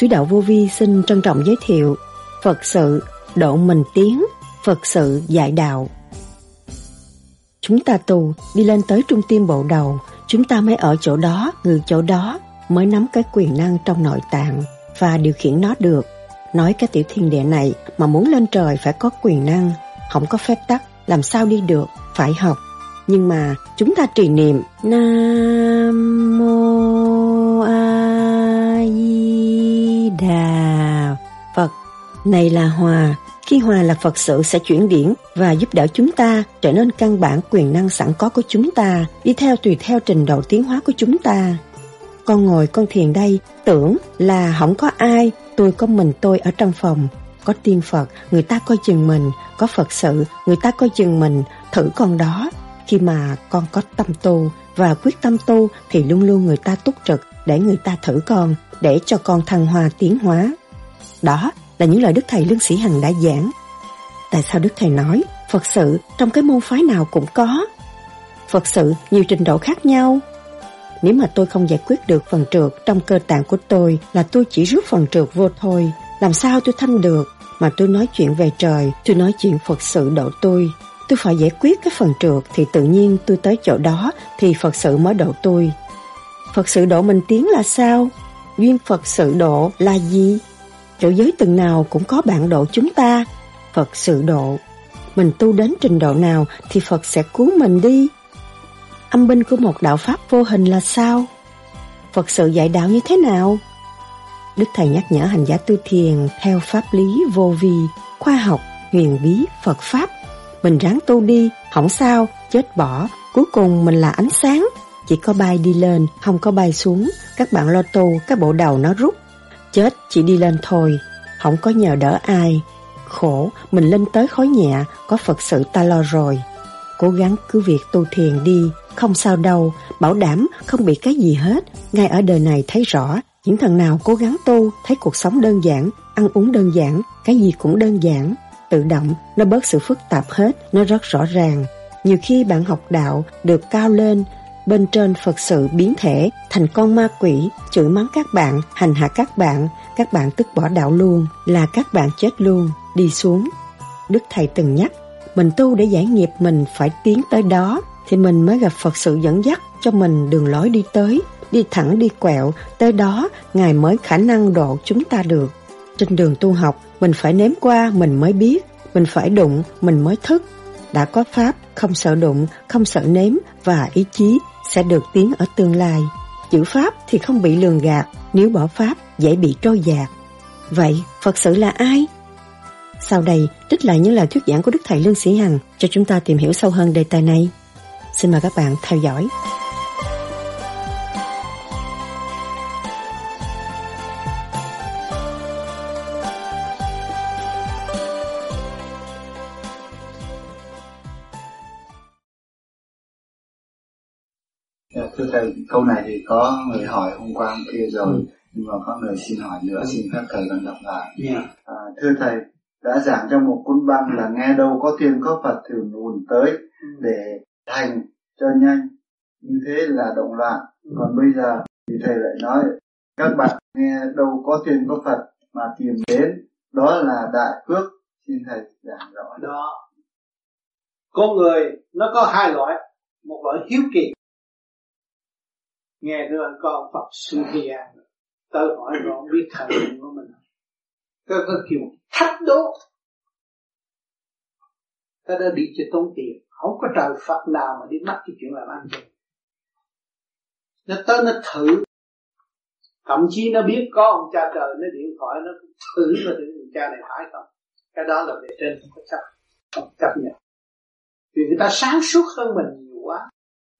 Sứ đạo vô vi xin trân trọng giới thiệu Phật sự độ mình tiến, Phật sự dạy đạo. Chúng ta tu, đi lên tới trung tim bộ đầu, chúng ta mới ở chỗ đó, ngự chỗ đó, mới nắm cái quyền năng trong nội tạng và điều khiển nó được. Nói cái tiểu thiên địa này mà muốn lên trời phải có quyền năng, không có phép tắc, làm sao đi được, phải học. Nhưng mà chúng ta trì niệm Nam Mô Đà Phật. Này là Hòa Khi Hòa là Phật sự sẽ chuyển điển và giúp đỡ chúng ta trở nên căn bản quyền năng sẵn có của chúng ta đi theo tùy theo trình độ tiến hóa của chúng ta. Con ngồi con thiền đây tưởng là không có ai tôi có mình tôi ở trong phòng. Có tiên Phật, người ta coi chừng mình, có Phật sự, người ta coi chừng mình, thử con đó, khi mà con có tâm tu và quyết tâm tu thì luôn luôn người ta túc trực để người ta thử con, để cho con thăng hoa tiến hóa. Đó là những lời Đức Thầy Lương Sĩ Hằng đã giảng. Tại sao Đức Thầy nói Phật sự trong cái môn phái nào cũng có? Phật sự nhiều trình độ khác nhau. Nếu mà tôi không giải quyết được phần trượt trong cơ tạng của tôi là tôi chỉ rút phần trượt vô thôi. Làm sao tôi thanh được? Mà tôi nói chuyện về trời, tôi nói chuyện Phật sự độ tôi tôi phải giải quyết cái phần trượt thì tự nhiên tôi tới chỗ đó thì Phật sự mới độ tôi. Phật sự độ mình tiến là sao? Duyên Phật sự độ là gì? Chỗ giới từng nào cũng có bạn độ chúng ta. Phật sự độ. Mình tu đến trình độ nào thì Phật sẽ cứu mình đi. Âm binh của một đạo Pháp vô hình là sao? Phật sự dạy đạo như thế nào? Đức Thầy nhắc nhở hành giả tư thiền theo pháp lý vô vi, khoa học, huyền bí, Phật Pháp mình ráng tu đi, không sao, chết bỏ, cuối cùng mình là ánh sáng. Chỉ có bay đi lên, không có bay xuống, các bạn lo tu, cái bộ đầu nó rút. Chết chỉ đi lên thôi, không có nhờ đỡ ai. Khổ, mình lên tới khói nhẹ, có Phật sự ta lo rồi. Cố gắng cứ việc tu thiền đi, không sao đâu, bảo đảm không bị cái gì hết. Ngay ở đời này thấy rõ, những thằng nào cố gắng tu, thấy cuộc sống đơn giản, ăn uống đơn giản, cái gì cũng đơn giản, tự động, nó bớt sự phức tạp hết, nó rất rõ ràng. Nhiều khi bạn học đạo được cao lên, bên trên Phật sự biến thể thành con ma quỷ, chửi mắng các bạn, hành hạ các bạn, các bạn tức bỏ đạo luôn, là các bạn chết luôn, đi xuống. Đức Thầy từng nhắc, mình tu để giải nghiệp mình phải tiến tới đó, thì mình mới gặp Phật sự dẫn dắt cho mình đường lối đi tới, đi thẳng đi quẹo, tới đó Ngài mới khả năng độ chúng ta được. Trên đường tu học, mình phải nếm qua mình mới biết, mình phải đụng mình mới thức. Đã có Pháp, không sợ đụng, không sợ nếm và ý chí sẽ được tiến ở tương lai. Chữ Pháp thì không bị lường gạt, nếu bỏ Pháp dễ bị trôi dạt. Vậy, Phật sự là ai? Sau đây, trích lại những lời thuyết giảng của Đức Thầy Lương Sĩ Hằng cho chúng ta tìm hiểu sâu hơn đề tài này. Xin mời các bạn theo dõi. Thưa thầy câu này thì có người hỏi hôm qua hôm kia rồi ừ. nhưng mà có người xin hỏi nữa xin phép thầy còn đọc lại yeah. Dạ. à, thưa thầy đã giảng trong một cuốn băng là nghe đâu có thiên có phật thường nguồn tới ừ. để thành cho nhanh như thế là động loạn ừ. còn bây giờ thì thầy lại nói các bạn nghe đâu có thiên có phật mà tìm đến đó là đại phước xin thầy giảng rõ đó con người nó có hai loại một loại hiếu kỳ nghe nói con Phật sư Hy tới hỏi rồi biết thời điểm của mình. Cái cái kiểu thách đố. Cái đó đi cho tốn tiền. Không có trời Phật nào mà đi bắt cái chuyện làm ăn được. nó tới, nó thử. Thậm chí nó biết có ông cha trời, nó điện thoại, nó thử là thử ông cha này phải không. Cái đó là về trên, không có chấp, không chấp nhận. Vì người ta sáng suốt hơn mình nhiều quá.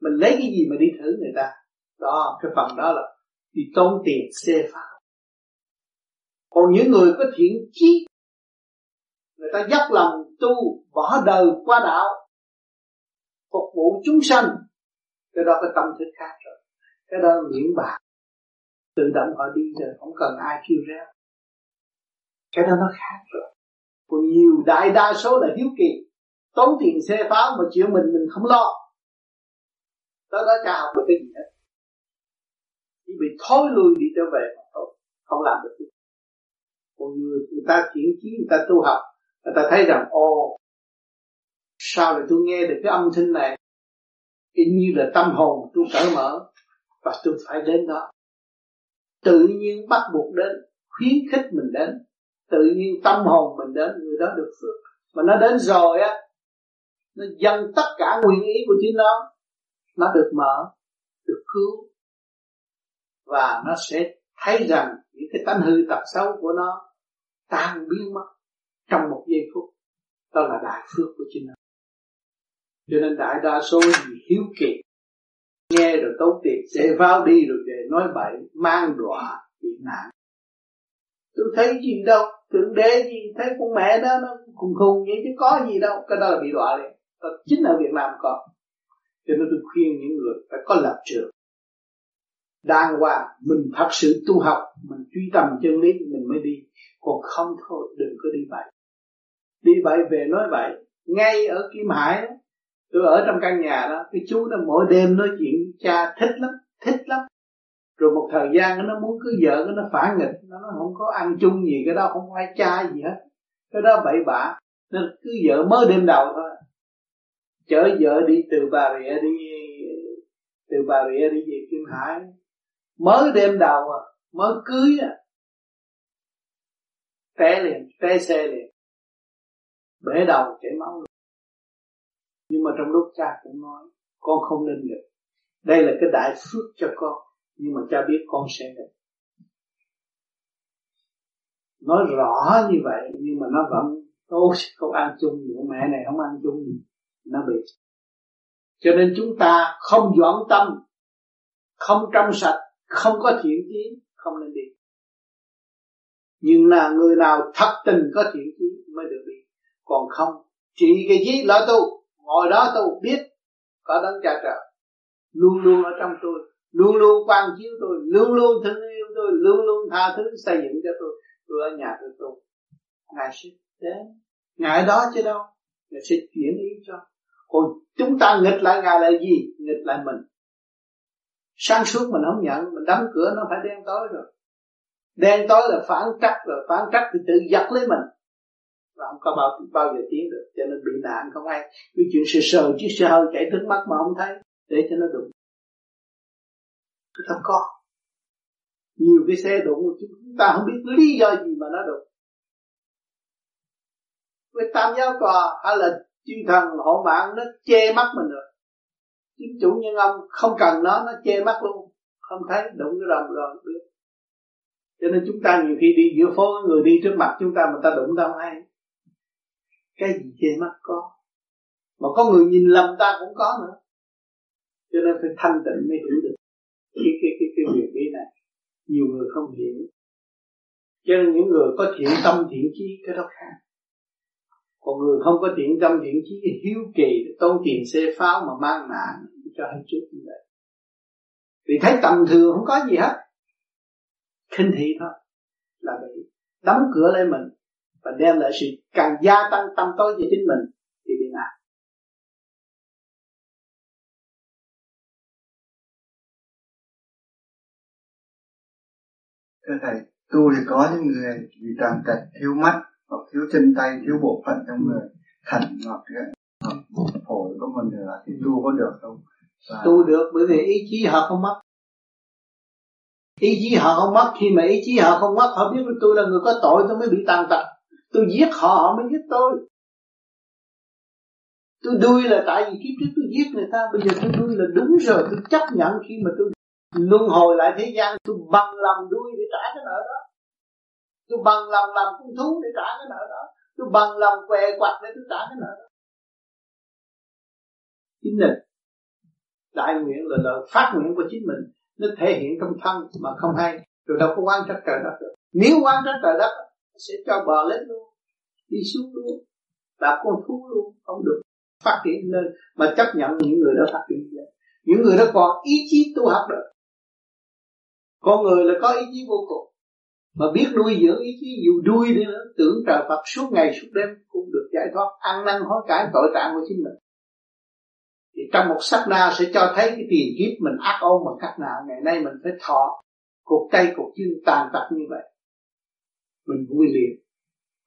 Mình lấy cái gì mà đi thử người ta? Đó, cái phần đó là đi tốn tiền xê pháp còn những người có thiện chí, người ta dốc lòng tu, bỏ đời qua đạo, phục vụ chúng sanh, cái đó cái tâm thức khác rồi. Cái đó miễn bạc tự động họ đi rồi, không cần ai kêu ra cái đó nó khác rồi. Còn nhiều đại đa số là hiếu kỳ, tốn tiền xe pháo mà chuyện mình mình không lo. Đó đó chả học được cái gì hết chỉ bị thối lui đi trở về mà thôi, không làm được gì. Còn người người ta chuyển chí, người ta tu học, người ta thấy rằng ô sao lại tôi nghe được cái âm thanh này? Y như là tâm hồn tôi cởi mở và tôi phải đến đó. Tự nhiên bắt buộc đến, khuyến khích mình đến, tự nhiên tâm hồn mình đến, người đó được phước. Mà nó đến rồi á, nó dâng tất cả nguyện ý của chính nó nó được mở, được cứu và nó sẽ thấy rằng những cái tánh hư tật xấu của nó tan biến mất trong một giây phút. Đó là đại phước của chính nó. Cho nên đại đa số vì hiếu kỳ, nghe rồi tốn tiền, sẽ vào đi rồi để nói bậy, mang đọa bị nạn. Tôi thấy gì đâu, thượng đế gì, thấy con mẹ đó, nó khùng khùng vậy chứ có gì đâu, cái đó là bị đọa liền. Đó chính ở Việt Nam có cho nên tôi khuyên những người phải có lập trường đàng hoàng, mình thật sự tu học, mình truy tầm chân lý, mình mới đi. Còn không thôi, đừng có đi bậy. Đi bậy về nói bậy. Ngay ở Kim Hải đó, tôi ở trong căn nhà đó, cái chú nó mỗi đêm nói chuyện cha, thích lắm thích lắm. Rồi một thời gian nó muốn cưới vợ nó phản nghịch. Nó không có ăn chung gì, cái đó không phải cha gì hết. Cái đó bậy bạ. Nên cứ vợ mới đêm đầu thôi. Chở vợ đi từ bà rịa đi, từ bà rịa đi về kim hải mới đêm đầu à mới cưới à. Té liền, té xe liền. Bể đầu chảy máu nhưng mà trong lúc cha cũng nói, con không nên được đây là cái đại phước cho con, nhưng mà cha biết con sẽ được nói rõ như vậy, nhưng mà nó vẫn ôi không ăn chung gì. Mẹ này không ăn chung gì, nó bị. Cho nên chúng ta không dọn tâm, không trong sạch không có thiện chí, không nên đi. Nhưng là người nào thật tình có thiện chí mới được đi. Còn không, chỉ cái gì lo tu, ngồi đó tu biết, có đấng cha trợ. Luôn luôn ở trong tôi, luôn luôn quan chiếu tôi, luôn luôn thương yêu tôi, luôn luôn tha thứ, xây dựng cho tôi. Tôi ở nhà tôi tu. Ngài sẽ đến. Ngài đó chứ đâu. Ngài sẽ chuyển ý cho. Còn chúng ta nghịch lại ngài là gì? Nghịch lại mình sáng suốt mình không nhận mình đóng cửa nó phải đen tối rồi. Đen tối là phản trắc, rồi phản trắc thì tự giật lấy mình. Và không có bao bao giờ tiến được, cho nên bị nạn không ai. Cái chuyện sờ sờ chứ sờ hơi chảy nước mắt mà không thấy, để cho nó đụng. Tôi không có nhiều cái xe đụng, chúng ta không biết lý do gì mà nó đụng. Với tam giáo tòa, hay là chư thần hộ mạng, nó che mắt mình rồi chính chủ nhân ông không cần nó nó che mắt luôn. Không thấy, đụng cái rồng rồi, biết. Cho nên chúng ta nhiều khi đi giữa phố, người đi trước mặt chúng ta, mà ta đụng đâu hay. Cái gì che mắt có? Mà có người nhìn lầm ta cũng có nữa. Cho nên phải thanh tịnh mới hiểu được cái cái cái cái việc lý này. Nhiều người không hiểu. Cho nên những người có thiện tâm, thiện chí, cái đó khác còn người không có thiện tâm, thiện chí, hiếu kỳ, tốn tiền xe pháo mà mang nạn cho hết trước như vậy. Vì thấy tầm thường không có gì hết. Khinh thị thôi. Là bị đóng cửa lên mình và đem lại sự càng gia tăng tâm tối cho chính mình thì bị nạn. Thưa thầy tu thì có những người bị tàn tật thiếu mắt hoặc thiếu chân tay, thiếu bộ phận trong người. Thận hoặc phổi của mình là thì tu có được không? Và... tu được, bởi vì ý chí họ không mất. Ý chí họ không mất, khi mà ý chí họ không mất, họ biết tôi là người có tội, tôi mới bị tàn tật. Tôi giết họ họ mới giết tôi. Tôi đuôi là tại vì kiếp trước tôi giết người ta, bây giờ tôi đuôi là đúng rồi, tôi chấp nhận khi mà tôi luân hồi lại thế gian, tôi bằng lòng đuôi để trả cái nợ đó tôi bằng lòng làm con thú để trả cái nợ đó. Tôi bằng lòng què quặt để tôi trả cái nợ đó. Chính mình đại nguyện là lời phát nguyện của chính mình. Nó thể hiện trong thân mà không hay. Rồi đâu có quan trách trời đất được. Nếu quan trách trời đất sẽ cho bò lên luôn. Đi xuống luôn. Là con thú luôn. Không được phát triển lên. Mà chấp nhận những người đó phát triển lên. Những người đó còn ý chí tu học được. Con người là có ý chí vô cùng mà biết nuôi dưỡng ý chí dù đuôi đi nữa, tưởng trời Phật suốt ngày suốt đêm cũng được giải thoát, ăn năn hối cải tội trạng của chính mình. Thì trong một sát na sẽ cho thấy cái tiền kiếp mình ác ôn bằng cách nào. Ngày nay mình phải thọ cột cây cột chân tàn tật như vậy. Mình vui liền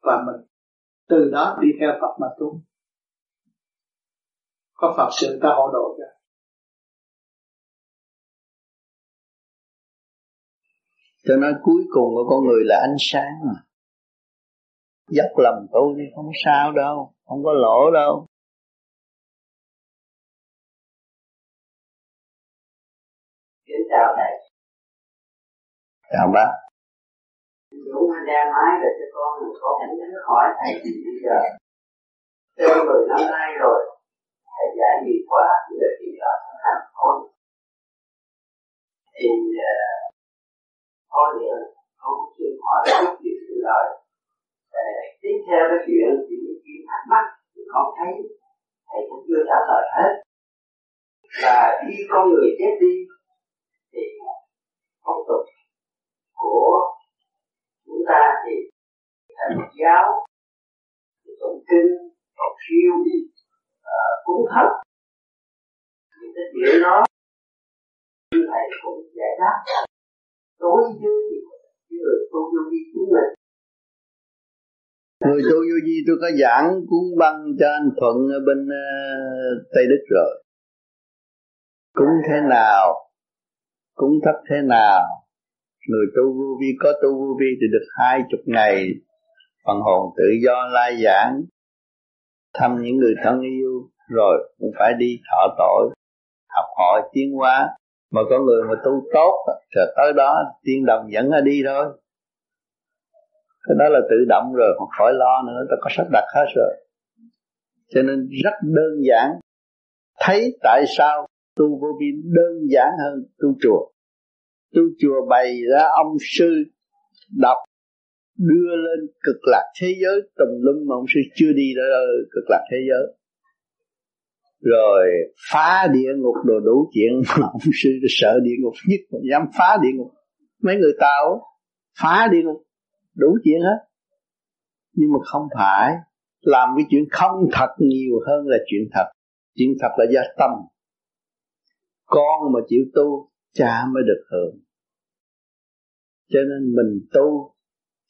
và mình từ đó đi theo Phật mà tu. Có Phật sự ta hộ độ cho. Cho nên cuối cùng của con người là ánh sáng mà. Dốc lòng tu đi không sao đâu không có lỗ đâu. Kính chào thầy. Chào bác. Dũng ra máy rồi cho con có cảnh đến hỏi thầy. Thì bây giờ trên 10 năm nay rồi thầy giải nghị quá giờ thì ở thành con. Thì thôi thì không chịu hỏi chút chuyện sự lợi tiếp theo cái chuyện thì những chuyện thắc mắc thì không thấy. Thầy cũng chưa trả lời hết. Và khi con người chết đi thì phong tục của chúng ta thì thành giáo tụng kinh tụng siêu uh, à, cúng thất những cái chuyện đó thầy cũng giải đáp đối với những người tu vô vi chúng mình người tu vô vi tôi có giảng cuốn băng cho anh thuận ở bên uh, tây đức rồi. Cúng thế nào? Cúng thấp thế nào? Người tu vô vi có tu vô vi thì được hai chục ngày phần hồn tự do lai giảng. Thăm những người thân yêu rồi cũng phải đi thọ tội học hỏi tiến hóa mà có người mà tu tốt rồi tới đó tiên đồng dẫn nó đi thôi. Cái đó là tự động rồi, không khỏi lo nữa, ta có sắp đặt hết rồi. Cho nên rất đơn giản. Thấy tại sao tu vô vi đơn giản hơn tu chùa? Tu chùa bày ra ông sư đọc, đưa lên cực lạc thế giới, tùm lum mà ông sư chưa đi ra ờ, cực lạc thế giới rồi, phá địa ngục đồ đủ chuyện mà ông sư sợ địa ngục nhất mà dám phá địa ngục. Mấy người tao phá địa ngục, đủ chuyện hết. Nhưng mà không phải, làm cái chuyện không thật nhiều hơn là chuyện thật. Chuyện thật là do tâm. Con mà chịu tu, cha mới được hưởng. Cho nên mình tu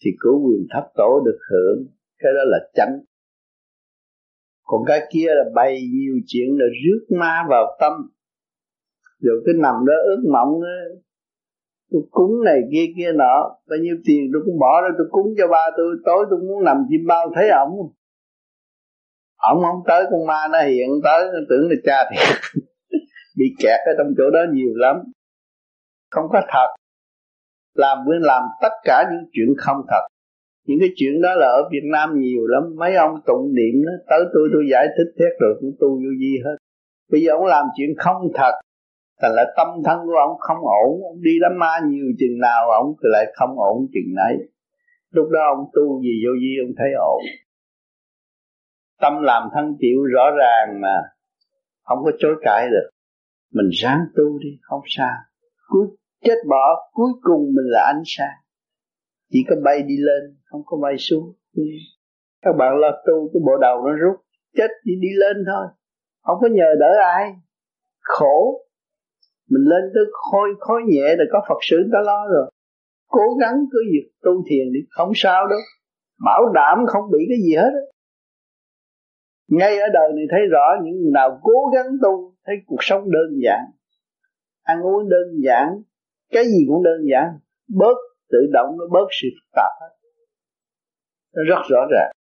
thì cứu quyền thấp tổ được hưởng. Cái đó là chánh còn cái kia là bày nhiều chuyện là rước ma vào tâm. Rồi cái nằm đó ước mộng đó, tôi cúng này kia kia nọ bao nhiêu tiền tôi cũng bỏ ra tôi cúng cho ba tôi tối tôi muốn nằm chim bao thấy ổng. Ổng không tới con ma nó hiện tới nó tưởng là cha thì bị kẹt ở trong chỗ đó nhiều lắm. Không có thật. Làm với làm tất cả những chuyện không thật những cái chuyện đó là ở Việt Nam nhiều lắm. Mấy ông tụng niệm đó, tới tôi tôi giải thích hết rồi, cũng tu vô di hết. Bây giờ ông làm chuyện không thật, thành là tâm thân của ông không ổn. Ông đi đám ma nhiều chừng nào, ông lại không ổn chừng nấy. Lúc đó ông tu gì vô vi, ông thấy ổn. Tâm làm thân chịu rõ ràng mà không có chối cãi được. Mình ráng tu đi, không sao. Cuối, chết bỏ, cuối cùng mình là ánh sáng chỉ có bay đi lên, không có bay xuống. Các bạn lo tu, cái bộ đầu nó rút. Chết chỉ đi lên thôi. Không có nhờ đỡ ai. Khổ. Mình lên tới khôi, khói nhẹ rồi có phật sự ta lo rồi. Cố gắng cứ việc tu thiền đi. Không sao đâu. Bảo đảm không bị cái gì hết ngay ở đời này thấy rõ những người nào cố gắng tu, thấy cuộc sống đơn giản. Ăn uống đơn giản. Cái gì cũng đơn giản. Bớt tự động nó bớt sự phức tạp hết. Nó rất rõ ràng.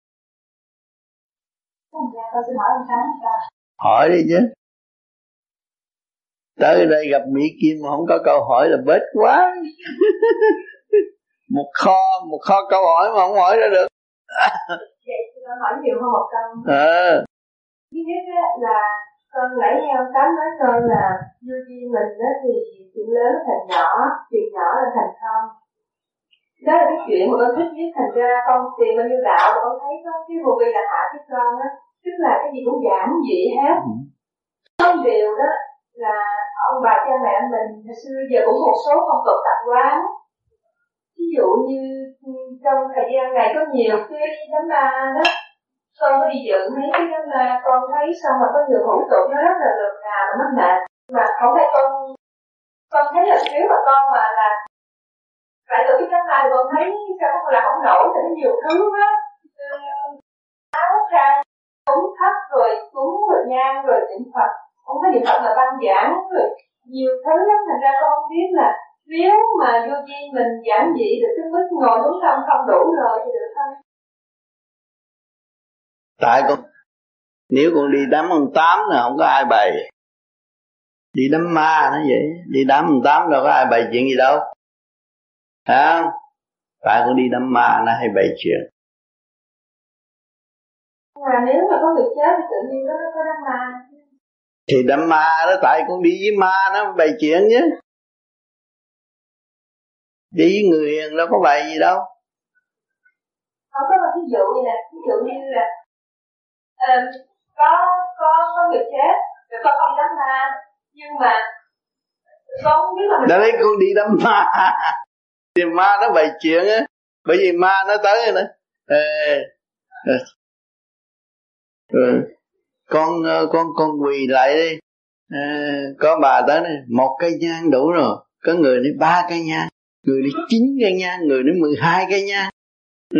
Hỏi đi chứ. Tới đây gặp mỹ kim mà không có câu hỏi là bết quá. Một kho một kho câu hỏi mà không hỏi ra được. Vậy con hỏi nhiều hơn một câu. À. thứ nhất là con nãy nghe ông tám nói con là vô vi mình đó thì chuyện lớn thành nhỏ chuyện nhỏ là thành không đó là cái chuyện mà con thích nhất. Thành ra con tìm bao nhiêu đạo mà con thấy có cái vô vi là hạ cái con á. Tức là cái gì cũng giảm dị hết. Ừ. có điều đó là ông bà cha mẹ mình hồi xưa giờ cũng một số phong tục tập quán. Ví dụ như trong thời gian này có nhiều cái đám ma đó. Con có đi dự mấy cái đám ma con thấy xong mà có nhiều thủ tục nó rất là lượt nào mà nó mệt. Mà không phải con con thấy là nếu mà con mà là tại tổ chức trong này còn thấy sao không là không nổi thì nhiều thứ á ờ, áo khăn cúng thấp rồi cúng rồi nhang rồi niệm phật. Không có niệm phật là băng giảng rồi nhiều thứ lắm. Thành ra con không biết là nếu mà vô vi mình giảm dị được cái mức ngồi đúng không? Không đủ rồi thì được không tại con, nếu con đi đám ông tám là không có ai bày. Đi đám ma nó vậy. Đi đám ông tám đâu có ai bày chuyện gì đâu hả tại con đi đám ma nó hay bày chuyện. Mà nếu mà có người chết thì tự nhiên nó có đám ma. Thì đám ma đó tại con đi với ma nó bày chuyện chứ đi với người hiền đâu có bày gì đâu. Không có một ví dụ như là ví dụ như là um, có có có người chết rồi con đi đám ma nhưng mà con không biết là mình đấy con đi đám ma thì ma nó bày chuyện á bởi vì ma nó tới rồi nữa Ê, ừ. con ờ, con con quỳ lại đi. À, có bà tới này một cây nhang đủ rồi. Có người đi ba cây nhang người đi chín cây nhang người đi mười hai cây nhang.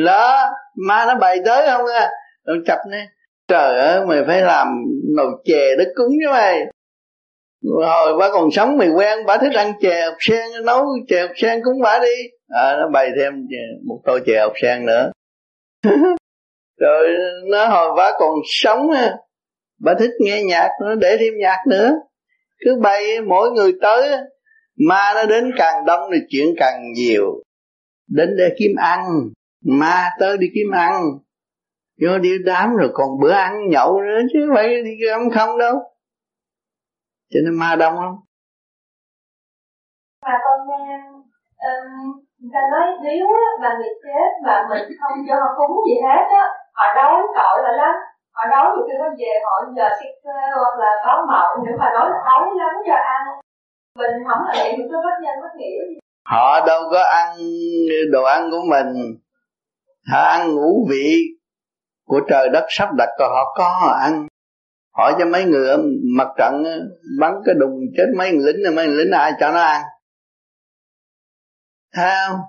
Đó ma nó bày tới không à ông chập nè. Trời ơi mày phải làm nồi chè để cúng với mày hồi bà còn sống mày quen bà thích ăn chè học sen nấu chè học sen cũng bà đi. À, nó bày thêm một tô chè học sen nữa. Rồi nó hồi bà còn sống bà thích nghe nhạc nó để thêm nhạc nữa. Cứ bay mỗi người tới ma nó đến càng đông thì chuyện càng nhiều. Đến để kiếm ăn ma tới đi kiếm ăn. Vô đi đám rồi còn bữa ăn nhậu nữa chứ phải đi ăn không đâu cho nên ma đông lắm. Mà con nghe um, người ta nói nếu mà người chết mà mình không cho họ cúng gì hết á họ đói tội là lắm. Họ đói thì khi nó về họ giờ sick hoặc là báo mộng nếu mà nói là đói lắm cho ăn. Mình không là thì có bất nhân bất nghĩa họ đâu có ăn đồ ăn của mình. Họ ăn ngũ vị của trời đất sắp đặt còn họ có họ ăn hỏi cho mấy người ở mặt trận ờ, bắn cái đùng chết mấy người lính mấy người lính ai cho nó ăn. Thấy không?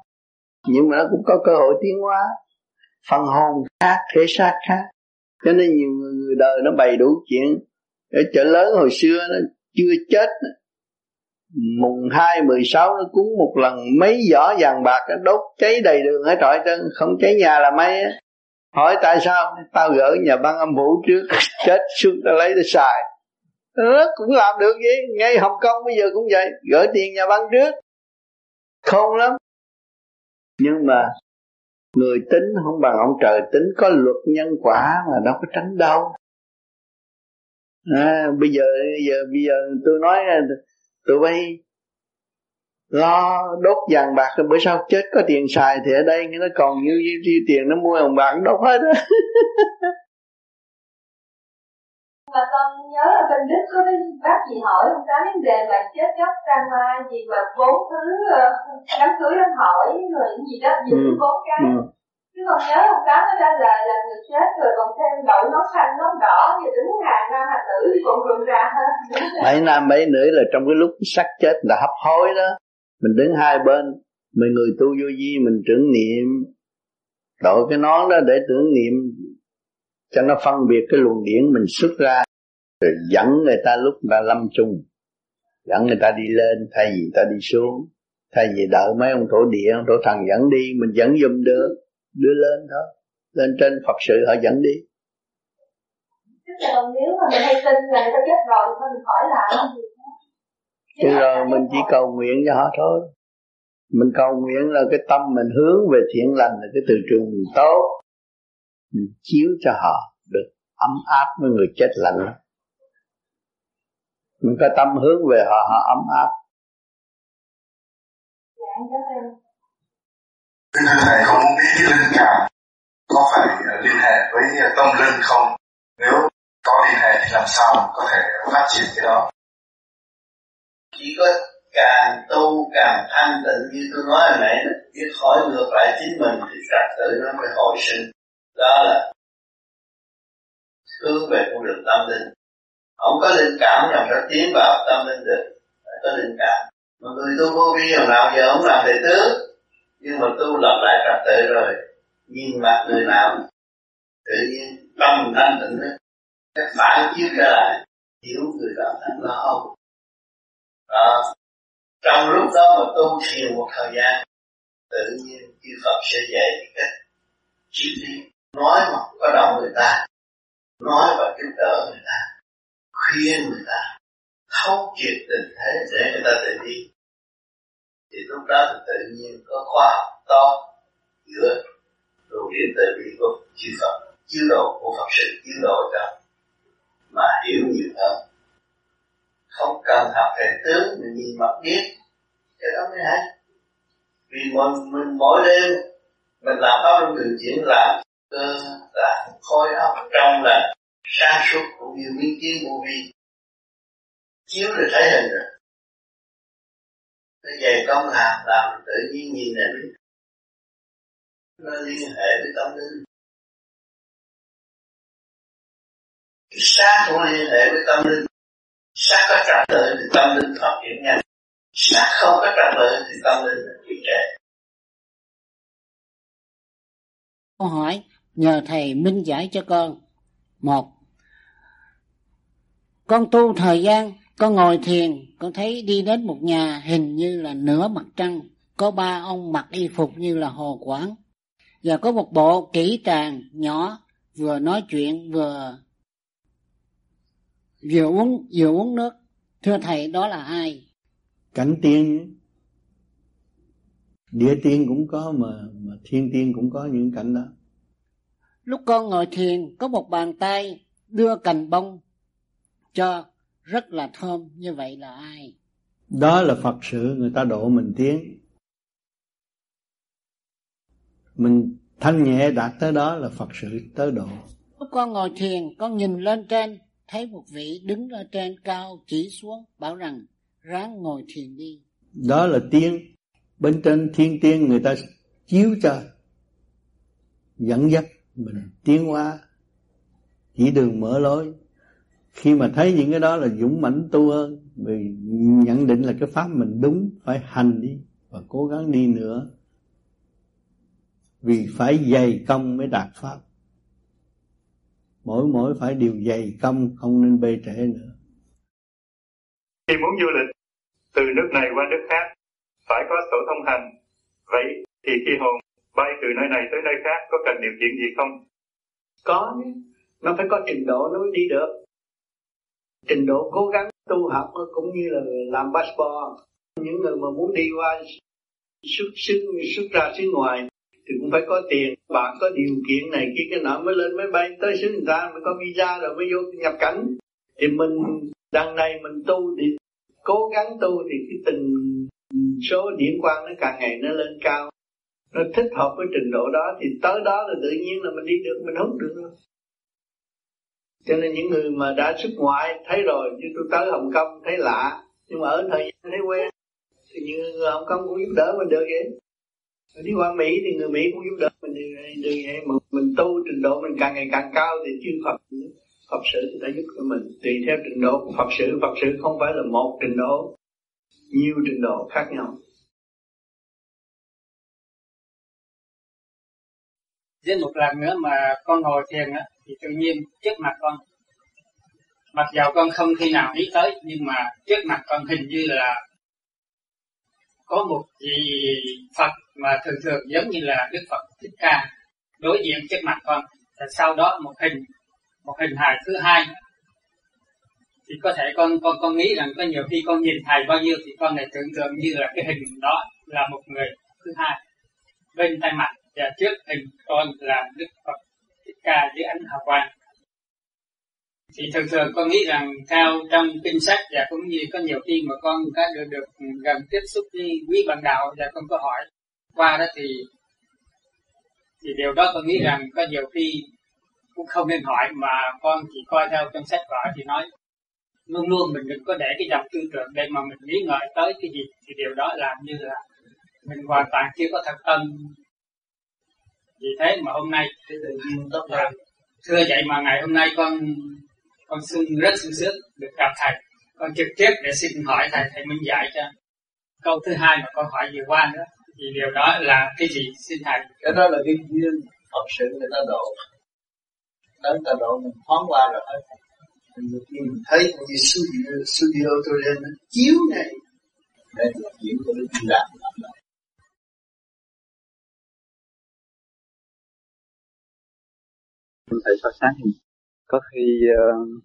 Nhưng mà nó cũng có cơ hội tiến hóa. Phần hồn khác thể xác khác. Cho nên nhiều người, người đời nó bày đủ chuyện. Ở chợ lớn hồi xưa nó chưa chết. Mùng hai mười sáu nó cúng một lần mấy giỏ vàng bạc nó đốt cháy đầy đường hết trọi trơn. Không cháy nhà là mấy hỏi tại sao tao gỡ nhà băng âm vũ trước chết xuống tao lấy tao xài. Nó cũng làm được vậy ngay hồng kông bây giờ cũng vậy gửi tiền nhà băng trước. Không lắm. Nhưng mà người tính không bằng ông trời tính có luật nhân quả mà đâu có tránh đâu. À, bây giờ bây giờ bây giờ tôi nói tụi bay lo đốt vàng bạc rồi bữa sau chết có tiền xài thì ở đây nó còn như, như, như tiền nó mua vàng bạc đốt hết á mà con nhớ ở bên Đức có cái bác gì hỏi ông tám vấn đề mà chết chóc trang ma gì mà bốn thứ uh, đám cưới đám hỏi rồi gì đó gì ừ. bốn cái ừ. chứ còn nhớ ông tám nó ra lời là người chết rồi còn thêm đậu nón xanh nón đỏ gì đứng hàng nam hàng nữ thì còn rụng ra hết mấy nam mấy nữ là trong cái lúc sắc chết là hấp hối đó mình đứng hai bên, mình người tu vô vi, mình tưởng niệm. Đội cái nón đó để tưởng niệm, cho nó phân biệt cái luồng điển mình xuất ra. Rồi dẫn người ta lúc người ta lâm chung. Dẫn người ta đi lên, thay vì người ta đi xuống. Thay vì đợi mấy ông thổ địa, ông thổ thần dẫn đi, mình dẫn dùm được đưa lên thôi lên trên phật sự họ dẫn đi. Chứ còn nếu mà mình hay tin là người ta chết rồi thì mình khỏi làm gì? Chứ rồi mình chỉ cầu nguyện cho họ thôi. Mình cầu nguyện là cái tâm mình hướng về thiện lành là cái từ trường mình tốt. Mình chiếu cho họ được ấm áp với người chết lạnh lắm Mình có tâm hướng về họ, họ ấm áp. Thưa Thầy, con muốn biết cái linh cảm có phải liên hệ với tâm linh không? Nếu có liên hệ thì làm sao có thể phát triển cái đó? Chỉ có càng tu, càng thanh tịnh như tôi nói hồi nãy biết khỏi ngược lại chính mình thì trật tự nó mới hồi sinh. Đó là hướng về con đường tâm linh. Không có linh cảm nào nó tiến vào tâm linh được, phải có linh cảm. Mà người tu vô vi hồi nào giờ không làm thầy tướng, nhưng mà tu lập lại trật tự rồi, nhìn mặt người nào, tự nhiên tâm thanh tịnh đó các phản chiếu trở lại, hiểu người đó thành lo âu đó. Trong lúc đó mà tu thiền một thời gian, tự nhiên chư Phật sẽ dạy cách chiếu đi nói mà không có động người ta, nói và giúp đỡ người ta, khuyên người ta, thấu triệt tình thế để người ta tự đi. Thì lúc đó thì tự nhiên có khoa học to giữa đồ điển tự bi của chư Phật chiếu độ của Phật sự chiếu độ cho mà hiểu nhiều hơn không cần học về tướng mình nhìn mặt biết. Cái đó mới hay. Vì mình, mình mỗi đêm mình làm pháp luân thường chuyển làm cơ là khối óc trong là sáng suốt cũng nhiều miếng kiến vô vi. Chiếu rồi thấy hình rồi. Cái về công làm làm tự nhiên nhìn là biết. Nó liên hệ với tâm linh. Cái xác cũng liên hệ với tâm linh sát có trật tự thì tâm linh phát triển nhanh. Sát không có trật tự thì tâm linh trì trệ câu hỏi, nhờ thầy minh giải cho con. Một, con tu thời gian, con ngồi thiền, con thấy đi đến một nhà hình như là nửa mặt trăng, có ba ông mặc y phục như là hồ quán và có một bộ kỹ tràng nhỏ, vừa nói chuyện, vừa vừa uống vừa uống nước. Thưa thầy đó là ai? Cảnh tiên. Địa tiên cũng có mà, mà thiên tiên cũng có những cảnh đó. Lúc con ngồi thiền có một bàn tay đưa cành bông cho. Rất là thơm như vậy là ai? Đó là phật sự người ta độ mình tiến. Mình thanh nhẹ đạt tới đó là phật sự tới độ. Lúc con ngồi thiền con nhìn lên trên thấy một vị đứng ở trên cao chỉ xuống bảo rằng ráng ngồi thiền đi. Đó là tiên. Bên trên thiên tiên người ta chiếu cho dẫn dắt mình. Tiến hóa. Chỉ đường mở lối. Khi mà thấy những cái đó là dũng mãnh tu hơn vì nhận định là cái pháp mình đúng phải hành đi và cố gắng đi nữa. Vì phải dày công mới đạt pháp mỗi mỗi phải điều dày công không nên bê trễ nữa. Khi muốn du lịch từ nước này qua nước khác phải có sổ thông hành. Vậy thì khi hồn bay từ nơi này tới nơi khác có cần điều kiện gì không? Có nó phải có trình độ nó mới đi được. Trình độ cố gắng tu học cũng như là làm passport. Những người mà muốn đi qua xuất xuất xuất ra xứ ngoài thì cũng phải có tiền. Bạn có điều kiện này, kia cái nọ, mới lên máy bay tới xứ người ta mới có visa rồi mới vô nhập cảnh. Thì mình, đằng này mình tu thì cố gắng tu thì cái từng số điển quang nó càng ngày nó lên cao. Nó thích hợp với trình độ đó, thì tới đó là tự nhiên là mình đi được, mình hút được rồi cho nên những người mà đã xuất ngoại, thấy rồi, như tôi tới Hồng Kông, thấy lạ, nhưng mà ở thời gian thấy quen, thì như người Hồng Kông cũng giúp đỡ mình được vậy đi qua Mỹ thì người Mỹ cũng giúp đỡ mình như vậy mà mình tu trình độ mình càng ngày càng cao thì chư Phật Phật sự đã giúp cho mình. Tùy theo trình độ của Phật sự Phật sự không phải là một trình độ, nhiều trình độ khác nhau. Đến một lần nữa mà con ngồi thiền á, thì tự nhiên trước mặt con, mặc dầu con không khi nào nghĩ tới, nhưng mà trước mặt con hình như là có một vị Phật mà thường thường giống như là Đức Phật Thích Ca đối diện trước mặt con. Và sau đó một hình một hình hài thứ hai. Thì có thể con con con nghĩ rằng có nhiều khi con nhìn thầy bao nhiêu thì con lại tưởng tượng như là cái hình đó là một người thứ hai. Bên tay mặt và trước hình con là Đức Phật Thích Ca dưới ánh hào quang thì thường thường con nghĩ rằng theo trong kinh sách và cũng như có nhiều khi mà con đã được, được gần tiếp xúc với quý bạn đạo và con có hỏi qua đó thì thì điều đó con nghĩ rằng có nhiều khi cũng không nên hỏi mà con chỉ coi theo trong sách vở thì nói luôn luôn mình đừng có để cái dòng tư tưởng để mà mình nghĩ ngợi tới cái gì. Thì điều đó làm như là mình hoàn toàn chưa có thật tâm. Vì thế mà hôm nay thưa vậy mà ngày hôm nay con con xin rất sung sướng được gặp thầy. Con trực tiếp để xin hỏi thầy. Thầy minh giải cho. Câu thứ hai mà con hỏi vừa qua nữa thì điều đó là cái gì? Xin thầy. Cái đó là cái duyên Phật sự người ta độ. Đến ta độ mình thoáng qua rồi hết mình mình thấy như studio, studio tôi lên nó chiếu này để là chuyện của Đức làm làm thầy so sáng thì có khi uh,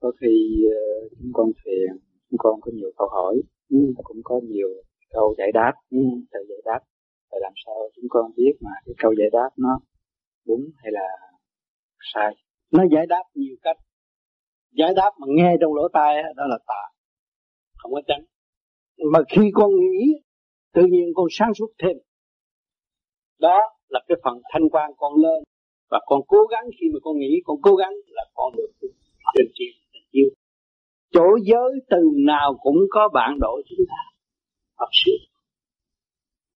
có khi uh, chúng con phiền chúng con có nhiều câu hỏi ừ. cũng có nhiều câu giải đáp ừ. giải đáp. Và làm sao chúng con biết mà cái câu giải đáp nó đúng hay là sai? Nó giải đáp nhiều cách. Giải đáp mà nghe trong lỗ tai đó là tà. Không có tránh. Mà khi con nghĩ tự nhiên con sáng suốt thêm. Đó là cái phần thanh quan con lên và con cố gắng khi mà con nghĩ, con cố gắng là con được trên chiều chiều chỗ giới từ nào cũng có bạn đổi chúng ta. Học sự.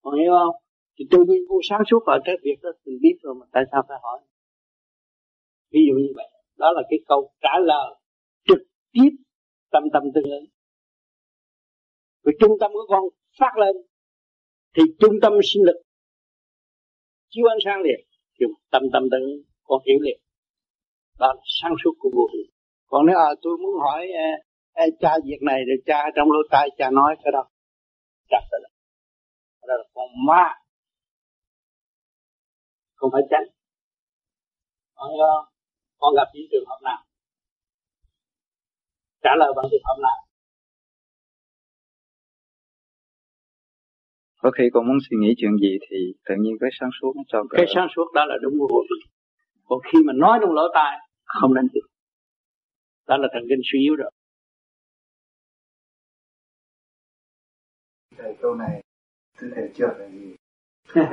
Con hiểu không? Thì tự nhiên con sáng suốt ở cái việc đó, mình biết rồi mà tại sao phải hỏi? Ví dụ như vậy. Đó là cái câu trả lời trực tiếp tâm tâm tương ứng. Vì trung tâm của con phát lên, thì trung tâm sinh lực chiếu ánh sáng liền dùng tâm tâm tư con hiểu liền. Đó là sáng suốt của vô hình còn nếu à, tôi muốn hỏi à, à, cha việc này rồi cha trong lỗ tai cha nói cái đó. Chắc rồi đó. Đó là con ma. Không phải tránh con, à, con gặp những trường hợp nào? Trả lời bằng trường hợp nào? Có khi con muốn suy nghĩ chuyện gì thì tự nhiên cái sáng suốt nó cho cái sáng suốt đó là đúng vô vi còn khi mà nói trong lỗ tai không nên được đó là thần kinh suy yếu rồi. Thầy câu này thưa thầy trượt là gì?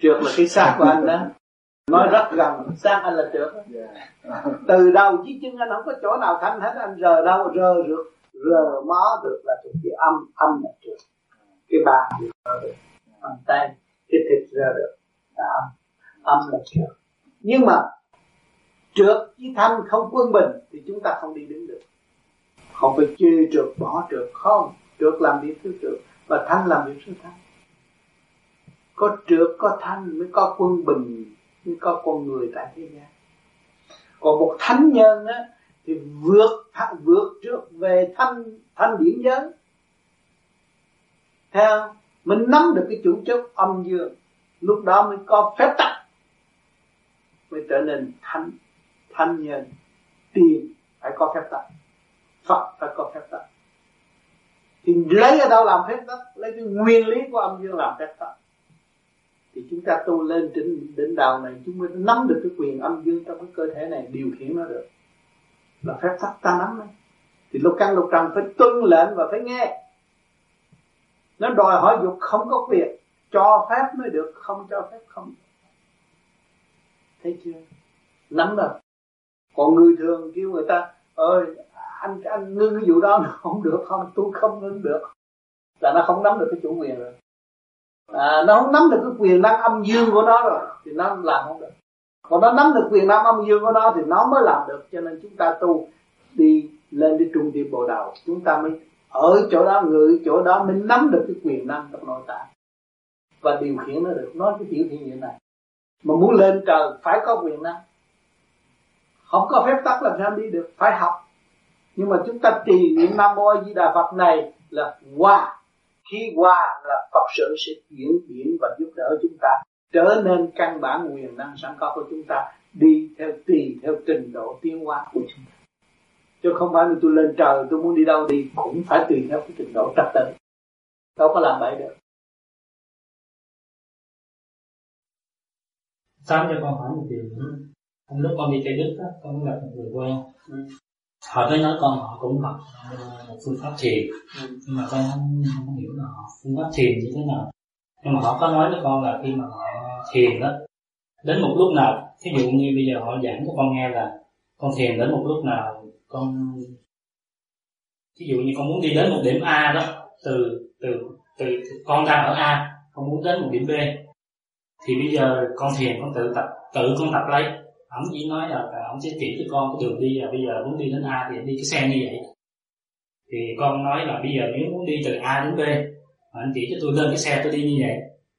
Trượt là cái xác của anh đó. Nói rất gần xác anh là trượt. Yeah. từ đầu chí chân anh không có chỗ nào thanh hết anh rờ đâu rờ được rờ mó được là thuộc cái âm âm là trượt cái bàn thì được. Bàn tay cái thịt ra được. Đó âm. Là trước nhưng mà trượt với thanh không quân bình thì chúng ta không đi đứng được. Không phải chê trượt, bỏ trượt. Không, trượt làm việc thứ trượt và thanh làm việc thứ thanh. Có trượt, có thanh mới có quân bình, mới có con người tại thế gian. Còn một thánh nhân á, thì vượt vượt trước về thanh thanh điển giới theo mình nắm được cái chủ chất âm dương. Lúc đó mới có phép tắc. Mới trở nên thanh thanh nhân. Tiền phải có phép tắc. Phật phải có phép tắc. Thì lấy ở đâu làm phép tắc? Lấy cái nguyên lý của âm dương làm phép tắc. Thì chúng ta tu lên trên đỉnh đạo này, chúng mới nắm được cái quyền âm dương trong cái cơ thể này, điều khiển nó được. Là phép tắc ta nắm đấy. Thì lục căn lục trần phải tuân lệnh và phải nghe nó đòi hỏi dục không có quyền cho phép mới được không cho phép không. Thấy chưa? Nắm rồi. Còn người thường kêu người ta ơi anh anh ngưng cái vụ đó không được không tôi không ngưng được. Là nó không nắm được cái chủ quyền rồi. À, nó không nắm được cái quyền năng âm dương của nó rồi thì nó làm không được. Còn nó nắm được quyền năng âm dương của nó thì nó mới làm được cho nên chúng ta tu đi lên đi trung đi bộ đầu chúng ta mới ở chỗ đó ngự chỗ đó mới nắm được cái quyền năng trong nội tạng. Và điều khiển nó được. Nói cái tiểu thiên như này. Mà muốn lên trời, phải có quyền năng. Không có phép tắc làm sao đi được. Phải học. Nhưng mà chúng ta trì niệm nam mô di đà phật này là qua khi qua là phật sự sẽ chuyển biến và giúp đỡ chúng ta trở nên căn bản quyền năng sẵn có của chúng ta, đi theo tùy theo trình độ tiến hóa của chúng ta chứ không phải là tôi lên trời tôi muốn đi đâu đi cũng phải tùy theo cái trình độ trật tự. Đâu có làm vậy được. Sao cho con hỏi một điều nữa. Hôm lúc con đi chơi Đức á, con gặp một người quen. Ừ. Họ tới nói con họ cũng học một phương pháp thiền. Ừ. Nhưng mà con không, không hiểu là họ phương pháp thiền như thế nào. Nhưng mà họ có nói với con là khi mà họ thiền đó Đến một lúc nào Thí dụ như bây giờ họ giảng cho con nghe là Con thiền đến một lúc nào con Ví dụ như con muốn đi đến một điểm A đó Từ từ từ con đang ở A con muốn đến một điểm B thì bây giờ con thiền con tự tập tự con tập lấy. Ổng chỉ nói là ổng sẽ chỉ cho con cái đường đi là bây giờ muốn đi đến A thì đi cái xe như vậy. Thì con nói là bây giờ nếu muốn đi từ A đến B mà anh chỉ cho tôi lên cái xe tôi đi như vậy.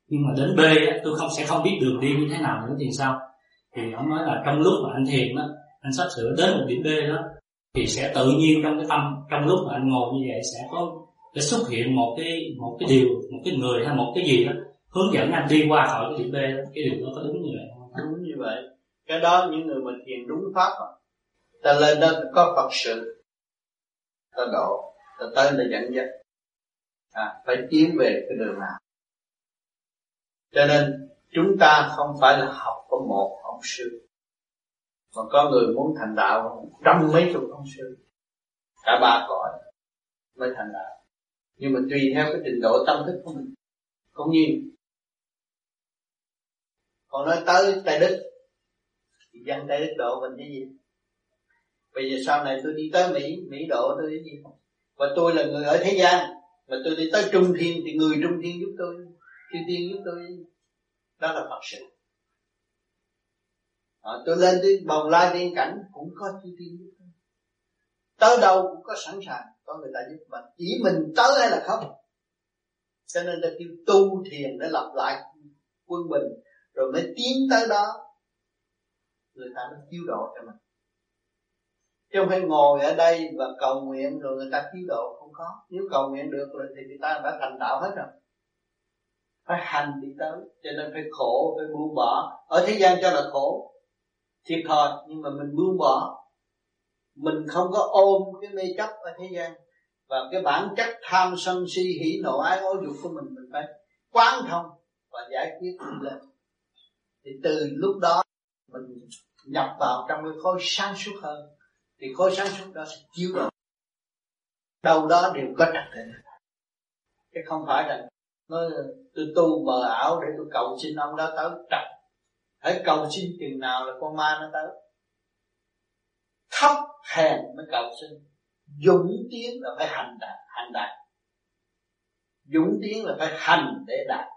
Nhưng mà đến B á, tôi không sẽ không biết đường đi như thế nào nữa thì sao? Thì ông nói là trong lúc mà anh thiền đó anh sắp sửa đến một điểm B đó thì sẽ tự nhiên trong cái tâm trong lúc mà anh ngồi như vậy sẽ có sẽ xuất hiện một cái một cái điều một cái người hay một cái gì đó hướng dẫn anh đi qua khỏi cái điểm B đó. Cái điều đó có đúng như vậy không? Đúng như vậy. Cái đó những người mình thiền đúng pháp đó. ta lên đó có phật sự. Ta độ ta tới là dẫn dắt. À, phải tiến về cái đường nào. Cho nên chúng ta không phải là học có một ông sư mà có người muốn thành đạo, trăm mấy chục ông sư. Cả ba cõi mới thành đạo. Nhưng mà tùy theo cái trình độ tâm thức của mình. Cũng như còn nói tới Tây Đức, thì dân Tây Đức độ mình cái gì? Bây giờ sau này tôi đi tới Mỹ Mỹ độ tôi cái gì? Và tôi là người ở thế gian, mà tôi đi tới Trung Thiên thì người Trung Thiên giúp tôi chư Thiên giúp tôi. Đó là Phật sự à, tôi lên đi bồng lai tiên cảnh cũng có chư tiên giúp tôi tới đâu cũng có sẵn sàng có người ta giúp. Mình chỉ mình tới hay là không. Cho nên ta kêu tu thiền để lập lại quân bình rồi mới tiến tới đó. Người ta mới cứu độ cho mình. Chứ không phải ngồi ở đây và cầu nguyện rồi người ta cứu độ không có. Nếu cầu nguyện được rồi thì người ta đã thành đạo hết rồi. Phải hành đi tới cho nên phải khổ phải buông bỏ. Ở thế gian cho là khổ thiệt thòi, nhưng mà mình buông bỏ. Mình không có ôm cái mê chấp ở thế gian. Và cái bản chất tham sân si, hỉ nộ, ái ố dục của mình mình phải quán thông và giải quyết lên. Thì từ lúc đó, mình nhập vào trong cái khối sáng suốt hơn. Thì khối sáng suốt đó sẽ chiếu đầu đâu đó đều có trật tự. Chứ không phải là nói tôi tu mờ ảo để tôi cầu xin ông đó tới trật hãy cầu xin chừng nào là con ma nó tới. Thấp hèn mới cầu xin. Dũng tiến là phải hành đạt hành đạt dũng tiến là phải hành để đạt.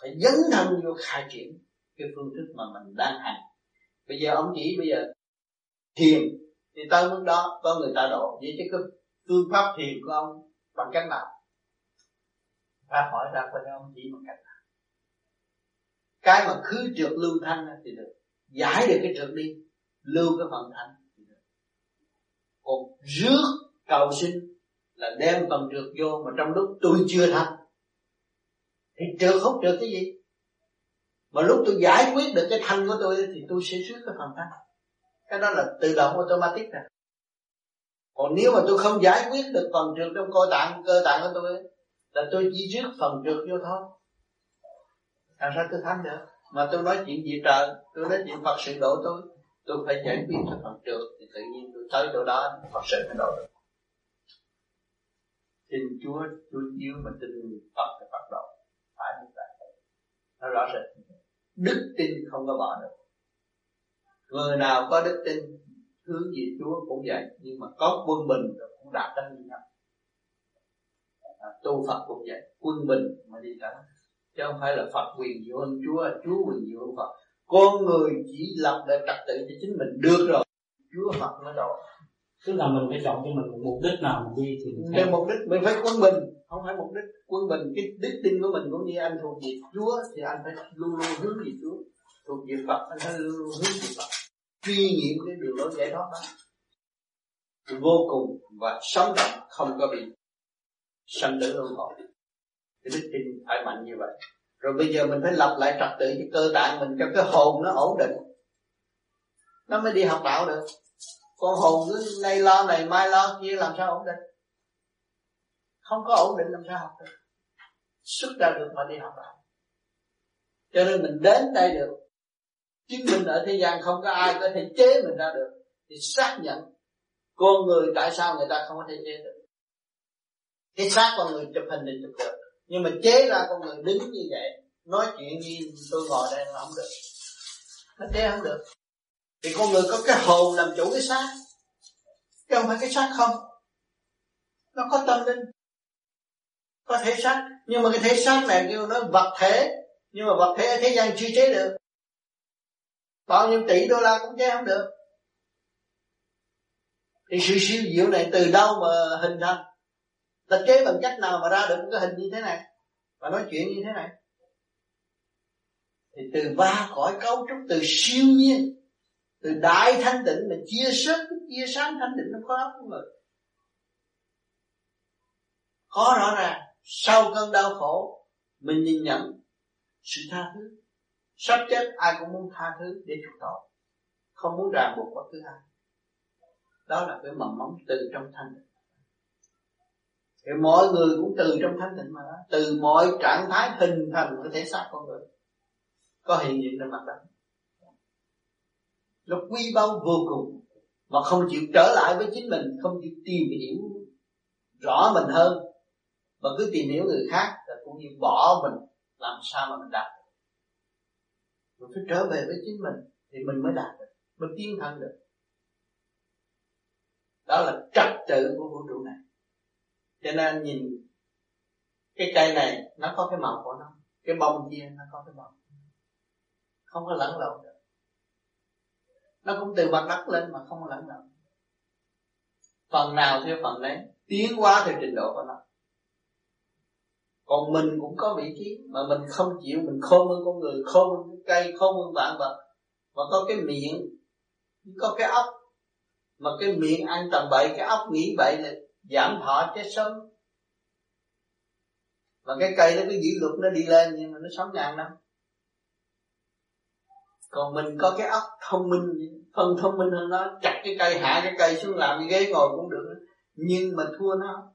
Phải dấn thân vô khai triển cái phương thức mà mình đang hành. Bây giờ ông chỉ bây giờ thiền thì tới lúc đó, có người ta độ. Vậy chứ cái phương pháp thiền của ông bằng cách nào? Ta hỏi ra bên ông chỉ bằng cách cái mà khứ trượt lưu thanh thì được. Giải được cái trượt đi, lưu cái phần thanh thì được. Còn rước cầu sinh là đem phần trượt vô mà trong lúc tôi chưa thanh thì trượt không trượt cái gì? Mà lúc tôi giải quyết được cái thanh của tôi thì tôi sẽ rước cái phần thanh. Cái đó là tự động automatic rồi còn nếu mà tôi không giải quyết được phần trượt trong cơ tạng cơ tạng của tôi là tôi chỉ rước phần trượt vô thôi làm sao tôi thắng được mà tôi nói chuyện gì trời, tôi nói chuyện phật sự độ tôi tôi phải giải quyết cho phần trượt thì tự nhiên tôi tới chỗ đó, phật sự mới độ được. Tin chúa chúa chiếu mà tin phật thì phật độ. Phải như vậy. Nó rõ rệt đức tin không có bỏ được. Người nào có đức tin hướng về Chúa cũng vậy nhưng mà có quân bình rồi cũng đạt đến như nhau. À, tu Phật cũng vậy. Quân bình mà đi cả chứ không phải là Phật quyền diệu hơn Chúa Chúa quyền diệu hơn Phật. Con người chỉ lập lại trật tự cho chính mình được rồi. Chúa Phật mới độ. Tức là mình phải chọn cho mình một mục đích nào mình đi thì mình theo mục đích mình phải quân bình. Không phải mục đích quân bình. Cái đức tin của mình cũng như anh thuộc về Chúa thì anh phải luôn luôn hướng về Chúa. Thuộc về Phật anh phải luôn luôn hướng về Phật. Truy nghiệm cái đường lối giải thoát đó. Vô cùng và sống động không có bị sanh tử luân hồi cái đức tin phải mạnh như vậy. Rồi bây giờ mình phải lập lại trật tự cho cơ tạng mình cho cái hồn nó ổn định. Nó mới đi học đạo được. Con hồn cứ nay lo này, mai lo kia, làm sao ổn định? Không có ổn định, làm sao học được? Xuất ra được mà đi học đạo. Cho nên mình đến đây được. Chứng minh ở thế gian không có ai có thể chế mình ra được. Thì xác nhận con người tại sao người ta không có thể chế được. Cái xác con người chụp hình thì chụp được nhưng mà chế ra con người đứng như vậy, nói chuyện như tôi ngồi đây là không được. Nó chế không được. Thì con người có cái hồn làm chủ cái xác. Chứ không phải cái xác không. Nó có tâm linh. Có thể xác. Nhưng mà cái thể xác này kêu nó vật thể. Nhưng mà vật thể ở thế gian chưa chế được. Bao nhiêu tỷ đô la cũng chế không được. Thì sự siêu diệu này từ đâu mà hình thành? Ta chế bằng cách nào mà ra được một cái hình như thế này? Và nói chuyện như thế này. Thì từ ba cõi cấu trúc, từ siêu nhiên, từ đại thanh tịnh mà chia sớt, chia sáng thanh tịnh nó có óc của người có rõ ràng. Sau cơn đau khổ, mình nhìn nhận sự tha thứ. Sắp chết, ai cũng muốn tha thứ để chuộc tội. Không muốn ràng buộc bất cứ ai. Đó là cái mầm mống từ trong thanh tịnh thì mọi người cũng từ trong thanh tịnh mà từ mọi trạng thái hình thành của thể xác con người. Có hiện diện trên mặt đất. Nó quy bao vô cùng. Mà không chịu trở lại với chính mình. Không chịu tìm hiểu rõ mình hơn. Mà cứ tìm hiểu người khác là cũng như bỏ mình làm sao mà mình đạt được. Mình phải trở về với chính mình thì mình mới đạt được. Mới tiến thân được. Đó là trật tự của vũ trụ này cho nên nhìn cái cây này, nó có cái màu của nó. Cái bông kia, nó có cái màu. Không có lẫn lộn được. Nó cũng từ mặt đất lên mà không có lẫn lộn. Phần nào theo phần đấy, tiến hóa theo trình độ của nó. Còn mình cũng có vị trí mà mình không chịu, mình khôn hơn con người, khôn hơn cái cây, khôn hơn vạn vật. Mà có cái miệng, có cái óc mà cái miệng ăn tầm bậy, cái óc nghĩ bậy là giảm thọ chết sớm mà cái cây nó cứ giữ luật nó đi lên, nhưng mà nó sống ngàn năm. Còn mình có cái óc thông minh, phân thông minh hơn nó, chặt cái cây, hạ cái cây xuống làm cái ghế ngồi cũng được. Nhưng mà thua nó.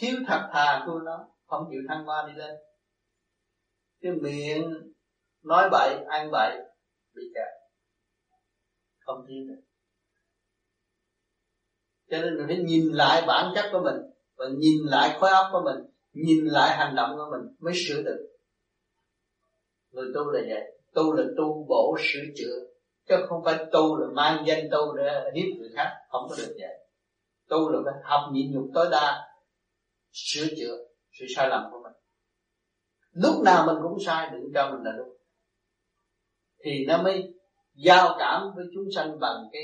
Thiếu thật thà thua nó, không chịu thăng hoa đi lên. Cái miệng nói bậy, ăn bậy, bị kẹt. Không tiến được cho nên mình phải nhìn lại bản chất của mình và nhìn lại khối óc của mình, nhìn lại hành động của mình mới sửa được. Người tu là vậy. Tu là tu bổ sửa chữa, chứ không phải tu là mang danh tu để hiếp người khác. Không có được vậy. Tu là phải học nhịn nhục tối đa, sửa chữa sự sai lầm của mình. Lúc nào mình cũng sai, đừng cho mình là đúng. Thì nó mới giao cảm với chúng sanh bằng cái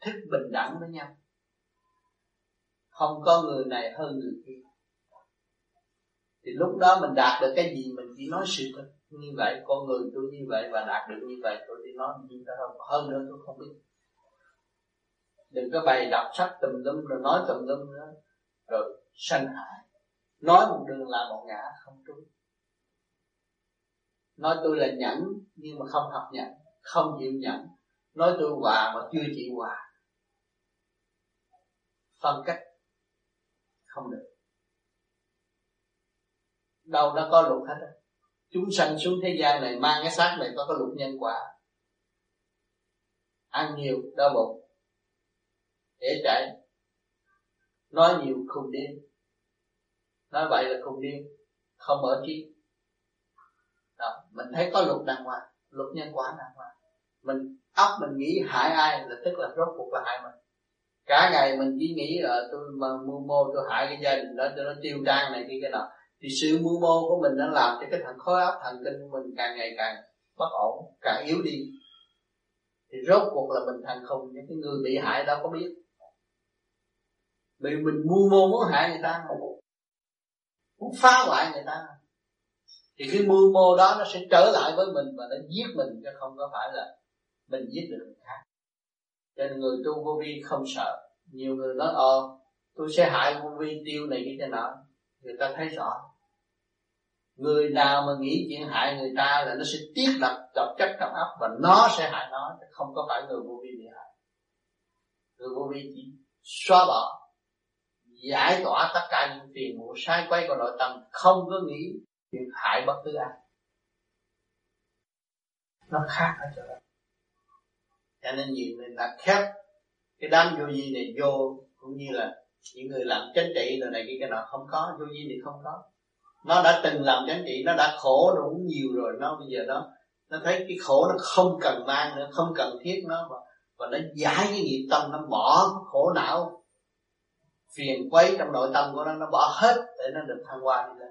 thức bình đẳng với nhau không có người này hơn người kia. Thì lúc đó mình đạt được cái gì, mình chỉ nói sự thật như vậy, con người tôi như vậy và đạt được như vậy, tôi chỉ nói như thế không hơn nữa tôi không biết. Đừng có bày đọc sách tùm lum rồi nói tùm lum nữa. Rồi sanh hại. Nói một đường là một ngã không trúng. Nói tôi là nhẫn nhưng mà không học nhẫn, không chịu nhẫn. Nói tôi hòa mà chưa chịu hòa. Phân cách không được. Đâu nó có luật hết chúng sanh xuống thế gian này mang cái xác này có cái luật nhân quả. Ăn nhiều đau bụng để chạy. Nói nhiều khùng điên. Nói vậy là khùng điên không ở trí. Đó, mình thấy có luật đàng hoàng luật nhân quả đàng hoàng. Mình óc mình nghĩ hại ai là tức là rốt cuộc là hại mình cả ngày mình chỉ nghĩ là tôi mà mưu mô, tôi hại cái gia đình đó, cho nó tiêu trang này kia, cái nào thì sự mưu mô của mình nó làm cho cái thằng khối óc thần kinh của mình càng ngày càng bất ổn, càng yếu đi. Thì rốt cuộc là mình thành không những cái người bị hại đâu có biết. Vì mình mưu mô muốn hại người ta muốn phá hoại người ta. Thì cái mưu mô đó nó sẽ trở lại với mình và nó giết mình, chứ không có phải là mình giết được người khác cho nên người tu vô vi không sợ. Nhiều người nói ờ tôi sẽ hại vô vi tiêu này như thế nào? Người ta thấy rõ. Người nào mà nghĩ chuyện hại người ta là nó sẽ tiết đặt độc chất trong óc và nó sẽ hại nó, chứ không có phải người vô vi bị hại. Người vô vi chỉ xóa bỏ, giải tỏa tất cả những phiền muộn, sai quay của nội tâm, không có nghĩ chuyện hại bất cứ ai. Nó khác ở chỗ đó cho nên nhiều người ta khép cái đám vô vi này vô cũng như là những người làm chính trị rồi này kia cái nọ không có vô vi thì không có. Nó đã từng làm chính trị nó đã khổ đủ nhiều rồi nó bây giờ nó nó thấy cái khổ nó không cần mang nữa không cần thiết nó và, và nó giải cái nghiệp tâm nó bỏ khổ não. Phiền quấy trong nội tâm của nó nó bỏ hết để nó được thăng hoa đi lên.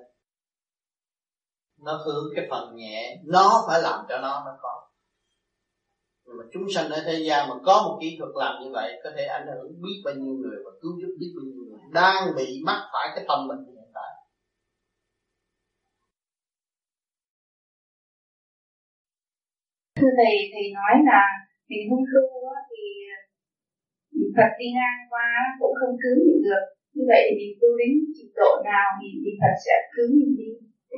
Nó hướng cái phần nhẹ nó phải làm cho nó nó có nhưng mà chúng sanh ở thế gian mà có một kỹ thuật làm như vậy có thể ảnh hưởng biết bao nhiêu người và cứu giúp biết bao nhiêu người. Đang bị mắc phải cái tâm mình hiện tại. Thưa thầy thầy nói là mình hung tu thì Phật đi ngang qua cũng không cứu mình được. Như vậy thì mình tu đến trình độ nào thì, thì Phật sẽ cứu mình đi.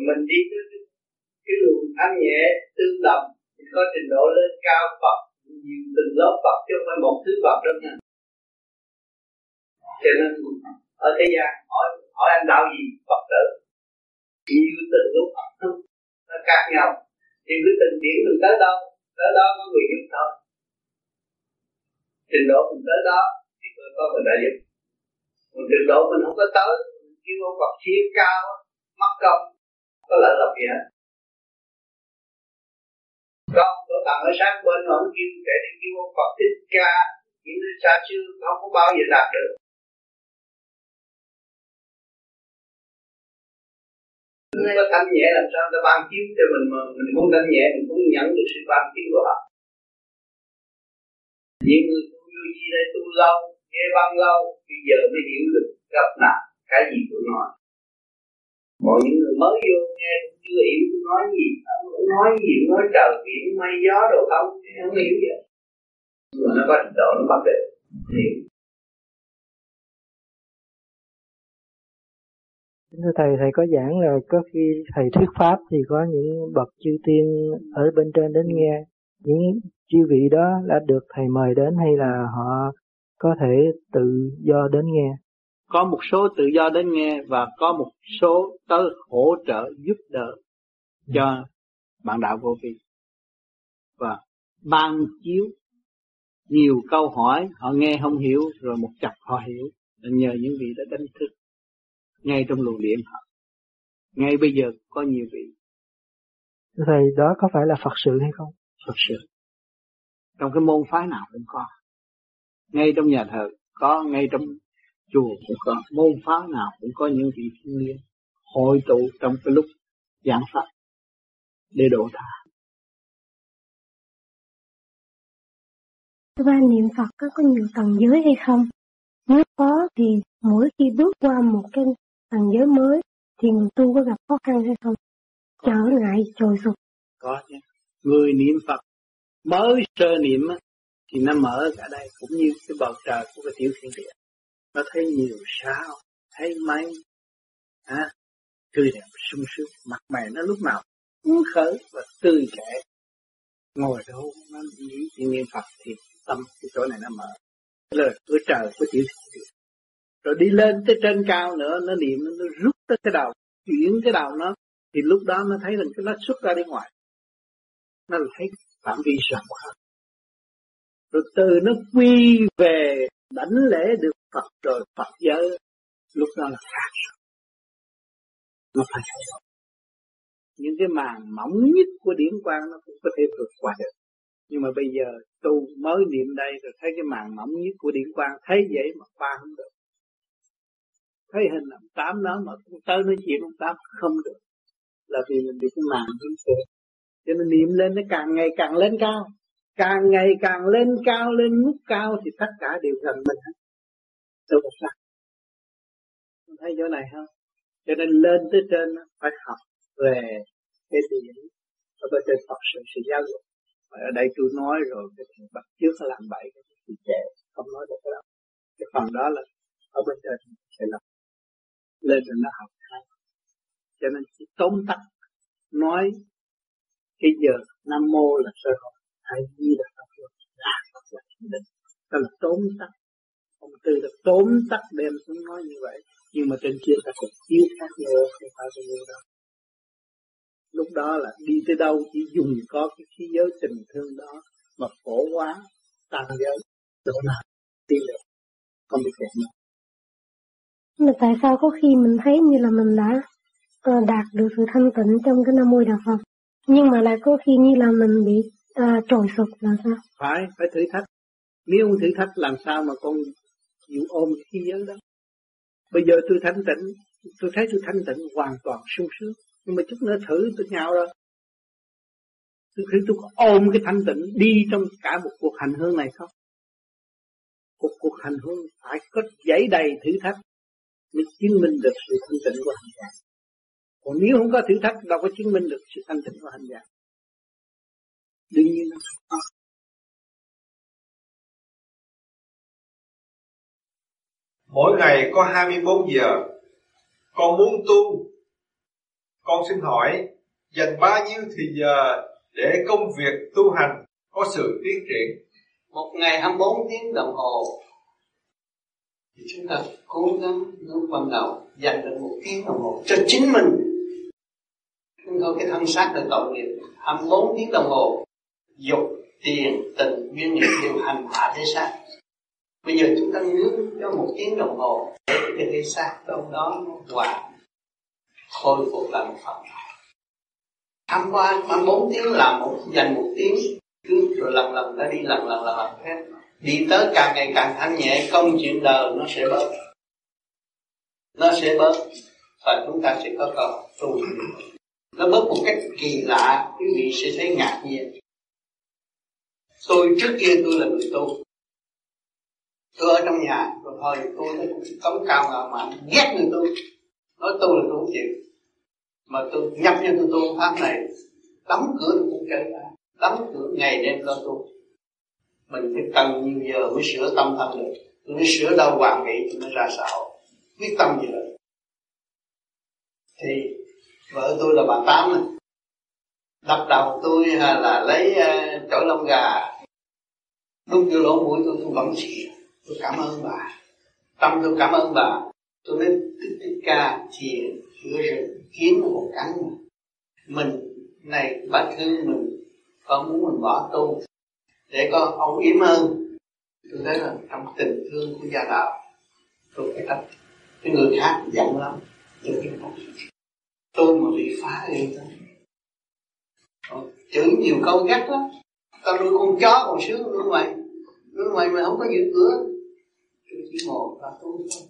Mình đi cái, cái luồng thanh nhẹ tương đồng thì có trình độ lên cao Phật, nhiều từng lớp Phật, chứ không phải một thứ Phật đâu nha. Cho nên ở thế gian hỏi hỏi anh đạo gì? Phật tử. Nhiều từng lúc Phật tu nó khác nhau. Thì cứ từng điển mình tới đâu tới đó có người giúp thôi. Trình độ mình tới đó thì tôi có người đã giúp. Còn trình độ mình không có tới, mình kêu ông Phật chia cao mất công có lợi lộc gì hết con của bạn ở sáng bên mà ông kêu để đi kêu ông Phật thích ca những nơi xa xưa không có bao giờ đạt được Người có thanh nhẹ làm sao ta ban chiếu cho mình mà mình không thanh nhẹ mình cũng nhận được sự ban chiếu của họ. Những người tu vô gì đây tu lâu, nghe văn lâu, bây giờ mới hiểu được gặp nào cái gì tôi nói. Mọi những người mới vô nghe chưa hiểu tôi nói gì, nói gì nói trời biển mây gió đồ không, không hiểu gì. Mà nó có trình độ nó bắt được. Hiểu. Thưa thầy, thầy có giảng là có khi thầy thuyết pháp thì có những bậc chư tiên ở bên trên đến nghe. Những chư vị đó đã được thầy mời đến hay là họ có thể tự do đến nghe? Có một số tự do đến nghe và có một số tới hỗ trợ giúp đỡ cho bạn đạo vô vi. Và ban chiếu nhiều câu hỏi họ nghe không hiểu rồi một chập họ hiểu nhờ những vị đã đánh thức ngay trong luồng điện họ. Ngay bây giờ có nhiều vị. Thầy đó có phải là Phật sự hay không? Phật sự. Trong cái môn phái nào cũng có. Ngay trong nhà thờ có ngay trong chùa cũng có môn phái nào cũng có những vị thiên liêng hội tụ trong cái lúc giảng pháp để độ tha Và niệm Phật có, có nhiều tầng giới hay không? Nếu có thì mỗi khi bước qua một cái tầng giới mới thì người tu có gặp khó khăn hay không? Trở ngại trồi sụp. Có chứ. Người niệm Phật mới sơ niệm thì nó mở cả đây cũng như cái bầu trời của cái tiểu thiên địa. Nó thấy nhiều sao, thấy mây, à, tươi đẹp sung sướng, mặt mày nó lúc nào phấn khởi và tươi trẻ. Ngồi đó nó nghĩ chuyện niệm Phật thì tâm cái chỗ này nó mở. Lời của trời của tiểu rồi đi lên tới trên cao nữa nó niệm nó rút tới cái đầu chuyển cái đầu nó thì lúc đó nó thấy rằng cái nó xuất ra bên ngoài nó thấy phạm vi rộng hơn rồi từ nó quy về đảnh lễ được Phật rồi Phật giới lúc đó là khác nó phải thay đổi những cái màn mỏng nhất của điển quang nó cũng có thể vượt qua được. Nhưng mà bây giờ tu mới niệm đây rồi thấy cái màn mỏng nhất của điển quang, thấy vậy mà qua không được. Thấy hình ông tám đó mà cũng tới nói chuyện ông tám không được. Là vì mình bị cái màn dính phệ cho nên niệm lên nó càng ngày càng lên cao càng ngày càng lên cao, lên mức cao thì tất cả đều gần mình hết. Đâu có sao? Thấy chỗ này không? Cho nên lên tới trên phải học về cái điểm và bên trên Phật sự sự giáo dục. Và ở đây tôi nói rồi, cái thằng bắt trước là làm bậy, cái thì trẻ không nói được cái đó. Cái phần đó là ở bên trên sẽ làm lên rồi nó học hay cho nên chỉ tóm tắt, nói cái giờ nam mô là sơ hội hay di là phật rồi là phật là chính định. Đó là tóm tắt. Ông tư là tóm tắt đem xuống nói như vậy. Nhưng mà trên kia ta còn chiếu khác nữa không phải bao nhiêu đâu. Lúc đó là đi tới đâu, chỉ dùng có cái khí giới tình thương đó mà phổ quá tăng giới chỗ nào đi được không bị kẹt nữa mà tại sao có khi mình thấy như là mình đã ờ, đạt được sự thanh tịnh trong cái nam môi đạo Phật? Nhưng mà lại có khi như là mình bị à, trồi sụp là sao? Phải, phải thử thách. Nếu không thử thách làm sao mà con chịu ôm cái giới đó. Bây giờ tôi thanh tịnh, tôi thấy tôi thanh tịnh hoàn toàn sung sướng. Nhưng mà chút nữa thử tôi nhào rồi. Tôi thấy tôi có ôm cái thanh tịnh đi trong cả một cuộc hành hương này không? Cuộc cuộc hành hương phải có giấy đầy thử thách mới chứng minh được sự thanh tịnh của hành giả còn nếu không có thử thách đâu có chứng minh được sự thanh tịnh của hành giả đương nhiên nó không Mỗi ngày có 24 giờ. Con muốn tu. Con xin hỏi Dành bao nhiêu thì giờ Để công việc tu hành Có sự tiến triển? Một ngày 24 tiếng đồng hồ. Thì chúng ta cố gắng lúc ban đầu Dành được một tiếng đồng hồ cho chính mình. Không thôi cái thân xác là tội nghiệp. 24 tiếng đồng hồ Dục, tiền, tình, duyên nghiệp đều hành hạ thế xác bây giờ chúng ta nướng cho một tiếng đồng hồ để cái thế xác trong đó nó hòa khôi phục lại một phần tham quan khoảng bốn tiếng làm một dành một tiếng cứ rồi lần lần ta đi lần lần lần lần hết đi tới càng ngày càng thanh nhẹ công chuyện đời nó sẽ bớt. Nó sẽ bớt và chúng ta sẽ có cầu tu nó bớt một cách kỳ lạ quý vị sẽ thấy ngạc nhiên tôi trước kia tôi là người tu. Tôi ở trong nhà rồi hồi tôi thấy cũng cống cao ngạo mạn ghét người tôi nói tôi là tôi không chịu. Mà tôi nhập vô tôi tu pháp này đóng cửa tôi cũng chơi ra. Đóng cửa ngày đêm lo tu. Mình phải cần nhiều giờ mới sửa tâm thân được. Tôi mới sửa đâu hoàn mỹ tôi mới ra xã hội. Biết tâm gì rồi thì vợ tôi là bà tám này đập đầu tôi là lấy uh, chổi lông gà lúc tôi lỗ mũi tôi tôi vẫn chịu tôi cảm ơn bà. Tâm tôi cảm ơn bà. Tôi mới tích tích ca thiền chữa rừng kiếm một cắn mình này bà thương mình con muốn mình bỏ tu để có ông yếm hơn tôi thấy là trong tình thương của gia đạo, tôi phải tập cái người khác giận lắm. Tôi cái không tôi mà bị phá đi. Thôi chửi nhiều câu gắt lắm tao nuôi con chó còn sướng nuôi mày nuôi mày mà không có giữ cửa. Chỉ ngồi và tu thôi.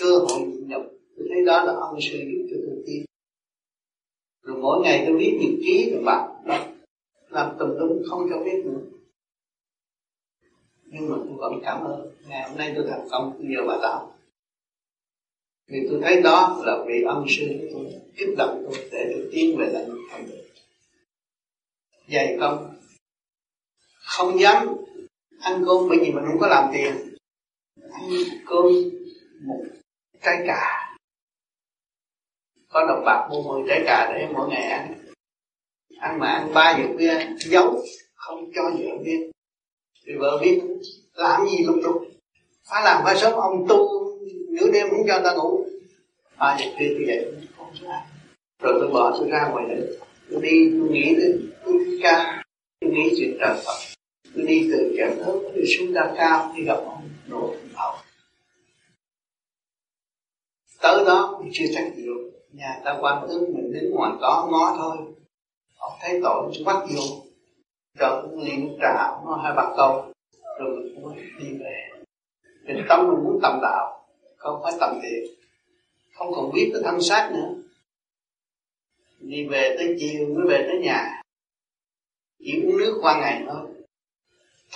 Cơ hội nhập, tôi thấy đó là ông sư giúp cho tôi tiên, rồi mỗi ngày tôi viết nhật ký rồi bạn làm tùm lum không cho biết nữa. Nhưng mà tôi vẫn cảm ơn. Ngày hôm nay tôi thành công tôi nhờ bà tạo vì tôi thấy đó là vị ân sư của tôi kích động tôi để tôi tiến về lãnh thành được. Dày công không dám. Ăn cơm bởi vì mình không có làm tiền. Ăn cơm một trái cà. Có đồng bạc mua mười trái cà để mỗi ngày ăn. Ăn mà ăn ba giờ kia giấu, không cho vợ biết thì vợ biết làm gì lúc lúc phải làm phải sớm, ông tu, nửa đêm không cho ta ngủ. Ba giờ kia tôi dậy không ra rồi tôi bỏ tôi ra ngoài nữa tôi đi, tôi nghĩ đến tôi ca tôi nghĩ chuyện trời Phật tôi đi từ trận thớt tôi xuống đa cao, đi gặp ông nội hậu tới đó mình chưa chắc được. Nhà ta quan tướng mình đứng ngoài có ngó thôi. Ông thấy tội chúng bắt vô. Cho cũng liền trà nó hai bạc câu rồi mình cũng đi về. Mình tâm mình muốn tầm đạo, không phải tầm thiện. Không còn biết cái thân xác nữa. Đi về tới chiều mới về tới nhà. Chỉ uống nước qua ngày thôi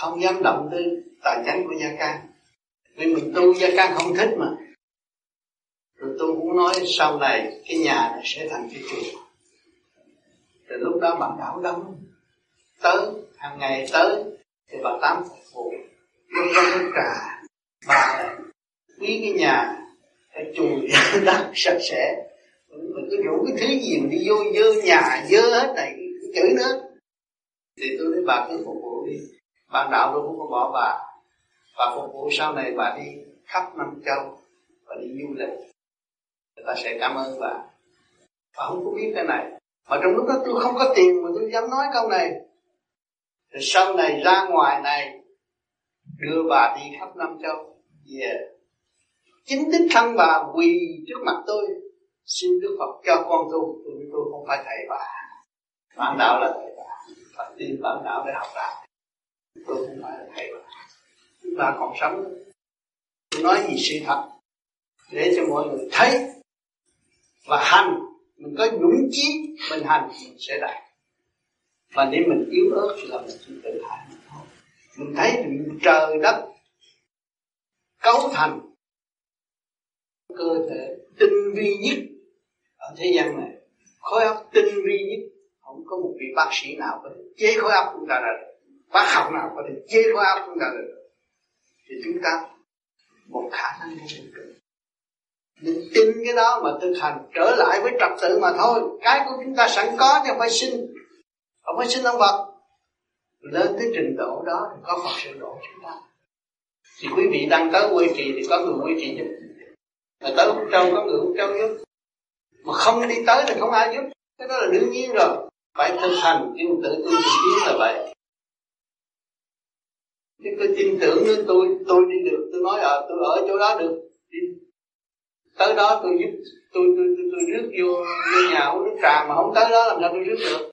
không dám động tới tài chánh của gia can vì mình tu gia can không thích mà. Rồi tôi cũng nói sau này cái nhà này sẽ thành cái chùa. Rồi lúc đó bạn đảo đông tới, hàng ngày tới, thì bà tám phục vụ. Lúc đó nước trà, bà quý cái nhà phải chùi đất sạch sẽ. Mình cứ rủ cái thứ gì mình đi vô dơ nhà, dơ hết này chửi nữa thì tôi nói bà cứ phục vụ đi ban đạo tôi cũng có bỏ bà. Và phục vụ sau này bà đi khắp năm châu và đi du lịch. Người ta sẽ cảm ơn bà. Và không có biết cái này. Mà trong lúc đó tôi không có tiền mà tôi dám nói câu này. Rồi sau này ra ngoài này, đưa bà đi khắp năm châu. Về yeah. chính đích thân bà quỳ trước mặt tôi. Xin đức phật cho con tu tôi tôi không phải thầy bà. Bản đạo là thầy bà. Phải tin bản đạo để học đạo tôi không phải là thầy bà. Chúng ta còn sống. Tôi nói gì sự thật? Để cho mọi người thấy và hành. Mình có dũng chí, mình hành mình sẽ đạt. Và nếu mình yếu ớt thì là mình chỉ tự hại mình thôi. Mình thấy trời đất cấu thành cơ thể tinh vi nhất ở thế gian này. Khối óc tinh vi nhất. Không có một vị bác sĩ nào có thể chế khối óc chúng ta ra được bác học nào có thể chế qua óc chúng được. Thì chúng ta một khả năng vô cùng mình tin cái đó mà thực hành trở lại với trật tự mà thôi. Cái của chúng ta sẵn có chứ không phải sinh không phải sinh ông Phật. Lên tới trình độ đó thì có Phật sự độ chúng ta. Thì quý vị đang tới quy trì thì có người quy trì giúp. Mà tới Úc Châu có người Úc Châu giúp. Mà không đi tới thì không ai giúp. Cái đó là đương nhiên rồi. Phải thực hành. Nhưng tự tôi tiến là vậy chứ tôi tin tưởng nữa tôi tôi đi được. Tôi nói à, tôi ở chỗ đó được. Đi. Tới đó tôi giúp tôi tôi tôi, tôi rước vô, vô nhà uống nước trà mà không tới đó làm sao tôi rước được.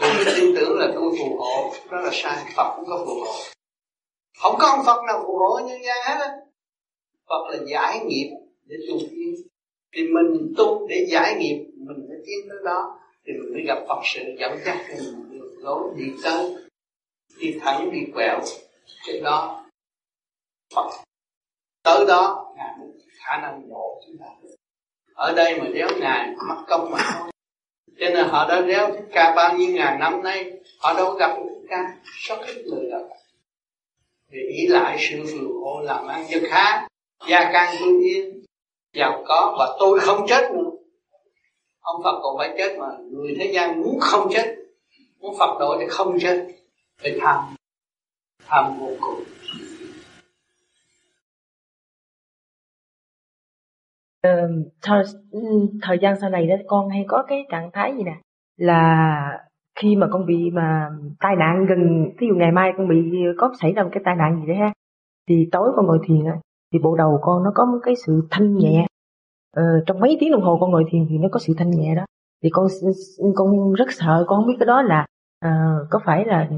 Tôi tin tưởng là tôi phù hộ. Đó là sai Phật cũng có phù hộ. Không có ông Phật nào phù hộ nhân gian hết á. Phật là giải nghiệp để tu tiến. Thì mình tu để giải nghiệp mình phải tiến tới đó thì mình mới gặp Phật sự dẫn dắt mình được lối đi tới đi thẳng đi quẹo trên đó, Phật. Tới đó, ngài mới khả năng độ chúng ta. Ở đây mà đéo ngài mất công mà thôi cho nên họ đã réo thích ca bao nhiêu ngàn năm nay, họ đâu gặp thích ca. Rất ít người gặp. Vì ý lại sự phù hộ làm ăn cho khá, gia can tu yên. Giàu có và tôi không chết nữa. Ông Phật còn phải chết mà người thế gian muốn không chết, muốn Phật độ thì không chết phải tham tham vô cùng. Ờ, thời, ừ, thời gian sau này đó con hay có cái trạng thái gì nè? Là khi mà con bị mà tai nạn gần ví dụ ngày mai con bị có xảy ra một cái tai nạn gì đấy ha thì tối con ngồi thiền á thì bộ đầu con nó có một cái sự thanh nhẹ. Ờ, trong mấy tiếng đồng hồ con ngồi thiền thì nó có sự thanh nhẹ đó. Thì con con rất sợ con không biết cái đó là uh, có phải là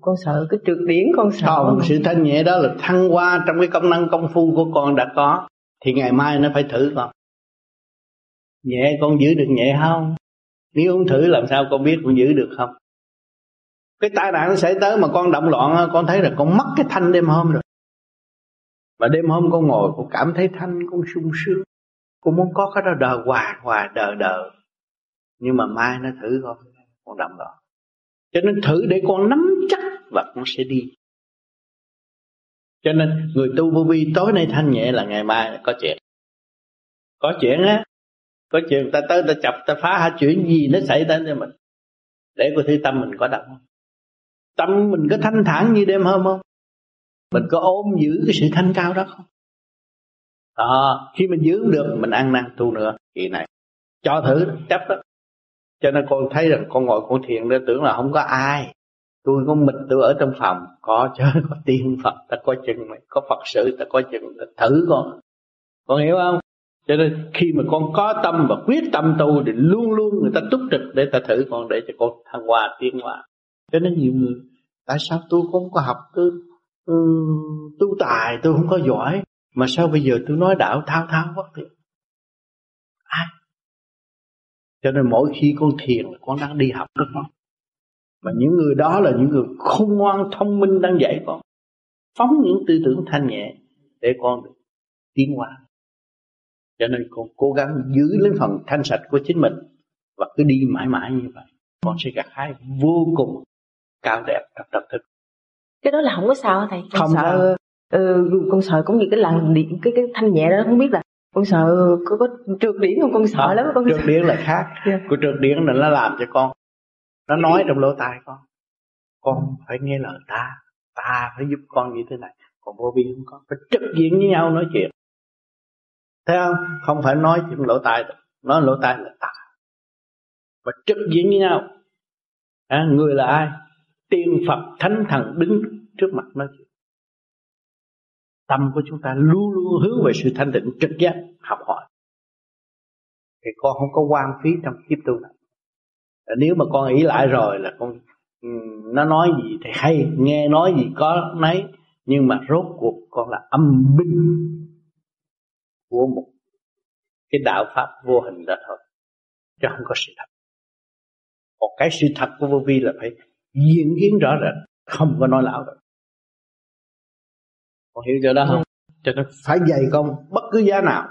con sợ cái trượt điển con sợ không sự thanh nhẹ đó là thăng hoa trong cái công năng công phu của con đã có thì ngày mai nó phải thử con. Nhẹ con giữ được nhẹ không? Nếu không thử làm sao con biết con giữ được không? Cái tai nạn nó xảy tới mà con động loạn con thấy là con mất cái thanh đêm hôm rồi. Mà đêm hôm con ngồi con cảm thấy thanh con sung sướng. Con muốn có cái đó đờ hoài hoài đờ đờ. Nhưng mà mai nó thử con con động loạn cho nên thử để con nắm chắc và con sẽ đi. Cho nên người tu vô vi tối nay thanh nhẹ là ngày mai có chuyện. Có chuyện á, có chuyện ta tới ta chập ta phá hả, chuyện gì nó xảy ra cho mình. Để có thứ tâm mình có động không. Tâm mình có thanh thản như đêm hôm không? Mình có ôm giữ cái sự thanh cao đó không? À khi mình giữ được, mình ăn năn tu nữa, kỳ này. Cho thử, chấp đó cho nên con thấy rằng con ngồi con thiền để tưởng là không có ai. Tôi có mình tôi ở trong phòng. Có chứ, có tiên phật, ta có chừng mày. Có phật sự, ta có chừng ta thử con. Con hiểu không? Cho nên khi mà con có tâm và quyết tâm tu thì luôn luôn người ta túc trực để ta thử con, để cho con thăng hoa, tiến hóa. Cho nên nhiều người, tại sao tôi không có học, tôi ừ, tu tài, tôi không có giỏi? Mà sao bây giờ tôi nói đạo thao thao bất tuyệt cho nên mỗi khi con thiền con đang đi học đó con. Mà những người đó là những người khôn ngoan thông minh đang dạy con. Phóng những tư tưởng thanh nhẹ để con được tiến hóa. Cho nên con cố gắng giữ lấy phần thanh sạch của chính mình và cứ đi mãi mãi như vậy. Con sẽ gặt hái vô cùng cao đẹp trong tâm thức. Cái đó là không có sao thầy. Con không sợ. ừ, con sợ cũng như cái làn điện cái cái thanh nhẹ đó không biết là con sợ có, có trượt điển không? Con sợ lắm con trượt điển là khác. Yeah. của trượt điển là nó làm cho con nó nói trong lỗ tai con con phải nghe lời ta ta phải giúp con như thế này. Còn vô vi không có phải trực diện với nhau nói chuyện. Thấy không? Không phải nói chuyện lỗ tai nói lỗ tai là ta. Và trực diện với nhau. À, người là ai? Tiên phật thánh thần đứng trước mặt nói chuyện tâm của chúng ta luôn luôn hướng về sự thanh tịnh trực giác, học hỏi. Thì con không có quan phí trong kiếp tu này. Nếu mà con ý lại rồi là con, nó nói gì thì hay, nghe nói gì có nấy, nhưng mà rốt cuộc con là âm binh của một cái đạo pháp vô hình đó thôi, chứ không có sự thật. Còn cái sự thật của vô vi là phải diễn kiến rõ rệt, không có nói lão được con hiểu chỗ đó không? Cho nên phải dày công bất cứ giá nào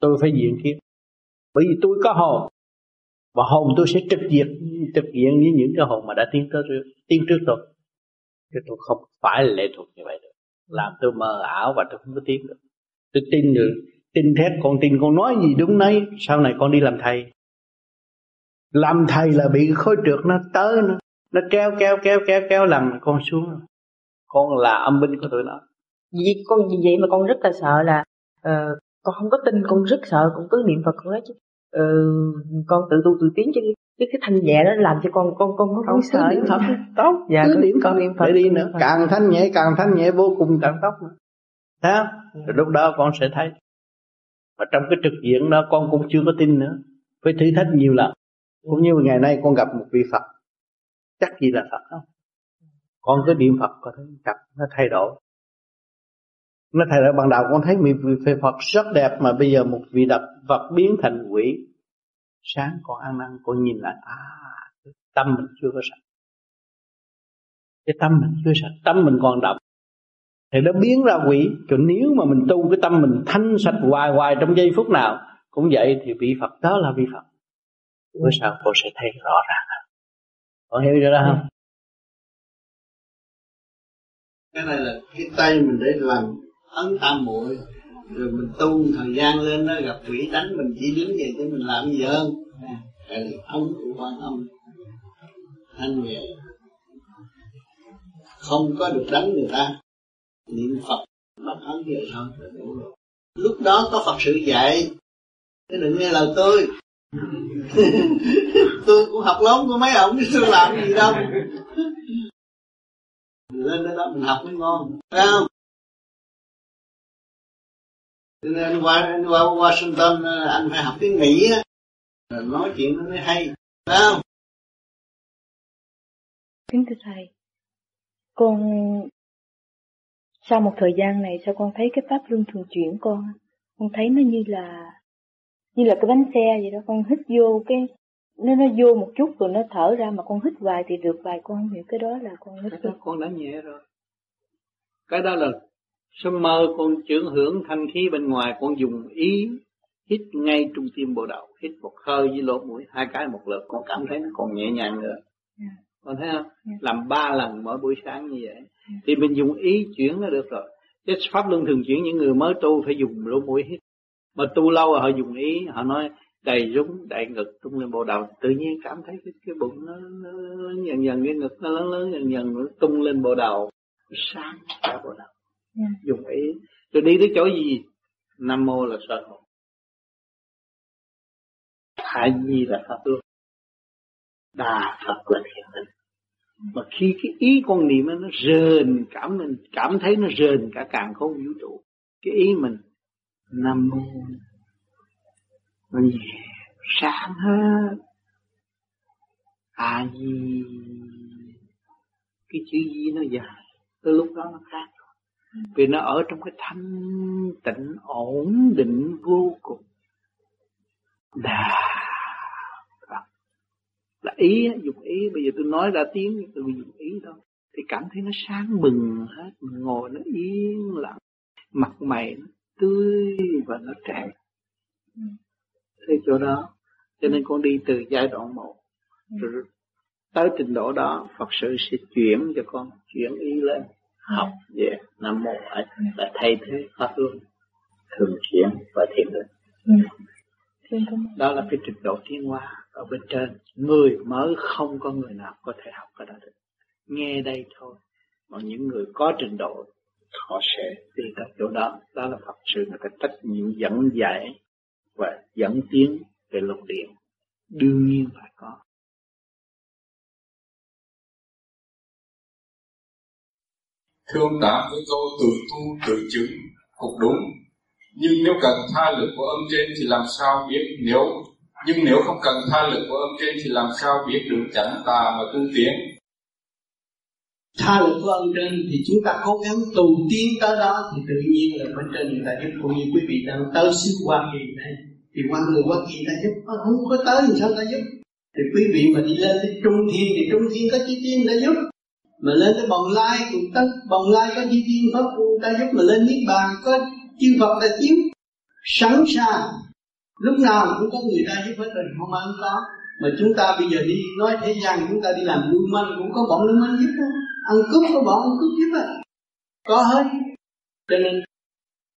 tôi phải diện kiến. Bởi vì tôi có hồn và hồn tôi sẽ trực diện trực diện với những cái hồn mà đã tiến tới tiến trước tôi. Chứ tôi không phải lệ thuộc như vậy được. Làm tôi mờ ảo và tôi không có tiến được. Tôi tin được tin thét con tin con nói gì đúng nấy sau này con đi làm thầy. Làm thầy là bị khối trượt nó tới nó nó kéo kéo kéo kéo kéo làm con xuống. Con là âm binh của tụi nó vì con vì vậy mà con rất là sợ là uh, con không có tin con rất sợ con cứ niệm phật con nói chứ uh, con tự tu tự tiến chứ cái cái thanh nhẹ đó làm cho con con con có sợ niệm phật tốt dạ cứ con, niệm con phật niệm phật đi nữa. Càng thanh nhẹ càng thanh nhẹ vô cùng càng tốt nữa. Thấy không? Rồi lúc đó con sẽ thấy. Và trong cái trực diện đó con cũng chưa có tin nữa. Phải thử thách nhiều lần. Cũng như ngày nay con gặp một vị Phật. Chắc gì là Phật không? Con cứ niệm Phật có thấy gặp nó thay đổi nó thay đổi ban đầu con thấy vị Phật rất đẹp mà bây giờ một vị đập vật biến thành quỷ. Sáng con ăn năn, con nhìn lại à tâm mình chưa có sạch. Cái tâm mình chưa sạch, tâm mình còn đậm thì nó biến ra quỷ. Còn nếu mà mình tu cái tâm mình thanh sạch hoài hoài trong giây phút nào, cũng vậy thì vị Phật đó là vị Phật. Bữa sau cô sẽ thấy rõ ràng. Con hiểu chưa đó không? Cái này là cái tay mình để làm ấn tam muội. Rồi mình tu thời gian lên nó gặp quỷ đánh mình chỉ đứng vậy cho mình làm gì hơn. Tại vì ấn của quan âm thanh nhẹ không có được đánh người ta. Niệm phật bắt ấn về thôi. Là đủ rồi lúc đó có phật sự dạy. Chứ đừng nghe lời tôi. Tôi cũng học lớn của mấy ông chứ tôi làm gì đâu. Lên đó, đó mình học mới ngon. Phải không? Cho nên anh qua anh qua Washington anh phải học tiếng Mỹ á. Rồi nói chuyện nó mới hay phải không? Kính thưa thầy con sau một thời gian này sao con thấy cái pháp luân thường chuyển con? Con thấy nó như là như là cái bánh xe vậy đó. Con hít vô cái nó nó vô một chút rồi nó thở ra mà con hít vài thì được vài con không hiểu cái đó là con hít cái đó con đã nhẹ rồi. Cái đó là sớm mơ con trưởng hưởng thanh khí bên ngoài con dùng ý hít ngay trung tim bộ đầu hít một hơi với lỗ mũi hai cái một lượt. Con cảm thấy nó còn nhẹ nhàng nữa. Yeah. con thấy không? Yeah. làm ba lần mỗi buổi sáng như vậy. Yeah. thì mình dùng ý chuyển nó được rồi. Cái pháp luân thường chuyển những người mới tu phải dùng lỗ mũi hít. Mà tu lâu rồi họ dùng ý họ nói đầy rúng đầy ngực tung lên bộ đầu. Tự nhiên cảm thấy cái, cái bụng nó, nó, nó dần dần cái ngực nó lớn lớn dần dần nó tung lên bộ đầu. Sáng cả bộ đầu yeah. dùng ý. Tôi đi tới chỗ gì? Nam mô là soi hồn hạ di là pháp luân đà phật là thiền định mà khi cái ý con niệm nó rền, cảm mình, cảm thấy nó rền cả càng không vũ trụ. Cái ý mình, nam mô. Nó sáng hết. A di. Cái chữ di nó dài. Tới lúc đó nó khác vì nó ở trong cái thanh tịnh, ổn định, vô cùng. Đà là ý, dùng ý, bây giờ tôi nói ra tiếng, tôi dùng ý thôi. Thì cảm thấy nó sáng bừng hết ngồi nó yên lặng. Mặt mày nó tươi và nó trẻ. Thế chỗ đó, cho nên con đi từ giai đoạn một. Rồi tới trình độ đó, Phật sự sẽ chuyển cho con chuyển ý lên học về nam mô ấy là thay thế pháp luân thường chuyển và thiền định. Đó là cái trình độ tiến hóa ở bên trên. Người mới không có người nào có thể học cái đó được. Nghe đây thôi mà những người có trình độ họ sẽ đi tới chỗ đó. Đó là Phật sự là cái trách nhiệm dẫn dạy và dẫn tiến về lục điện đương nhiên phải có thương ông với câu tự tu tự chứng, cũng đúng. Nhưng nếu cần tha lực của âm trên thì làm sao biết nếu? Nhưng nếu không cần tha lực của âm trên thì làm sao biết được chẳng tà mà tu tiến? Tha lực của âm trên thì chúng ta cố gắng tu tiến tới đó thì tự nhiên là bên trên người ta giúp. Cũng như quý vị đang tới xứ Hoa Kỳ này, thì qua người Hoa Kỳ ta giúp. Không có tới thì sao ta giúp? Thì quý vị mà đi lên tới Trung Thiên thì Trung Thiên có chi tiên đã giúp mà lên tới bồng lai cũng tất bồng lai có chi tiên pháp phu ta giúp mà lên niết bàn, có chư phật ta chiếu. Sẵn sàng. Lúc nào cũng có người ta giúp hết rồi, không ai không có. Mà chúng ta bây giờ đi, nói thế gian chúng ta đi làm buôn manh, cũng có bọn lưu manh giúp đó. Ăn cướp có bọn ăn cướp giúp á có hết. Cho nên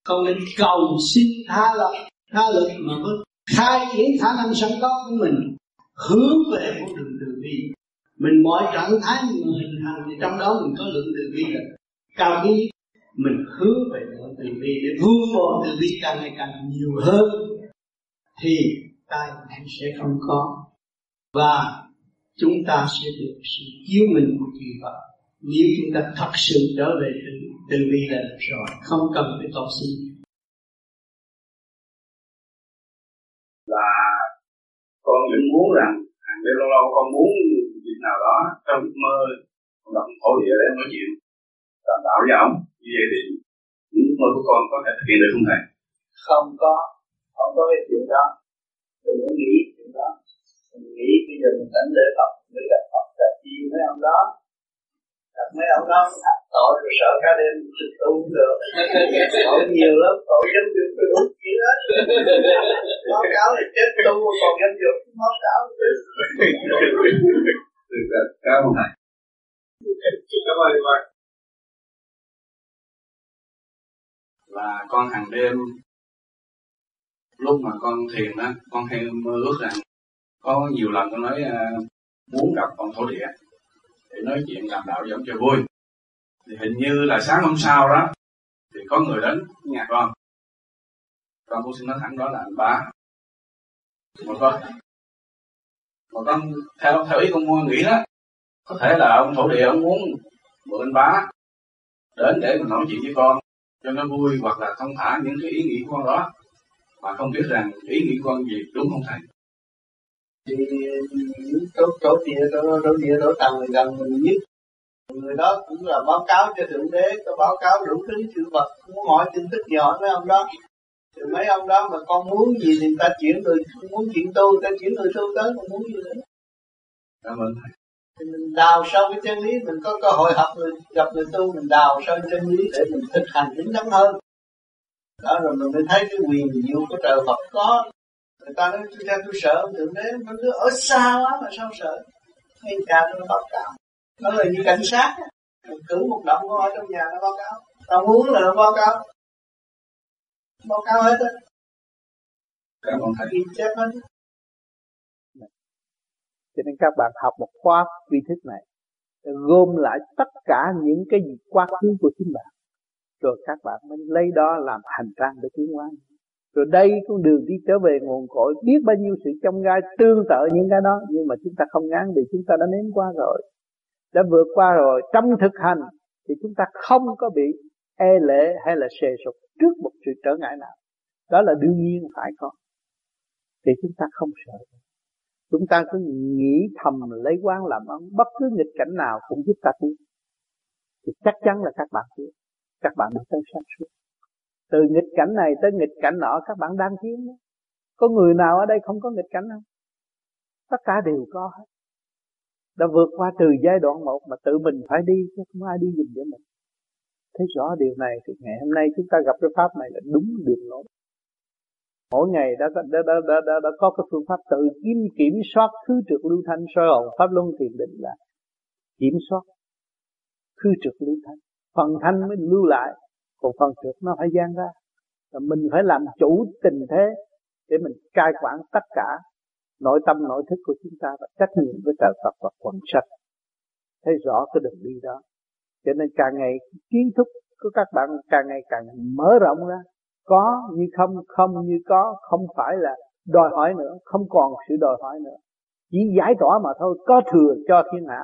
không nên cầu xin tha lực tha lực mà mới khai triển khả năng sẵn có của mình, hướng về con đường từ bi mình mọi trạng thái mình hình thành thì trong đó mình có lượng từ bi là cao nhất mình hướng về lượng từ bi để vun bồi từ bi càng ngày càng nhiều hơn. Thì tai nạn sẽ không có và chúng ta sẽ được sự chiếu mình của chư Phật. Nếu chúng ta thật sự trở về từ, từ bi là được rồi không cần phải cầu xin là con vẫn muốn rằng hàng đêm lâu lâu con muốn nào đó trong giấc mơ động thổ địa để nói chuyện. Đảm bảo với ông như vậy thì những giấc mơ của con có thể thực hiện được không thầy? Không có. Không có cái chuyện đó. Đừng có nghĩ chuyện đó. Mình nghĩ bây giờ mình đánh lễ Phật mình gặp Phật gặp chi mấy ông đó. Gặp mấy ông đó thật tội rồi sợ cả đêm trực tu cũng được. Tội nhiều lắm tội dám dục tôi đúng chuyện hết báo cáo là chết tu còn dám dục báo cáo cảm ơn thầy cảm ơn thầy là con hàng đêm lúc mà con thiền đó con hay mơ ước rằng có nhiều lần con nói uh, muốn gặp con thổ địa để nói chuyện làm đạo giống cho vui. Thì hình như là sáng hôm sau đó thì có người đến nhà con. Con cũng xin nói thẳng đó là anh ba một con mà con theo theo ý con mua nghĩ đó có thể là ông thổ địa ông muốn mượn anh bá đến để mình nói chuyện với con cho nó vui hoặc là thông thả những cái ý nghĩ của con đó. Mà không biết rằng ý nghĩ của con gì đúng không thầy? Thì chỗ chỗ kia chỗ, chỗ kia chỗ tầng gần mình nhất. Người đó cũng là báo cáo cho thượng đế có báo cáo đủ thứ sự vật muốn tin tức nhỏ với ông đó? Thì mấy ông đó mà con muốn gì thì ta chuyển người không muốn chuyện tu ta chuyển người tu tới con muốn gì nữa. Cảm ơn thầy. Thì mình đào sâu cái chân lý mình có cơ hội học người gặp người tu mình đào sâu chân lý để mình thực hành chính chắn hơn. Đó rồi mình mới thấy cái quyền diệu của trời Phật có. Người ta nói tôi ra tôi sợ thượng đế nó cứ ở xa quá mà sao sợ? Ngay cha nó báo cáo. Nó là như cảnh sát mình cử một động của ở trong nhà nó báo cáo. Tao muốn là nó báo cáo báo cáo hết á các bạn phải ghi chép hết. Cho nên các bạn học một khóa vi thức này gom lại tất cả những cái gì quá khứ của chính bạn. Rồi các bạn mới lấy đó làm hành trang để tiến hóa. Rồi đây con đường đi trở về nguồn cội, biết bao nhiêu sự trong gai tương tự những cái đó, nhưng mà chúng ta không ngán vì chúng ta đã nếm qua rồi. Đã vượt qua rồi, trong thực hành thì chúng ta không có bị e lệ hay là xề sụp trước một sự trở ngại nào, đó là đương nhiên phải có. Thì chúng ta không sợ. Chúng ta cứ nghĩ thầm, lấy quan làm ăn bất cứ nghịch cảnh nào cũng giúp ta tiến. Thì chắc chắn là các bạn tiến. Các bạn đã tới sáng suốt. Từ nghịch cảnh này tới nghịch cảnh nọ, các bạn đang tiến. Đó. có người nào ở đây không có nghịch cảnh không? Tất cả đều có hết. Đã vượt qua từ giai đoạn một mà tự mình phải đi chứ không ai đi giùm cho mình thấy rõ điều này thì ngày hôm nay chúng ta gặp cái pháp này là đúng đường lối. Mỗi ngày đã, đã, đã, đã, đã, đã có cái phương pháp tự kiểm kiểm soát khứ trực lưu thanh. Soi hồn pháp luân thiền định là kiểm soát khứ trực lưu thanh. Phần thanh mới lưu lại còn phần trực nó phải gian ra. Và mình phải làm chủ tình thế để mình cai quản tất cả nội tâm nội thức của chúng ta và trách nhiệm với trời Phật và quần sách thấy rõ cái đường đi đó cho nên càng ngày kiến thức của các bạn càng ngày càng mở rộng ra. Có như không không như có, không phải là đòi hỏi nữa, không còn sự đòi hỏi nữa. Chỉ giải tỏa mà thôi, có thừa cho thiên hạ.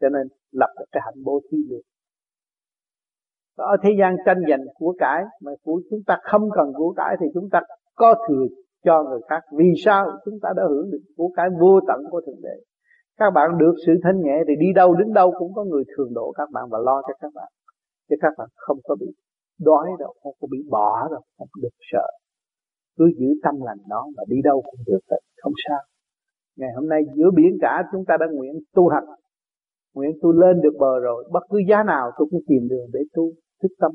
Cho nên lập được cái hạnh bố thí được. Ở thế gian tranh giành của cải mà của chúng ta không cần của cải thì chúng ta có thừa cho người khác. Vì sao? Chúng ta đã hưởng được của cái vô tận của thượng đế các bạn được sự thanh nhẹ thì đi đâu đứng đâu cũng có người thường độ các bạn và lo cho các bạn. Chứ các bạn không có bị đói đâu, không có bị bỏ đâu, không được sợ. Cứ giữ tâm lành đó và đi đâu cũng được không sao. Ngày hôm nay giữa biển cả chúng ta đã nguyện tu hành. Nguyện tôi lên được bờ rồi, bất cứ giá nào tôi cũng tìm đường để tu, thức tâm.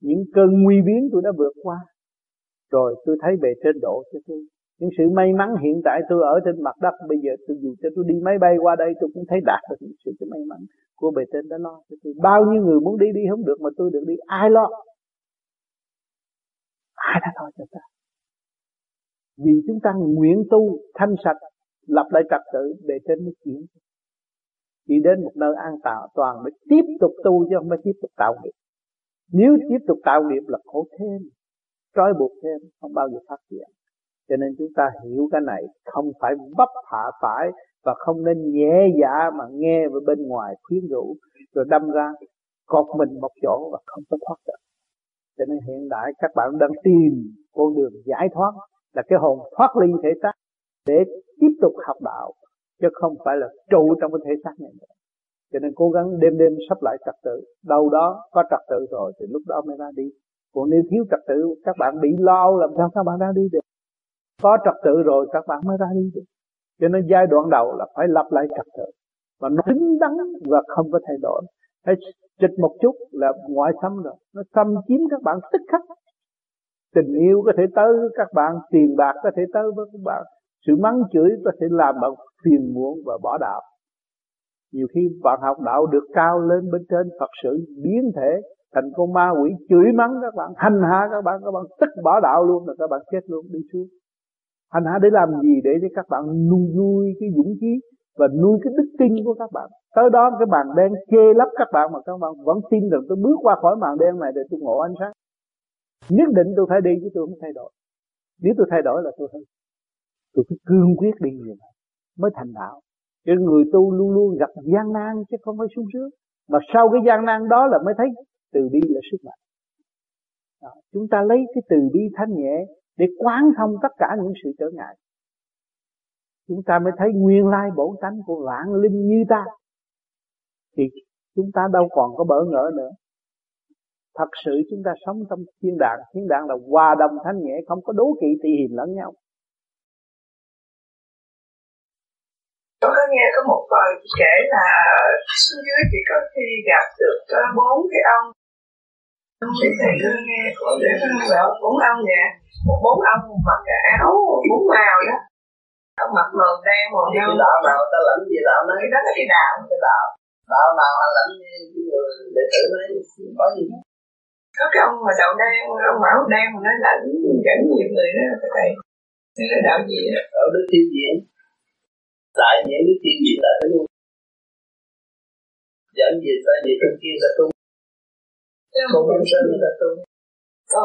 Những cơn nguy biến tôi đã vượt qua, rồi tôi thấy bề trên độ cho tôi những sự may mắn hiện tại tôi ở trên mặt đất, bây giờ tôi dù cho tôi đi máy bay qua đây, tôi cũng thấy đạt được những sự cái may mắn của bề trên đã lo cho tôi. Bao nhiêu người muốn đi đi không được mà tôi được đi. Ai lo? Ai đã lo cho ta? Vì chúng ta nguyện tu, thanh sạch, lập lại trật tự, bề trên mới chuyển. Chỉ đến một nơi an tạo toàn mới tiếp tục tu chứ không phải tiếp tục tạo nghiệp. Nếu tiếp tục tạo nghiệp là khổ thêm, trói buộc thêm, không bao giờ phát triển cho nên chúng ta hiểu cái này, không phải bấp hạ phải và không nên nhẹ dạ mà nghe với bên ngoài khuyến rũ, rồi đâm ra cột mình một chỗ và không có thoát được. Cho nên hiện đại các bạn đang tìm con đường giải thoát là cái hồn thoát ly thể xác để tiếp tục học đạo, chứ không phải là trụ trong cái thể xác này nữa. Cho nên cố gắng đêm đêm sắp lại trật tự, đâu đó có trật tự rồi thì lúc đó mới ra đi. Còn nếu thiếu trật tự, các bạn bị lo làm sao các bạn ra đi được? Có trật tự rồi, các bạn mới ra đi được. Cho nên giai đoạn đầu là phải lập lại trật tự. Và nó đứng đắn và không có thay đổi. Hãy chịch một chút là ngoại xâm rồi. Nó xâm chiếm các bạn tức khắc. Tình yêu có thể tới với các bạn, tiền bạc có thể tới với các bạn. Sự mắng chửi có thể làm bạn phiền muộn và bỏ đạo. Nhiều khi bạn học đạo được cao lên bên trên, Phật sự biến thể, thành con ma quỷ chửi mắng các bạn, hành hạ các bạn các bạn tức bỏ đạo luôn là các bạn chết luôn, đi xuống hành hạ để làm gì để cho các bạn nuôi nuôi cái dũng khí và nuôi cái đức tin của các bạn. Tới đó cái màn đen che lấp các bạn mà các bạn vẫn tin rằng tôi bước qua khỏi màn đen này để tôi ngộ ánh sáng. Nhất định tôi phải đi chứ tôi không thay đổi. Nếu tôi thay đổi là tôi phải tôi cứ cương quyết đi như vậy mới thành đạo. Cho người tu luôn luôn gặp gian nan chứ không phải sung sướng. Mà sau cái gian nan đó là mới thấy từ bi là sức mạnh. Đó. chúng ta lấy cái từ bi thanh nhẹ để quán thông tất cả những sự trở ngại. Chúng ta mới thấy nguyên lai bổn tánh của vạn linh như ta. Thì chúng ta đâu còn có bỡ ngỡ nữa. Thật sự chúng ta sống trong thiên đàng. Thiên đàng là hòa đồng thanh nhẹ, không có đố kỵ tị hiềm lẫn nhau. Tôi có nghe có một bài kể là xuống dưới chỉ có khi gặp được bốn cái ông. Thì thầy nghe, có để bảo bốn ông vậy một bốn ông mặc cái áo bốn màu đó. Ông mặc màu đen màu nâu. cái đạo nào ta lãnh gì đạo nói cái đó là cái đạo cái đạo. Đạo nào họ lãnh như người đệ tử nói có gì có cái ông mà đầu đen ông mão đen mà nói lãnh dẫn nhiều người đó thầy. Thế là đạo gì đó? Ở đức thiên diễn đại nhãn đức thiên diễn là luôn. Dẫn gì ta gì trong kia là tu. Không sinh là tu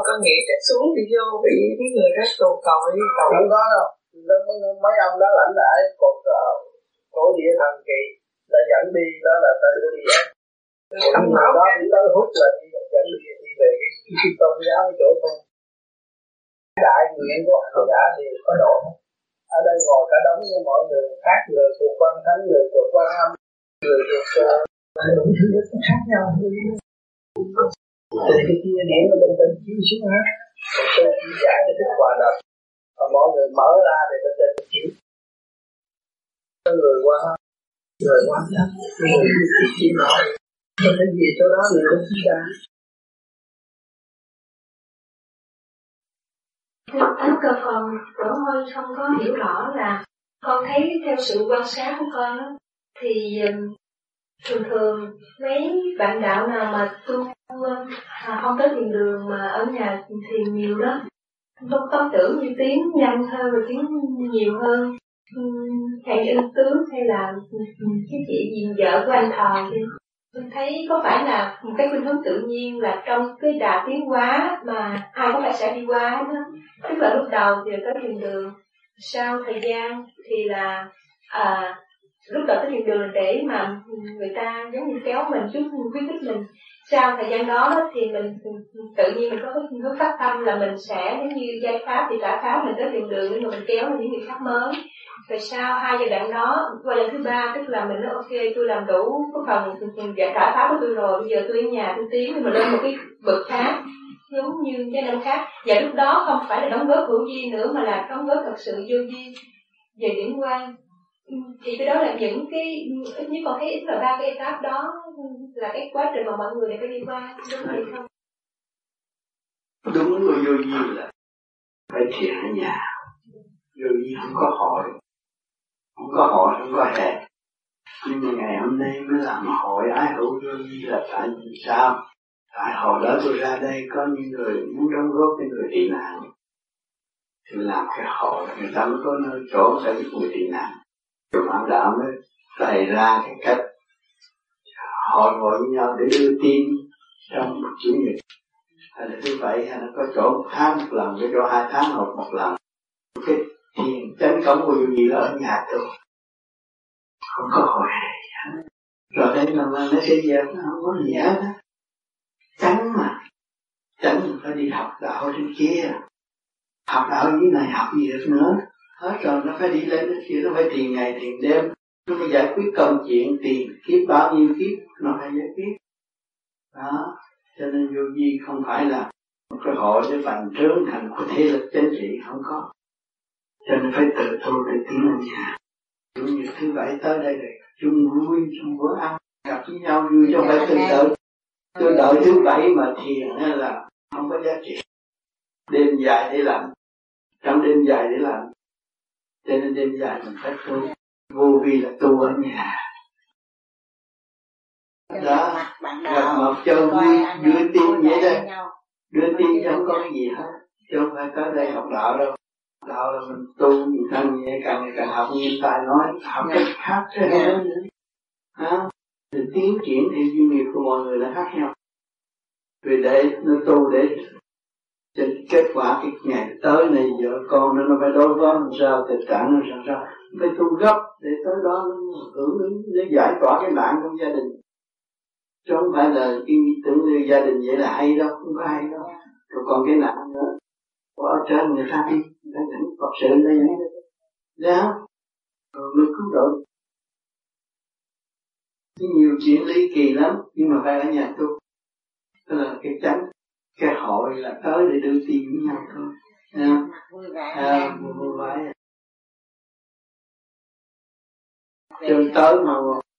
có nghĩa chắc xuống thì vô bị cái người đó tù tội tội. Không có đâu. Đó mấy ông đó lãnh lại còn cổ địa thần kỳ. Đã dẫn đi đó là đưa đi á còn người đó đi tới hút là đi dẫn đi đi về cái tôn giáo cái chỗ tu đại nguyện của hành giả thì có độ. Ở đây ngồi cả đống với mọi người khác người thuộc quan thánh người thuộc quan âm người thuộc đủ thứ khác nhau thì cái kia điểm nó bên trên chiếu xuống hết tôi chỉ giải cho thức hòa đồng và mọi người mở ra để bên trên chiếu. Có người qua người qua đó, người chỉ chỉ nói có cái gì chỗ đó người cũng chỉ ra. Thánh cơ con, cổ hơi không có hiểu rõ là con thấy theo sự quan sát của con đó, thì um, thường thường mấy bạn đạo nào mà tu à, không tới thiền đường mà ở nhà thiền nhiều đó. Tôi tâm tưởng như tiếng nhanh hơn và tiếng nhiều hơn. Hay ưng tướng hay là cái chị gì vợ của anh thò thì mình thấy có phải là một cái khuynh hướng tự nhiên là trong cái đà tiến hóa mà ai cũng phải sẽ đi qua đó tức là lúc đầu thì tới thiền đường sau thời gian thì là à, lúc đầu tới thiền đường để mà người ta giống như kéo mình chút khuyến khích mình. Sau thời gian đó thì mình tự nhiên mình có cái hướng phát tâm là mình sẽ giống như giai pháp thì trả pháp mình tới thiền đường để mà mình kéo những người khác mới. Rồi sau hai giai đoạn đó, qua lần thứ ba, tức là mình nói, ok, tôi làm đủ cái phần giải trả pháp của tôi rồi, bây giờ tôi ở nhà tôi tiến nhưng mà lên một cái bậc khác giống như cái năm khác. Và lúc đó không phải là đóng góp hữu duy nữa, mà là đóng góp thật sự vô duy về điểm quan thì cái đó là những cái ít nhất con thấy ít là ba cái etap đó là cái quá trình mà mọi người đều phải đi qua đúng vậy không? Đúng. Người vô vi là phải thiền ở nhà. Vô vi không có hội. Không có hội không có hẹn nhưng mà ngày hôm nay mới làm hội ái hữu vô vi là tại vì sao? Tại hồi đó tôi ra đây có những người muốn đóng góp cho người tị nạn. Thì làm cái hội người ta mới có nơi chỗ để người tị nạn rồi bạn đạo mới bày ra cái cách hội ngồi với nhau để đưa tin trong một chủ nhật. Hay là thứ bảy, hay là có chỗ tháng một lần cái chỗ hai tháng một một lần. Cái thiền chánh cổng của gì là ở nhà tôi. Không có hội rồi đây là nó sẽ dẹp nó không có gì hết tránh mà. Tránh mình phải đi học đạo trên kia học đạo dưới này học gì được nữa? Hết rồi, nó phải đi lên đến kia, nó phải tiền ngày, tiền đêm. Nó phải giải quyết công chuyện, tiền kiếp, bao nhiêu kiếp, nó phải giải quyết. Đó, cho nên vô vi không phải là một cái hội để bành trướng thành một thế lực chính trị, không có. Cho nên phải tự tu để tiến lên nhà. Chủ như thứ bảy tới đây để chung vui, chung bữa ăn, gặp với nhau vui cho phải tự tự. Tôi đợi thứ bảy mà thiền hay là không có giá trị. Đêm dài để làm. Trong đêm dài để làm cho nên đêm dài mình phải tu vô vi là tu ở nhà. Đó gặp mặt cho vui đưa tin vậy đây đưa tin không có gì hết chứ không phải tới đây học đạo đâu. Đạo là mình tu mình càng nhẹ càng ngày càng học. Như tài nói học cách khác thế hơn nữa ha thì tiến triển thì duyên nghiệp của mọi người là khác nhau. Vì để nó tu để cho kết quả cái ngày tới này vợ con nó nó phải đối phó làm sao, tình trạng nó làm sao. Phải tu gấp để tới đó nó hưởng ứng, để giải tỏa cái nạn trong gia đình. Chứ không phải là cái tưởng như gia đình vậy là hay đâu, không có hay đâu. Rồi còn cái nạn nữa. Của ở trên người ta đi, người ta dẫn Phật sự đây nhé đó rồi mới cứu độ cái nhiều chuyện ly kỳ lắm, nhưng mà phải ở nhà tu. Tức là cái tránh cái hội là tới để đưa tiền với nhau thôi à, à, vui vẻ. Chân tới mà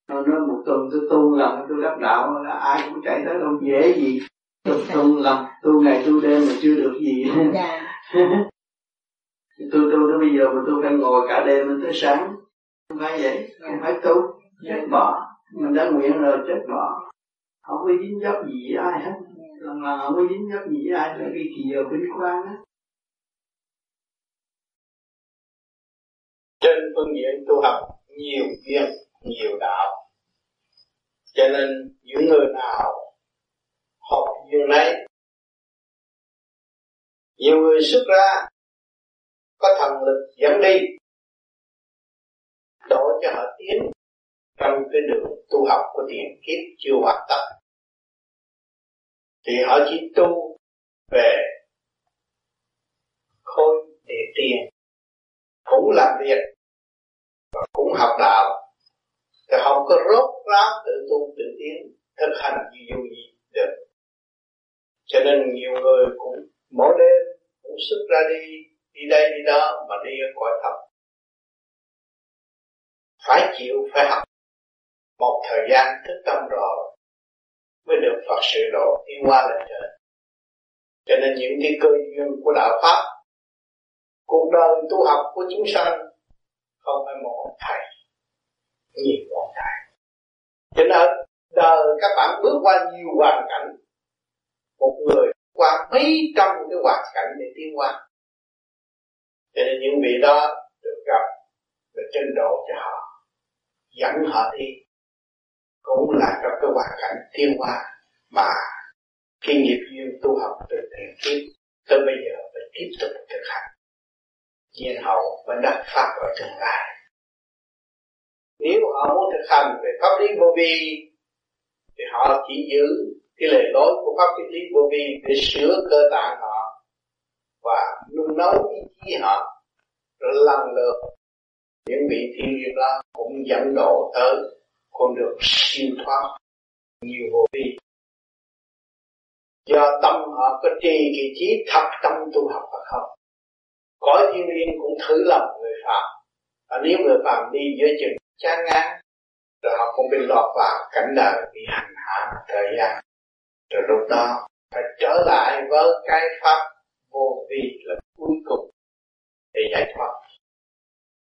nó nói một tuần tôi tu lần tôi đắc đạo là ai cũng chạy tới đâu dễ gì? Tôi tu lần tu ngày tu đêm mà chưa được gì. Dạ. tôi tu tới bây giờ mà tôi phải ngồi cả đêm tới sáng. Không phải vậy không phải tu chết bỏ. Mình đã nguyện rồi chết bỏ. Không có dính dấp gì với ai hết còn mà không có dính dấp gì với ai là cái kỳ giờ vinh quang á. Trên phương diện tu học, nhiều duyên, nhiều đạo. Cho nên những người nào học duyên này nhiều người xuất ra, có thần lực dẫn đi đổ cho họ tiến trong cái đường tu học của tiền kiếp chưa hoàn tất thì họ chỉ tu về khối địa tiên cũng làm việc và cũng học đạo. Thì không có rốt ráo tự tu tự tiến, thực hành như dù gì được. Cho nên nhiều người cũng mỗi đêm cũng xuất ra đi đi đây, đi đó mà đi ở cõi thật phải chịu, phải học. Một thời gian thức tâm rồi mới được Phật sự độ đi qua lên trời cho nên những cái cơ duyên của đạo pháp, cuộc đời tu học của chúng sanh không phải một ông thầy, nhiều ông thầy. Cho nên đời các bạn bước qua nhiều hoàn cảnh, một người qua mấy trăm cái hoàn cảnh để tiến qua cho nên những vị đó được gặp được chân độ cho họ, dẫn họ đi cũng là trong cái hoàn cảnh tiến hóa mà cái nghiệp duyên tu học từ tiền kiếp tới bây giờ phải tiếp tục thực hành. Nhiên hậu vẫn đắc pháp ở tương lai. Nếu họ muốn thực hành về pháp lý vô vi, thì họ chỉ giữ cái lề lối của pháp lý vô vi để sửa cơ tạng họ và nung nấu ý chí họ rồi lần lượt. Những vị thiên nhiên đó cũng dẫn độ tới con đường siêu thoát. Nhiều vô vi. Do tâm họ có trì kỳ trí thật tâm tu học hoặc không cõi thiên liên cũng thử lòng người phạm và nếu người phạm đi giữa chừng chán ngán, rồi họ cũng bị lọt vào cảnh đời, bị hành hạ thời gian. Rồi lúc đó, phải trở lại với cái pháp vô vi là cuối cùng để giải thoát.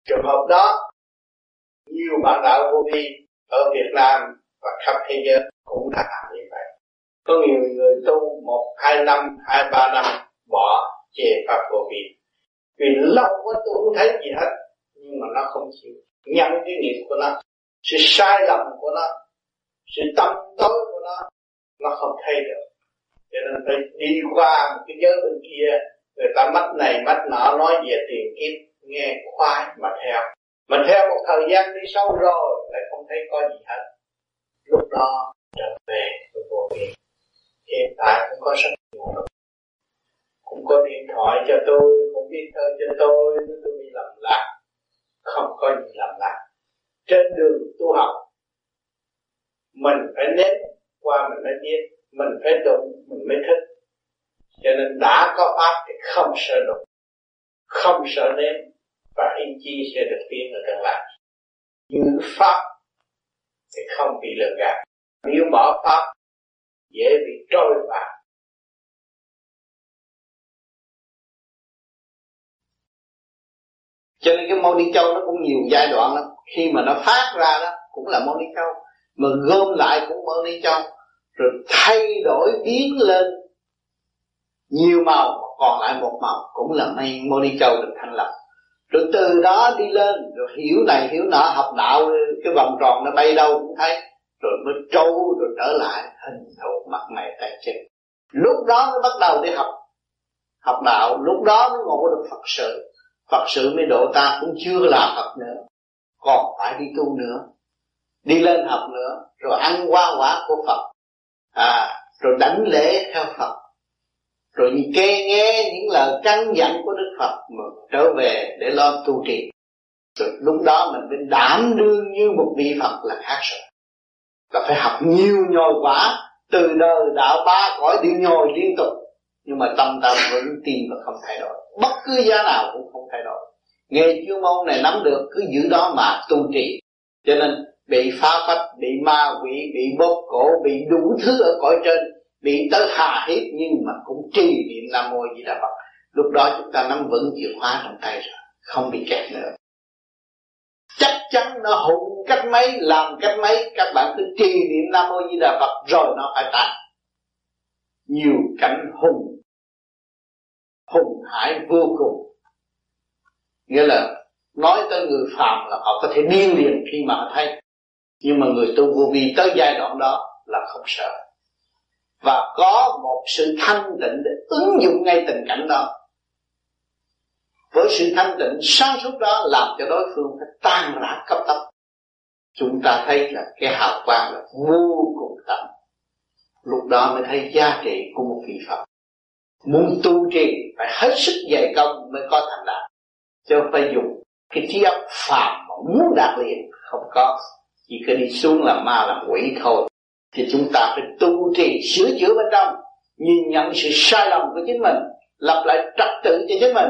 Trường hợp đó, nhiều bạn đạo vô vi ở Việt Nam và khắp thế giới cũng đã làm như vậy. Có nhiều người tu một, hai năm, hai, ba năm bỏ chê pháp vô vi vì lâu quá tôi không thấy gì hết, nhưng mà nó không chịu. Nhận cái nghiệp của nó, sự sai lầm của nó, sự tâm tối của nó nó không thay được. Cho nên phải đi qua một cái giới bên kia, người ta mắt này, mắt nọ, nói về tiền kiếp, nghe khoái mà theo. Mà theo một thời gian đi sâu rồi không thấy có gì hết. Lúc đó, trở về với vô vi hiện tại cũng có rất nhiều cũng có điện thoại cho tôi, cũng biết thơ cho tôi tôi bị lầm lạc. Không có gì lầm lạc. Trên đường tu học, mình phải nếm qua mình mới biết, mình phải đụng, mình mới thích cho nên đã có pháp thì không sợ đụng, không sợ nếm, và ý chi sẽ được tiến ở tương lai giữ pháp thì không bị lừa gạt. Nếu bỏ pháp, dễ bị trôi vào. Cho nên cái môn đi châu nó cũng nhiều giai đoạn lắm. Khi mà nó phát ra đó, cũng là môn đi châu. Mà gom lại cũng môn đi châu, rồi thay đổi biến lên. Nhiều màu, còn lại một màu cũng là mây môn đi châu được thành lập rồi từ đó đi lên, rồi hiểu này, hiểu nọ, học đạo, cái vòng tròn nó bay đâu cũng thấy. Rồi mới trâu, rồi trở lại, hình thù mặt mày tay chân. Lúc đó mới bắt đầu đi học. Học đạo, lúc đó mới ngộ được phật sự. Phật sự mới độ ta cũng chưa là phật nữa. Còn phải đi tu nữa. Đi lên học nữa, rồi ăn qua quả của phật. À rồi đánh lễ theo phật rồi kê nghe những lời căn dặn của đức phật mà trở về để lo tu trì. Rồi lúc đó mình mới đảm đương như một vị phật là khác rồi là phải học nhiều nhồi quả từ đời đạo ba cõi đi nhồi liên tục. Nhưng mà tâm tâm vẫn tin và không thay đổi. Bất cứ giá nào cũng không thay đổi. Nghề chuyên môn này nắm được, cứ giữ đó mà tu trì. Cho nên bị phá phách, bị ma quỷ, bị bóp cổ, bị đủ thứ ở cõi trên bị tới hà hết nhưng mà cũng trì niệm nam mô di đà phật. Lúc đó chúng ta nắm vững chìa khóa trong tay rồi, không bị kẹt nữa. Chắc chắn nó hùng cách mấy, làm cách mấy, các bạn cứ trì niệm nam mô di đà phật rồi nó phải tan nhiều cảnh hùng hùng hải vô cùng. Nghĩa là nói tới người phàm là họ có thể điên liền khi mà họ thấy. Nhưng mà người tu vô vi tới giai đoạn đó là không sợ và có một sự thanh tịnh để ứng dụng ngay tình cảnh đó. Với sự thanh tịnh sáng suốt đó làm cho đối phương phải tan rã cấp tốc. Chúng ta thấy là cái hào quang là vô cùng tận. Lúc đó mới thấy giá trị của một vị phật. Muốn tu trì phải hết sức dày công mới có thành đạt. Chứ không phải dùng cái trí óc phàm mà muốn đạt liền, không có. Chỉ có đi xuống làm ma, làm quỷ thôi thì chúng ta phải tu trì sửa chữa bên trong. Nhìn nhận sự sai lầm của chính mình, lập lại trật tự cho chính mình,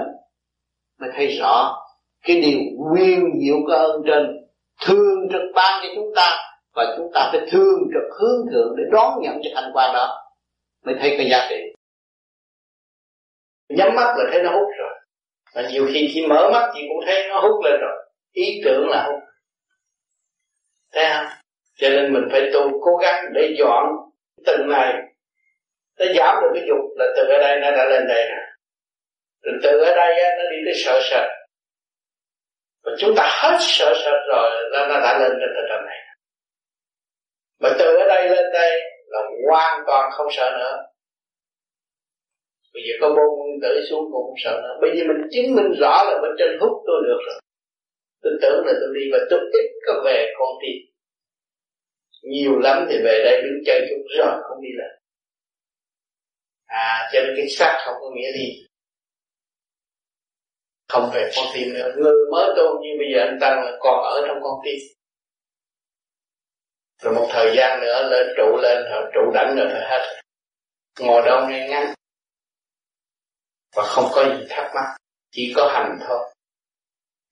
mới thấy rõ cái điều nguyên diệu của ơn trên thương trực ban cho chúng ta, và chúng ta phải thương trực hướng thượng để đón nhận cái thành quan đó, mới thấy cái giá trị. Nhắm mắt là thấy nó hút rồi. Và nhiều khi khi mở mắt chị cũng thấy nó hút lên rồi. Ý tưởng là hút. Thấy không? Cho nên mình phải tu cố gắng để dọn từng này nó giảm được cái dục là từ ở đây nó đã lên đây nè. Rồi từ ở đây á, nó đi tới sợ sệt. Và chúng ta hết sợ sệt rồi nó, nó đã lên trên tầng này. Mà từ ở đây lên đây là hoàn toàn không sợ nữa. Bây giờ có bôn nguyên tử xuống cũng không sợ nữa. Bây giờ mình chứng minh rõ là bên trên hút tôi được rồi. Tôi tưởng là tôi đi và tôi ít có về con tim nhiều lắm thì về đây đứng chơi chút rồi, không đi lại. À cho nên cái xác không có nghĩa gì. Không về con tim nữa. Người mới tu như bây giờ anh tăng là còn ở trong con tim. Rồi một thời gian nữa, lên trụ lên, rồi trụ đảnh rồi thôi hết. Ngồi đâu nghe ngắn. Và không có gì thắc mắc, chỉ có hành thôi.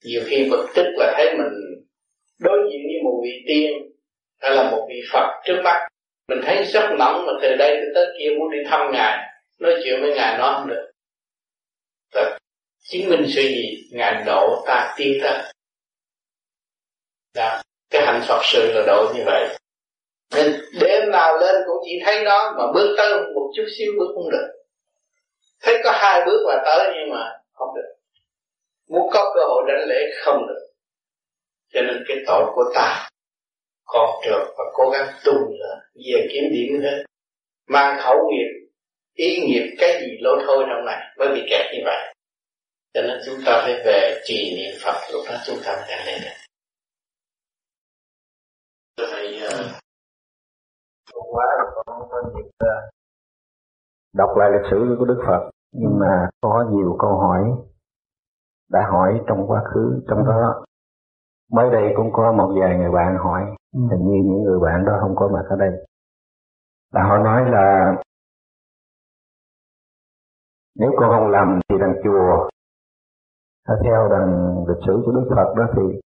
Nhiều khi bực tức là thấy mình đối diện với một vị tiên hay là một vị Phật trước mắt. Mình thấy rất nóng mà từ đây tới kia muốn đi thăm ngài nói chuyện với ngài nó không được. Thật, chứng minh sự gì? Ngài độ ta tiến tới. Đó cái hạnh Phật sự là độ như vậy. Nên đêm nào lên cũng chỉ thấy nó mà bước tới một chút xíu bước không được. Thấy có hai bước là tới nhưng mà không được. Muốn có cơ hội đánh lễ không được. Cho nên cái tội của ta còn trượt và cố gắng tu nữa về kiếm điểm hết mang khẩu nghiệp, ý nghiệp cái gì lôi thôi trong này, mới bị kẹt như vậy. Cho nên chúng ta phải về trì niệm phật, lúc đó chúng ta mới lên được. Thầy hôm con có dịp ờ, đọc lại lịch sử của Đức Phật. Nhưng mà có nhiều câu hỏi đã hỏi trong quá khứ, trong đó mới đây cũng có một vài người bạn hỏi ừ. hình như những người bạn đó không có mặt ở đây là họ nói là nếu con không làm thì đằng chùa theo đằng lịch sử của Đức Phật đó thì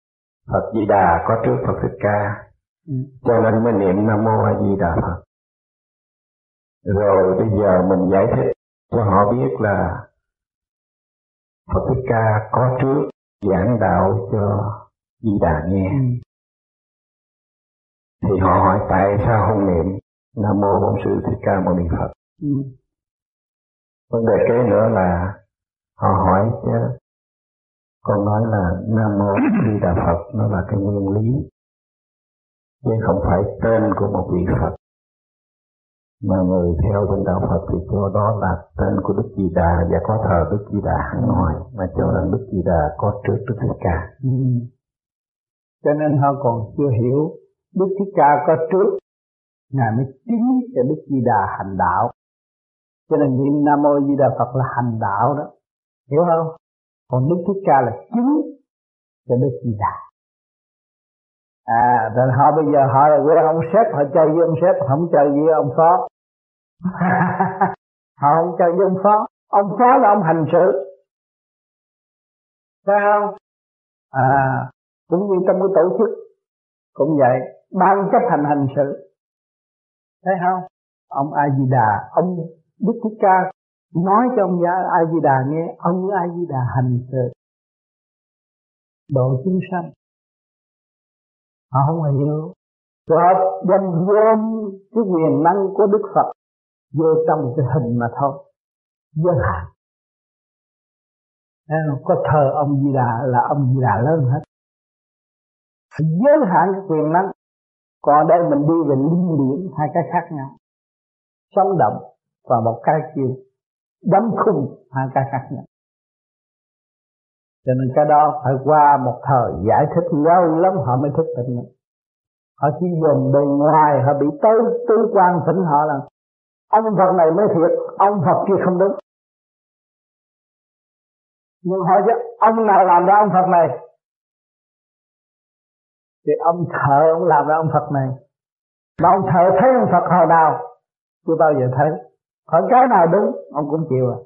Phật Di Đà có trước Phật Thích Ca ừ. cho nên mới niệm Nam Mô A Di Đà Phật rồi bây giờ mình giải thích cho họ biết là Phật Thích Ca có trước giảng đạo cho Di Đà nghe. Ừ. Thì họ hỏi tại sao không niệm Nam Mô Bổn Sư Thích Ca Mâu Ni Phật. Ừ. Vấn đề kế nữa là họ hỏi chứ con nói là Nam Mô Di Đà Phật nó là cái nguyên lý chứ không phải tên của một vị Phật mà người theo bên đạo Phật thì cho đó là tên của Đức Di Đà và có thờ Đức Di Đà hẳn ngoài mà cho rằng Đức Di Đà có trước Đức Thích Ca. Ừ. Cho nên họ còn chưa hiểu Đức Thích Ca có trước Ngài mới chứng cho Đức Di Đà hành đạo. Cho nên niệm Nam Mô Di Đà Phật là hành đạo đó. Hiểu không? Còn Đức Thích Ca là chứng cho Đức Di Đà. À, rồi họ bây giờ họ là quên ông sếp, họ chơi với ông sếp, không chơi với ông phó. họ không chơi với ông phó ông phó là ông hành sự phải không à cũng như trong cái tổ chức cũng vậy, ban chấp hành hành sự. Thấy không? Ông a di đà ông đức thích ca nói cho ông a di đà nghe, ông a di đà hành sự. Độ chúng sanh. Họ không hiểu. Rồi đem gom cái quyền năng của đức phật vô trong cái hình mà thôi. Giới hạn có thờ ông Di Đà là ông Di Đà lớn hết giới hạn cái quyền năng. Còn đây mình đi về linh điển, hai cái khác nhau. Sống động và một cái kia. Đấm khung hai cái khác nhau. Cho nên cái đó phải qua một thời giải thích lâu lắm, họ mới thức tỉnh họ chỉ dùng bề ngoài, họ bị tới tứ quan tỉnh họ là ông Phật này mới thiệt, ông Phật kia không đúng. Nhưng họ chứ, ông nào làm ra ông Phật này? Thì ông thợ ông làm ra ông Phật này. Mà ông thợ thấy ông Phật hồi nào, chưa bao giờ thấy. Hỏi cái nào đúng, ông cũng chịu à.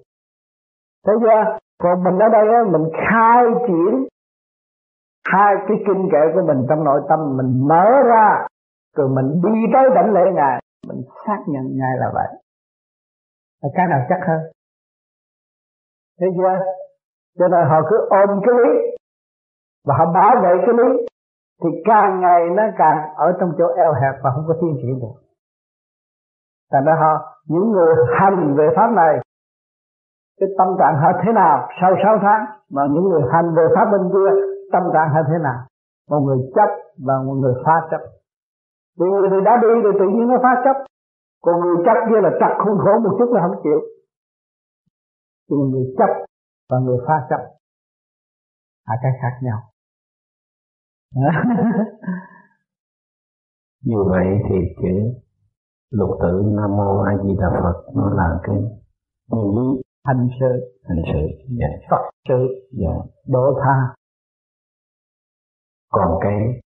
Thấy chưa? Còn mình ở đây á, mình khai triển hai cái kinh kệ của mình trong nội tâm, mình mở ra, rồi mình đi tới đảnh lễ ngài, mình xác nhận ngài là vậy. Là cái nào chắc hơn? Thấy chưa? Cho nên họ cứ ôm cái lý và họ bảo vệ cái lý thì càng ngày nó càng ở trong chỗ eo hẹp và không có tiến triển được. Thành ra họ, những người hành về pháp này, cái tâm trạng họ thế nào sau 6 tháng, mà những người hành về pháp bên kia, tâm trạng họ thế nào? Một người chấp và một người phá chấp. Vì người thì đã đi rồi tự nhiên nó phá chấp. Còn người chấp kia là chặt khuôn khổ một chút là không chịu. Thì người chấp và người phá chấp. Là cái khác nhau như vậy thì chữ lục tự nam mô a di đà phật nó là cái nguyên lý hành sự hành sự dạ. phật sự dạ. độ tha còn cái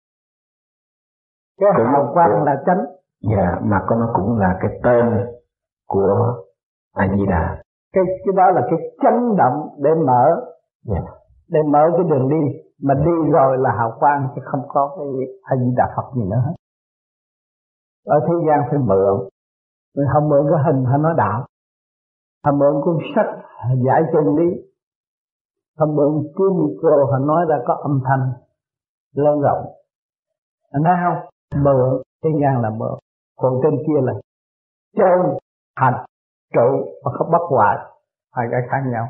cái hào quang là chánh dạ mà có nó cũng là cái tên của a di cái cái đó là cái chấn động để mở yeah. Để mở cái đường đi, mà đi rồi là hào quang, chứ không có cái hay gì đà Phật gì nữa. Hết ở thế gian phải mượn. Mình không mượn cái hình hay nói đạo. Không mượn cuốn sách giải chân lý. Không mượn cái micro họ nói ra có âm thanh lớn rộng. Anh thấy không? Mượn, thế gian là mượn. Còn trên kia là chân hành, trụ và không bất hoại. Hai cái khác nhau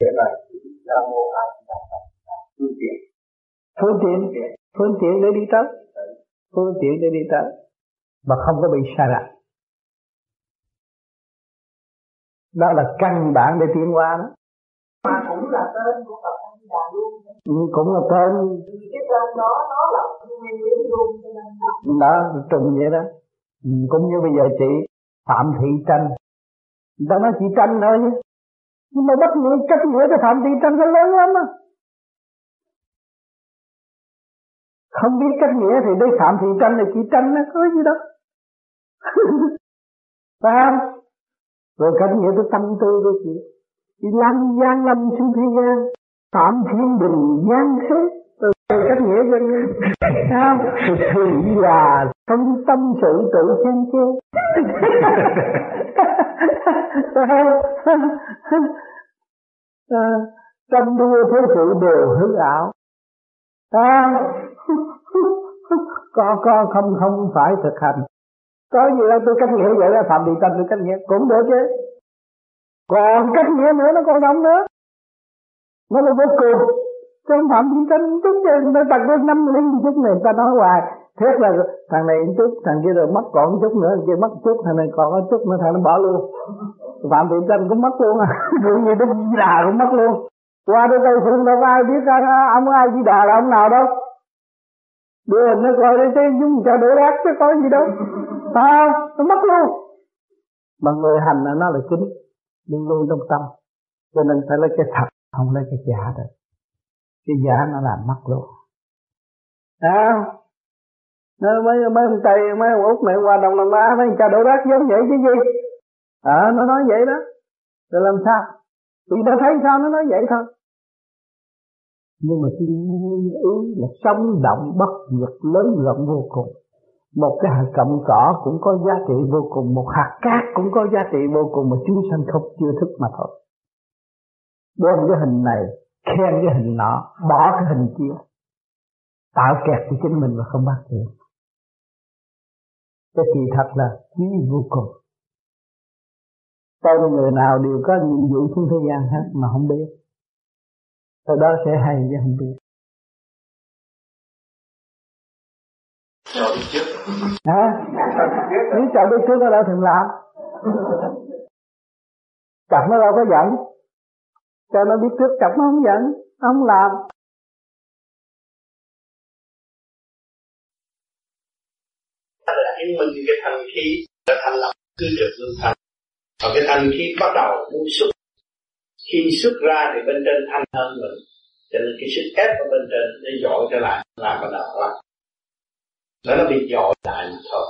cái này là một phương tiện. Phương tiện. Phương tiện để đi tới. Phương tiện để đi tới. Mà không có bị sai lạc đó là căn bản để tiến hóa đó. Mà cũng là tên của Phật A Di Đà luôn. Ừ, cũng là tên. Cái tên đó nó là nguyên lý luôn. Đó trùng vậy đó. Ừ, cũng như bây giờ chị phạm thị tranh. Ta nói chị tranh thôi chứ nhưng mà bắt nghĩa cách nghĩa cái phạm thị tranh nó lớn lắm á. Không biết cách nghĩa thì đây phạm thị tranh này chị tranh nó có gì đâu phải không? Rồi cách nghĩa tôi tâm tư tôi chị chị lăn gian lâm xuống thế gian phạm thiên đình gian thế từ cách nghĩa nên sao? Thì là trong tâm sự tự khen chê à, tranh đua thế sự đều hư ảo. À, có có không không phải thực hành. Có gì đâu tôi cách nghĩa vậy là phạm bị tranh tôi cách nghĩa cũng được chứ. Còn cách nghĩa nữa nó còn không nữa. Nó là vô cùng chứ không phạm thị tranh đúng rồi người ta được năm linh chút này ta nói hoài. Thế là thằng này một chút thằng kia rồi mất còn một chút nữa thằng kia mất chút thằng này còn có chút nữa thằng nó bỏ luôn. Phạm thị tranh cũng mất luôn à. Người gì đức di đà cũng mất luôn. Qua đây đây phương đâu có ai biết ra ông ai di đà là ông nào đâu. Đưa hình nó coi đây chứ chúng cho đổ rác chứ có gì đâu. À, nó mất luôn. Mà người hành là nó là chính luôn luôn trong tâm. Cho nên phải lấy cái thật không lấy cái giả được cái giả nó làm mất luôn à, nó mấy mấy ông tây mấy ông úc này qua đông nam á mấy cha đổ rác giống vậy chứ gì? À, nó nói vậy đó. Rồi làm sao? Vì nó thấy sao nó nói vậy thôi. Nhưng mà cái nguyên ý là sống động bất diệt lớn rộng vô cùng. Một cái hạt cọng cỏ cũng có giá trị vô cùng. Một hạt cát cũng có giá trị vô cùng mà chúng sanh không chưa thức mà thôi. Đem cái hình này khen cái hình nọ, bỏ cái hình kia. Tạo kẹt cho chính mình và không bắt được. Cái kỳ thật là quý vô cùng. Tôi người nào đều có nhiệm vụ trên thế gian hết mà không biết. Sau đó sẽ hay chứ không biết. Hả? Nếu chọn đi trước nó đâu thường làm. Chặt nó đâu có giận cho nó biết trước chặt nó không giận, nó không làm. Là em mình cái thành khí đã thành lập cứ được lưu thành và cái thành khí bắt đầu muốn xuất khi xuất ra thì bên trên thanh hơn mình. Cho nên cái sức ép ở bên trên nó dội trở lại làm bắt đầu làm nó nó bị dội lại mà thôi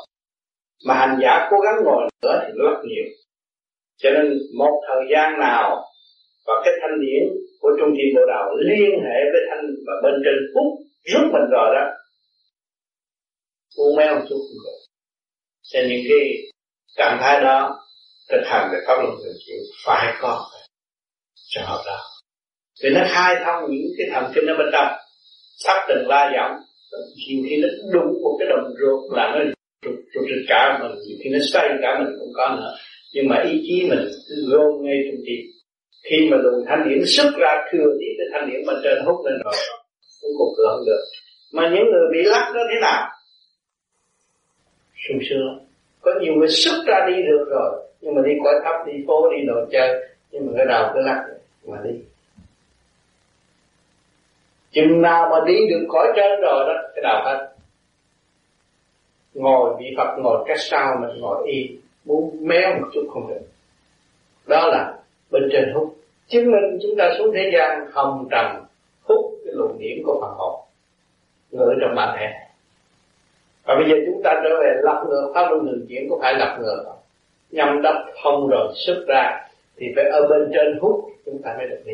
mà hành giả cố gắng ngồi nữa thì nó rất nhiều cho nên một thời gian nào và cái thanh điển của trung tâm bộ đạo liên hệ với thanh và bên trên phút rút mình rồi đó. U meo chút cũng được cho những cái trạng thái đó thực hành về pháp luân thường chuyển phải có trường hợp đó. Vì nó khai thông những cái thần kinh ở bên trong sắp từng la giọng. Nhiều khi nó đúng một cái đồng ruột là nó trục trục rụt cả mình, nhiều khi nó xoay cả mình cũng có nữa. Nhưng mà ý chí mình cứ gom ngay trong tim khi mà luồng thanh điển xuất ra thừa tí cái thanh điển bên trên hút lên rồi, cũng cục cửa không được. Mà những người bị lắc nó thế nào? Sung sướng. Có nhiều người xuất ra đi được rồi, nhưng mà đi cõi thấp, đi phố, đi đồ chơi, nhưng mà cái đầu cứ lắc mà đi. Chừng nào mà đi được cõi trên rồi đó, cái đầu hết. Ngồi bị Phật ngồi cách sau mình ngồi y muốn méo một chút không được. Đó là bên trên hút. Chứng minh chúng ta xuống thế gian hồng trần hút cái luồng điểm của Phật học. Ngự trong bản thể và bây giờ chúng ta trở về lập ngược pháp luân thường chuyển có phải lập ngược không đắp thông rồi xuất ra thì phải ở bên trên hút, chúng ta mới được đi.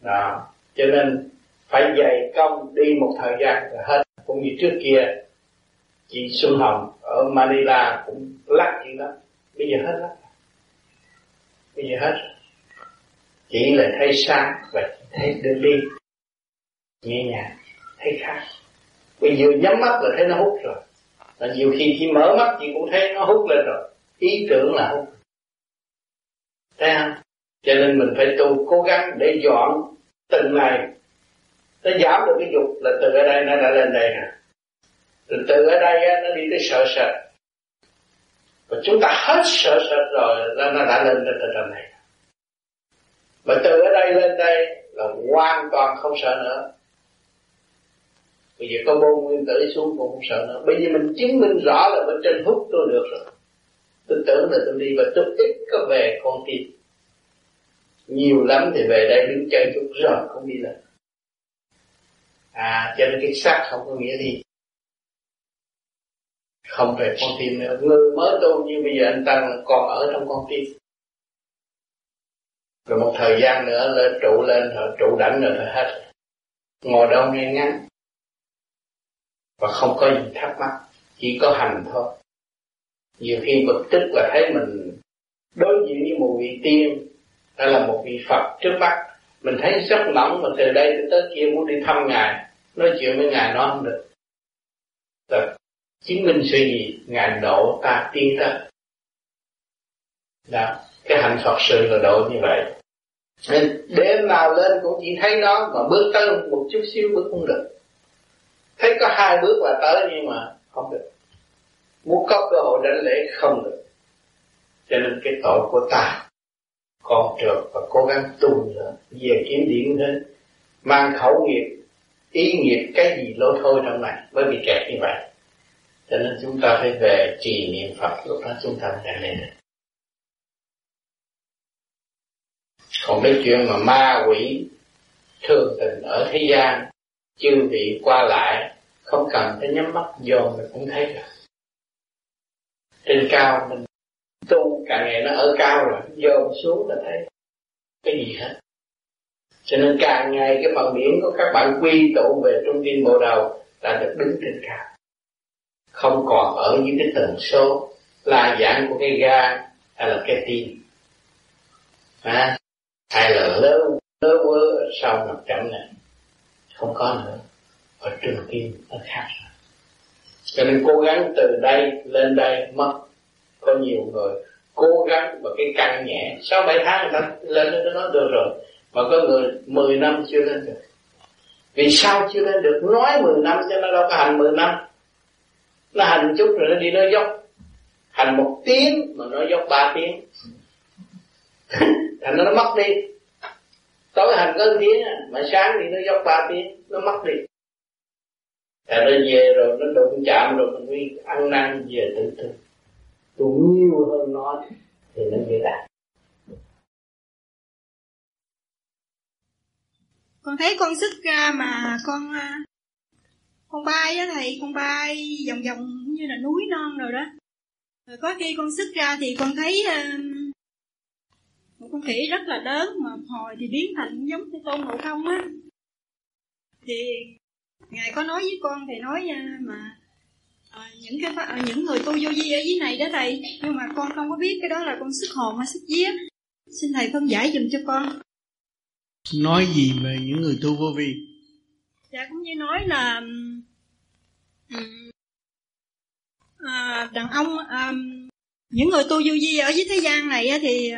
Đó. Cho nên phải dày công đi một thời gian rồi hết. Cũng như trước kia, chị Xuân Hồng ở Manila cũng lắc chuyện đó. Bây giờ hết lắc cái gì hết. Chỉ là thấy sáng và thấy đường đi nhẹ nhàng, thấy khác. Bây giờ nhắm mắt là thấy nó hút rồi. Và nhiều khi khi mở mắt chị cũng thấy nó hút lên rồi. Ý tưởng là hút. Thấy không? Cho nên mình phải tu, cố gắng để dọn từng ngày nó giảm được cái dục là từ ở đây nó đã lên đây rồi. Từ từ ở đây nó đi tới sợ sệt mà chúng ta hết sợ sệt rồi, là nó đã lên tới từ này. Mà từ ở đây lên đây là hoàn toàn không sợ nữa. Bây giờ có bôn nguyên tử xuống cũng không sợ nữa. Bây giờ mình chứng minh rõ là bên trên hút tôi được rồi. Tôi tưởng là tôi đi và tôi ít có về con tim. Nhiều lắm thì về đây đứng chơi chút rồi không đi lên. À cho nên cái xác không có nghĩa gì không về con tim nữa. Người mới tu như bây giờ anh tăng còn ở trong con tim. Rồi một thời gian nữa lên trụ lên rồi trụ đảnh rồi là hết. Ngồi đâu nghe ngắn. Và không có gì thắc mắc chỉ có hành thôi. Nhiều khi bực tức là thấy mình đối diện với một vị tiên hay là một vị Phật trước mắt. Mình thấy rất nóng mà từ đây tới kia muốn đi thăm ngài. Nói chuyện với ngài nó không được. Rồi, chứng minh sự gì ngài độ ta tiên ta. Đó, cái hạnh Phật sự là độ như vậy. Nên đêm nào lên cũng chỉ thấy nó, mà bước tới một chút xíu bước không được. Thấy có hai bước là tới nhưng mà không được. Muốn có cơ hội đánh lễ không được. Cho nên cái tội của ta còn trượt và cố gắng tu nữa, về kiếm điểm đến, mang khẩu nghiệp, ý nghiệp cái gì lôi thôi trong này, mới bị kẹt như vậy cho nên chúng ta phải về trì niệm Phật lúc đó chúng ta sẽ lên còn cái chuyện mà ma quỷ thường tình ở thế gian, chư vị qua lại, không cần phải nhắm mắt dồn mình cũng thấy được. Trên cao mình tu, cả ngày nó ở cao rồi dồn xuống là thấy cái gì hết. Cho nên càng ngày cái phần điểm của các bạn quy tụ về trung tâm bộ đầu là được đứng trên cao không còn ở những cái tần số la giảng của cái ga hay là cái tim à, hay là lơ lơ quơ sau mặt trận này không có nữa. Ở trường tim nó khác rồi. Cho nên cố gắng từ đây lên đây mất có nhiều người. Cố gắng và cái căn nhẹ sau bảy tháng người ta lên đến nó được rồi mà có người 10 năm chưa lên được. Vì sao chưa lên được? Nói 10 năm cho nó đâu có hành 10 năm nó hành chút rồi nó đi, nó dốc. Hành một tiếng mà nó dốc ba tiếng. Thành nó mất đi. Tối hành có tiếng, mà sáng thì nó dốc ba tiếng, nó mất đi. Thành nó về rồi, nó đụng chạm rồi, mình đi ăn năn về tự tư tu nhiều hơn nó thì nó dễ đạt con thấy con sức ra mà con à, con bay á thầy con bay vòng vòng như là núi non rồi đó. Rồi có khi con sức ra thì con thấy uh, một con khỉ rất là lớn mà hồi thì biến thành giống cái tôn ngộ không á. Thì ngài có nói với con thầy nói uh, mà à, những cái à, những người tu vô vi ở dưới này đó thầy nhưng mà con không có biết cái đó là con sức hồn hay sức vía. Xin thầy phân giải dùm cho con. Nói gì về những người tu vô vi? Dạ cũng như nói là à, đàn ông à, những người tu du di ở dưới thế gian này thì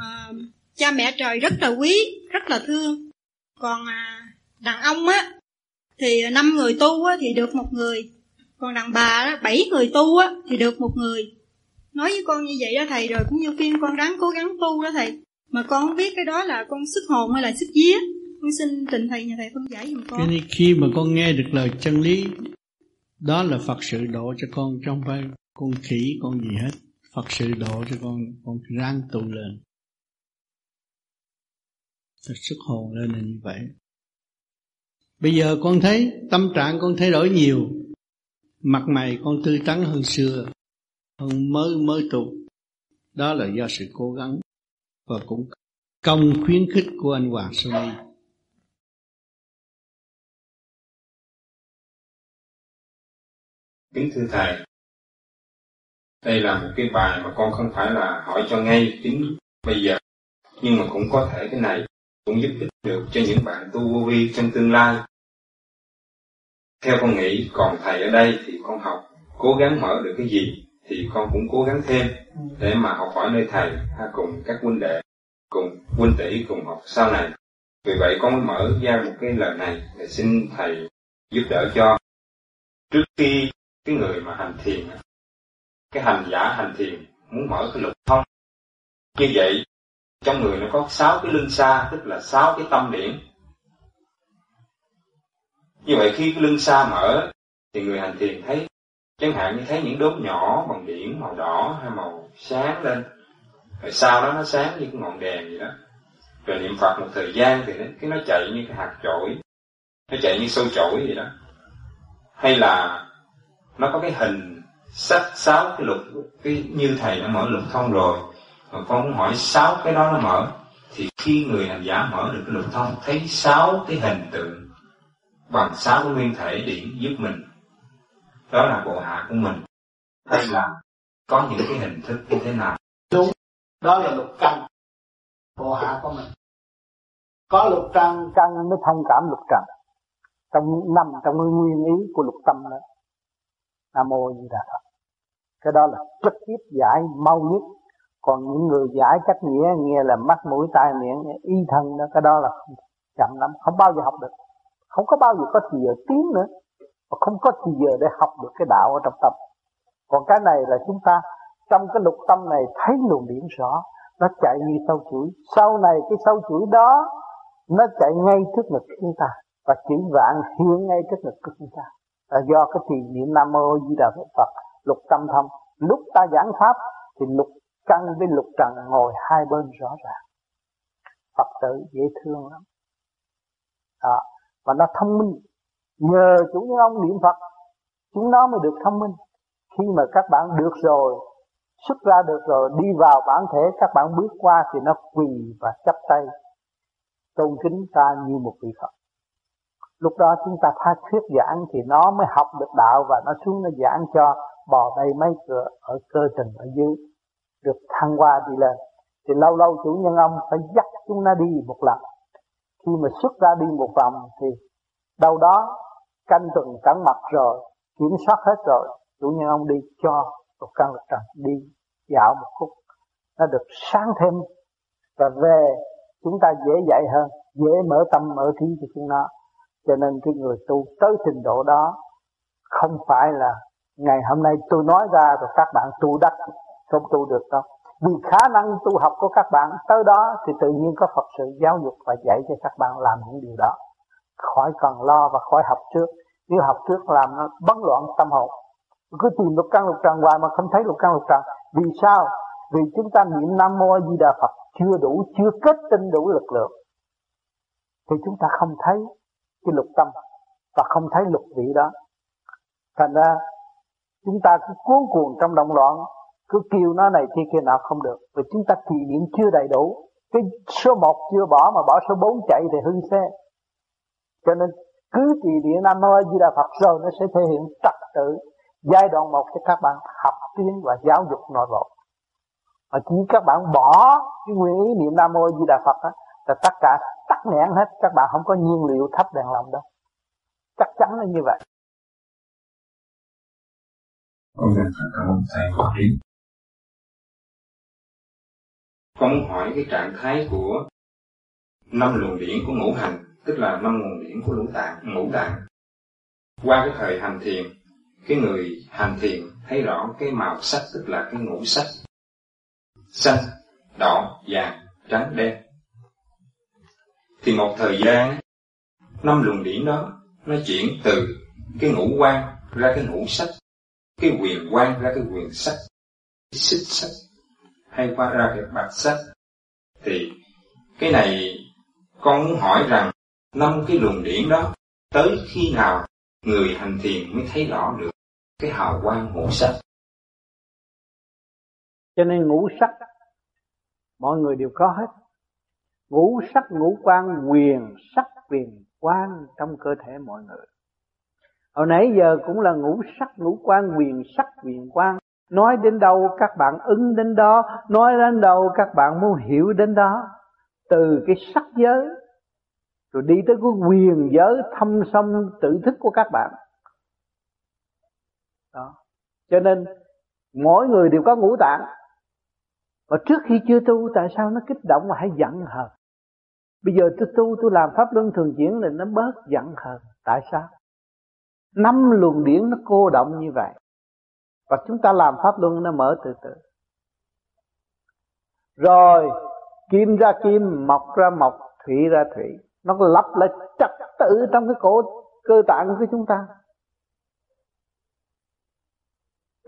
à, cha mẹ trời rất là quý rất là thương. Còn à, đàn ông á thì năm người tu á, thì được một người. Còn đàn bà đó, bảy người tu á thì được một người. Nói với con như vậy đó thầy rồi cũng như khuyên con ráng cố gắng tu đó thầy. Mà con không biết cái đó là con sức hồn hay là sức vía con xin tình thầy nhà thầy phân giải giùm con. Cái này khi mà con nghe được lời chân lý đó là Phật sự độ cho con trong phải con khỉ, con gì hết. Phật sự độ cho con con ráng tu lên. Sức hồn lên là như vậy. Bây giờ con thấy tâm trạng con thay đổi nhiều. Mặt mày con tươi tắn hơn xưa, hơn mới mới tục đó là do sự cố gắng và cũng công khuyến khích của anh Hoàng Xuân kính thưa thầy. Đây là một cái bài mà con không phải là hỏi cho ngay tính bây giờ, nhưng mà cũng có thể cái này cũng giúp ích được cho những bạn tu vô vi trong tương lai. Theo con nghĩ, còn thầy ở đây thì con học cố gắng mở được cái gì thì con cũng cố gắng thêm để mà học hỏi nơi thầy, ha, cùng các huynh đệ, cùng huynh tỷ, cùng học sau này. Vì vậy con mới mở ra một cái lời này để xin thầy giúp đỡ cho. Trước khi cái người mà hành thiền cái hành giả hành thiền muốn mở cái lục thông. Như vậy trong người nó có sáu cái lưng xa tức là sáu cái tâm điển. Như vậy khi cái lưng xa mở thì người hành thiền thấy chẳng hạn như thấy những đốm nhỏ bằng điển màu đỏ hay màu sáng lên. Rồi sau đó nó sáng như cái ngọn đèn vậy đó. Rồi niệm phật một thời gian thì nó, cái nó chạy như cái hạt chổi. Nó chạy như sâu chổi vậy đó. Hay là nó có cái hình sách sáu cái lục, cái như thầy đã mở lục thông rồi. Mà con muốn hỏi sáu cái đó nó mở, thì khi người hành giả mở được cái lục thông, thấy sáu cái hình tượng bằng sáu cái nguyên thể điện giúp mình. Đó là bộ hạ của mình. Hay là có những cái hình thức như thế nào? Đúng. Đó là lục căn bộ hạ của mình. Có lục căn căn mới thông cảm lục trần. Trong nằm trong nguyên ý của lục tâm đó nam mô di đà phật. Cái đó là trực tiếp giải mau nhất. Còn những người giải cách nghĩa, nghe là mắt, mũi, tai, miệng, y thân đó, cái đó là chậm lắm, không bao giờ học được. Không có bao giờ có thì giờ tiến nữa và không có thì giờ để học được cái đạo ở trong tâm. Còn cái này là chúng ta trong cái lục tâm này thấy luồng điểm rõ, nó chạy như sâu chuỗi. Sau này cái sâu chuỗi đó, nó chạy ngay trước ngực chúng ta và chỉ vạn hiện ngay trước ngực của chúng ta là do cái thiền niệm nam mô di đà phật lục tâm thông. Lúc ta giảng pháp thì lục căn với lục trần ngồi hai bên rõ ràng. Phật tử dễ thương lắm. Đó. và nó thông minh. Nhờ chủ nhân ông niệm phật, chúng nó mới được thông minh. Khi mà các bạn được rồi, xuất ra được rồi, đi vào bản thể, các bạn bước qua thì nó quỳ và chắp tay tôn kính ta như một vị Phật lúc đó chúng ta tha thuyết giảng thì nó mới học được đạo và nó xuống nó giảng cho bò đầy mấy cửa ở cơ trình ở dưới. Được thăng qua đi lên. Thì lâu lâu chủ nhân ông phải dắt chúng nó đi một lần. Khi mà xuất ra đi một vòng thì đâu đó canh tuần cẩn mặt rồi, kiểm soát hết rồi, chủ nhân ông đi cho một căn lực trần đi dạo một khúc. Nó được sáng thêm và về chúng ta dễ dạy hơn, dễ mở tâm, mở trí cho chúng nó cho nên cái người tu tới trình độ đó, không phải là ngày hôm nay tôi nói ra rồi các bạn tu đắc không tu được đâu. Vì khả năng tu học của các bạn tới đó thì tự nhiên có Phật sự giáo dục và dạy cho các bạn làm những điều đó. Khỏi cần lo và khỏi học trước. Nếu học trước làm nó bấn loạn tâm hồn. Cứ tìm lục căn lục trần hoài mà không thấy lục căn lục trần. Vì sao? Vì chúng ta niệm nam mô di đà phật chưa đủ, chưa kết tinh đủ lực lượng. Thì chúng ta không thấy cái lục tâm và không thấy lục vị đó. Thành ra chúng ta cứ cuốn cuồng trong động loạn, cứ kêu nó này kia kia nào không được. Vì chúng ta kỳ niệm chưa đầy đủ. Cái số một chưa bỏ mà bỏ số bốn chạy thì hư xe. Cho nên cứ trì niệm nam mô a di đà phật rồi nó sẽ thể hiện trật tự, giai đoạn một cho các bạn học tiến và giáo dục nội bộ. Mà chỉ các bạn bỏ cái nguyên ý niệm nam mô di đà phật á, là tất cả tắt nghẽn hết. Các bạn không có nhiên liệu thắp đèn lòng đâu. Chắc chắn là như vậy. Con cảm ơn thầy Hoàng Trí con muốn hỏi cái trạng thái của năm luồng điển của ngũ hành tức là năm nguồn điển của lũ tạng ngũ tạng qua cái thời hành thiền cái người hành thiền thấy rõ cái màu sắc tức là cái ngũ sắc. Xanh đỏ vàng trắng đen thì một thời gian, năm luồng điển đó, nó chuyển từ cái ngũ quan ra cái ngũ sắc, cái quyền quan ra cái quyền sắc, cái xích sắc, hay qua ra cái bạch sắc. Thì cái này con muốn hỏi rằng, năm cái luồng điển đó, tới khi nào người hành thiền mới thấy rõ được cái hào quang ngũ sắc? Cho nên ngũ sắc, mọi người đều có hết ngũ sắc ngũ quan, quyền sắc quyền quan trong cơ thể mọi người. Hồi nãy giờ cũng là ngũ sắc ngũ quan, quyền sắc quyền quan. Nói đến đâu các bạn ứng đến đó, nói đến đâu các bạn muốn hiểu đến đó. Từ cái sắc giới, rồi đi tới cái quyền giới thâm sâm tự thức của các bạn. Đó. Cho nên, mỗi người đều có ngũ tạng. Và trước khi chưa tu, tại sao nó kích động mà hãy giận hờn? Bây giờ tôi tu, tôi làm pháp luân thường chuyển là nó bớt giận hờn. Tại sao? Năm luồng điển nó cô động như vậy. Và chúng ta làm pháp luân nó mở từ từ. Rồi, kim ra kim, mọc ra mọc, thủy ra thủy. Nó lặp lại trật tự trong cái cổ, cơ tạng của chúng ta.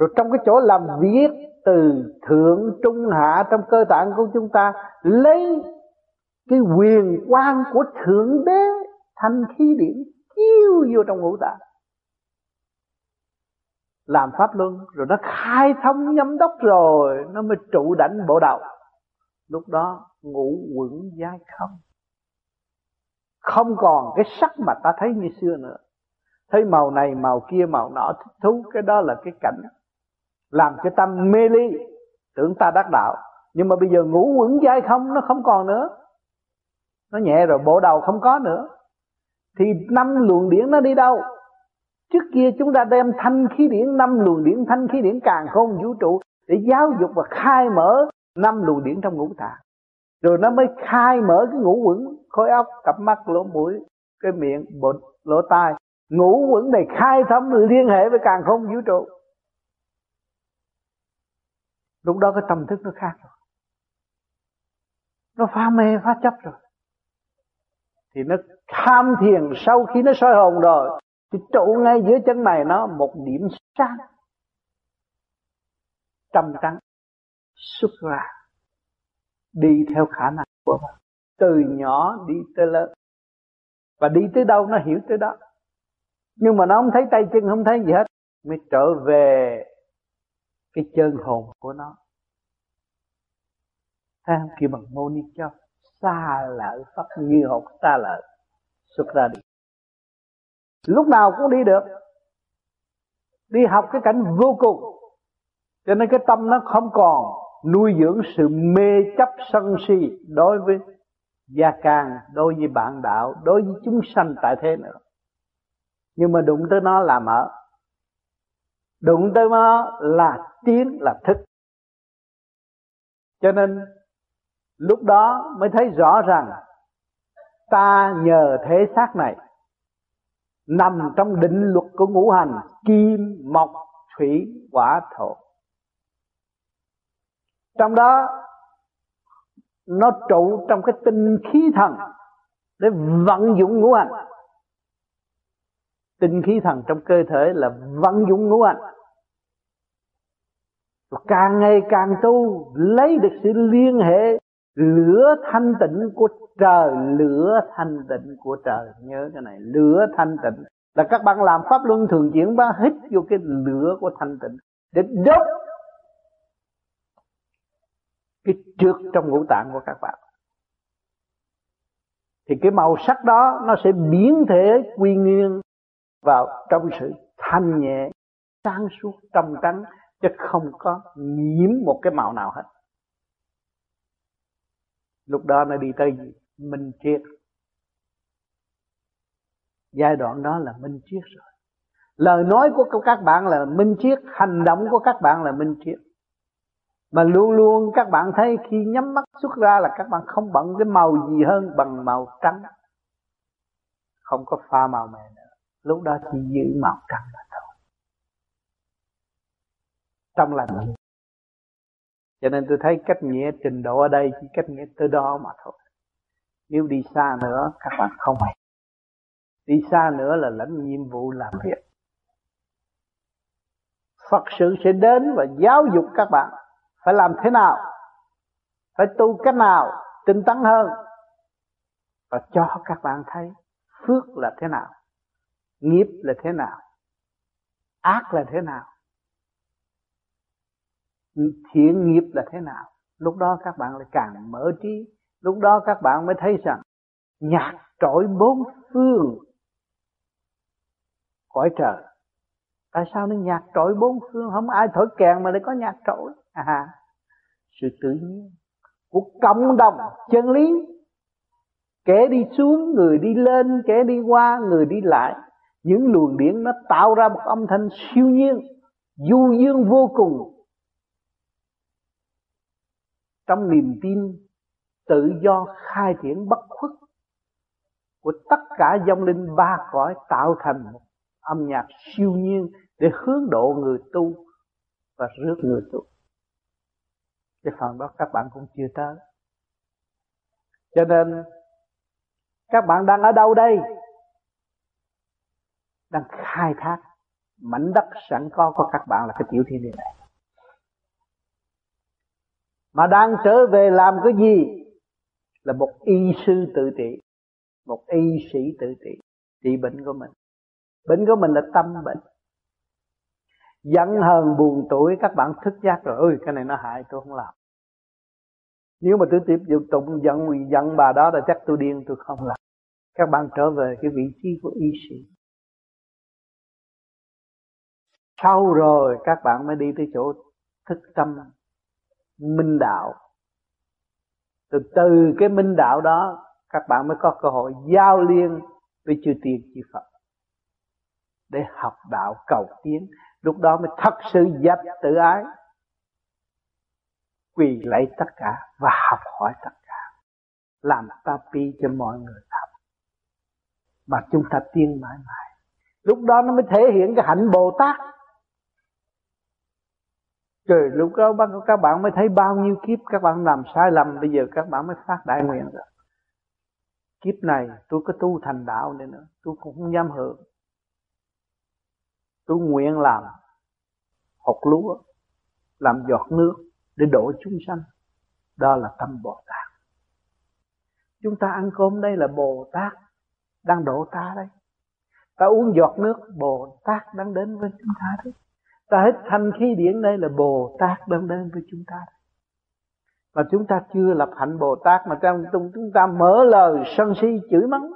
Rồi trong cái chỗ làm việc từ thượng, trung, hạ trong cơ tạng của chúng ta, lấy cái quyền quan của thượng đế thành khí điển, chiếu vô trong ngũ tạng. Làm pháp luân, rồi nó khai thông nhâm đốc rồi, nó mới trụ đảnh bộ đầu lúc đó ngủ quẩn dai không. Không còn cái sắc mà ta thấy như xưa nữa. Thấy màu này, màu kia, màu nọ, thích thú, cái đó là cái cảnh làm cho tâm mê ly. Tưởng ta đắc đạo. Nhưng mà bây giờ ngủ quẩn dai không, nó không còn nữa nó nhẹ rồi, bộ đầu không có nữa. Thì năm luồng điển nó đi đâu? Trước kia chúng ta đem thanh khí điển, năm luồng điển, thanh khí điển càng không vũ trụ để giáo dục và khai mở năm luồng điển trong ngũ tạng. Rồi nó mới khai mở cái ngũ quẩn, khối óc, cặp mắt, lỗ mũi, cái miệng bột lỗ tai. Ngũ quẩn này khai thấm liên hệ với càng không vũ trụ. Lúc đó cái tâm thức nó khác rồi. Nó pha mê, pha chấp rồi thì nó tham thiền sau khi nó soi hồn rồi, thì trụ ngay giữa chân mày nó một điểm sáng. Trầm trắng, xuất ra, đi theo khả năng của mình từ nhỏ đi tới lớn. Và đi tới đâu nó hiểu tới đó. Nhưng mà nó không thấy tay chân, không thấy gì hết, mới trở về cái chân hồn của nó. Thấy không? Kêu bằng mô ni cho xa lỡ pháp như hột xa lỡ xuất ra đi lúc nào cũng đi được. Đi học cái cảnh vô cùng. Cho nên cái tâm nó không còn nuôi dưỡng sự mê chấp sân si đối với gia can, đối với bạn đạo, đối với chúng sanh tại thế nữa. Nhưng mà đụng tới nó là mở. Đụng tới nó là tiến, là thức. Cho nên lúc đó mới thấy rõ rằng ta nhờ thế xác này. Nằm trong định luật của ngũ hành, kim, mộc, thủy hỏa thổ. Trong đó, nó trụ trong cái tinh khí thần để vận dụng ngũ hành. Tinh khí thần trong cơ thể là vận dụng ngũ hành. Và càng ngày càng tu, lấy được sự liên hệ lửa thanh tịnh của trời, lửa thanh tịnh của trời. Nhớ cái này, lửa thanh tịnh. Là các bạn làm pháp luân thường chuyển ba hít vô cái lửa của thanh tịnh để đốt cái trước trong ngũ tạng của các bạn. Thì cái màu sắc đó nó sẽ biến thể quy nguyên vào trong sự thanh nhẹ, sáng suốt, trong trắng, chứ không có nhiễm một cái màu nào hết lúc đó nó đi tới gì minh triết. Giai đoạn đó là minh triết rồi. Lời nói của các bạn là minh triết, hành động của các bạn là minh triết. Mà luôn luôn các bạn thấy khi nhắm mắt xuất ra là các bạn không bận cái màu gì hơn bằng màu trắng. Không có pha màu mè nữa. Lúc đó chỉ giữ màu trắng là thôi. Trong lành cho nên tôi thấy cách nghĩa trình độ ở đây chỉ cách nghĩa tới đó mà thôi. Nếu đi xa nữa, các bạn không hay đi xa nữa là lãnh nhiệm vụ làm việc. Phật sự sẽ đến và giáo dục các bạn phải làm thế nào, phải tu cách nào, tinh tấn hơn, và cho các bạn thấy phước là thế nào, nghiệp là thế nào, ác là thế nào thiện nghiệp là thế nào? Lúc đó các bạn lại càng mở trí. Lúc đó các bạn mới thấy rằng nhạc trội bốn phương. Cõi trời. Tại sao nó nhạc trội bốn phương? Không ai thổi kèn mà lại có nhạc trội. À sự tự nhiên của cộng đồng chân lý. Kẻ đi xuống, người đi lên, kẻ đi qua, người đi lại. Những luồng điển nó tạo ra một âm thanh siêu nhiên, du dương vô cùng trong niềm tin, tự do khai triển bất khuất của tất cả dòng linh ba cõi tạo thành một âm nhạc siêu nhiên để hướng độ người tu và rước người tu. Cái phần đó các bạn cũng chưa tới. Cho nên, các bạn đang ở đâu đây? Đang khai thác mảnh đất sẵn có của các bạn là cái tiểu thiên địa này. Mà đang trở về làm cái gì? Là một y sư tự trị, một y sĩ tự trị, trị bệnh của mình. Bệnh của mình là tâm bệnh. Giận hờn buồn tuổi các bạn thức giác rồi ơi cái này nó hại tôi không làm. Nếu mà tôi tiếp tục tụng giận giận bà đó là chắc tôi điên tôi không làm. Các bạn trở về cái vị trí của y sĩ. Sau rồi các bạn mới đi tới chỗ thức tâm minh đạo. Từ từ cái minh đạo đó, các bạn mới có cơ hội giao liên với chư tiên, chư Phật. Để học đạo cầu tiến, lúc đó mới thật sự dập tự ái, quỳ lạy tất cả và học hỏi tất cả. Làm ta pi cho mọi người học mà chúng ta tiên mãi mãi. Lúc đó nó mới thể hiện cái hạnh bồ tát rồi lúc đó các bạn mới thấy bao nhiêu kiếp các bạn làm sai lầm, bây giờ các bạn mới phát đại nguyện rồi. Kiếp này tôi có tu thành đạo này nữa, tôi cũng không dám hưởng tôi nguyện làm hột lúa, làm giọt nước để đổ chúng sanh. Đó là tâm bồ tát. Chúng ta ăn cơm đây là bồ tát đang độ ta đây ta uống giọt nước, bồ tát đang đến với chúng ta đấy ta hít thanh khí điển đây là bồ tát đang đến với chúng ta. Mà chúng ta chưa lập hạnh bồ tát mà trong chúng ta mở lời sân si chửi mắng.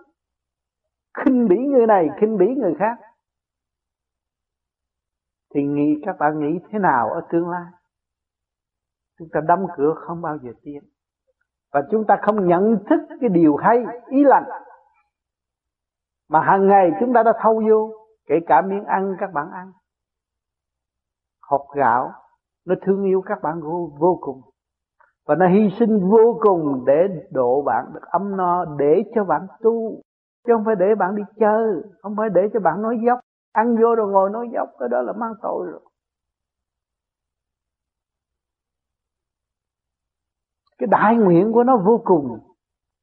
Khinh bỉ người này, khinh bỉ người khác. Thì nghĩ các bạn nghĩ thế nào ở tương lai? Chúng ta đóng cửa không bao giờ tiến. Và chúng ta không nhận thức cái điều hay, ý lành. Mà hàng ngày chúng ta đã thâu vô, kể cả miếng ăn các bạn ăn hột gạo nó thương yêu các bạn vô, vô cùng. Và nó hy sinh vô cùng để độ bạn được ấm no để cho bạn tu chứ không phải để bạn đi chơi không phải để cho bạn nói dốc. Ăn vô rồi ngồi nói dốc cái đó là mang tội rồi. Cái đại nguyện của nó vô cùng.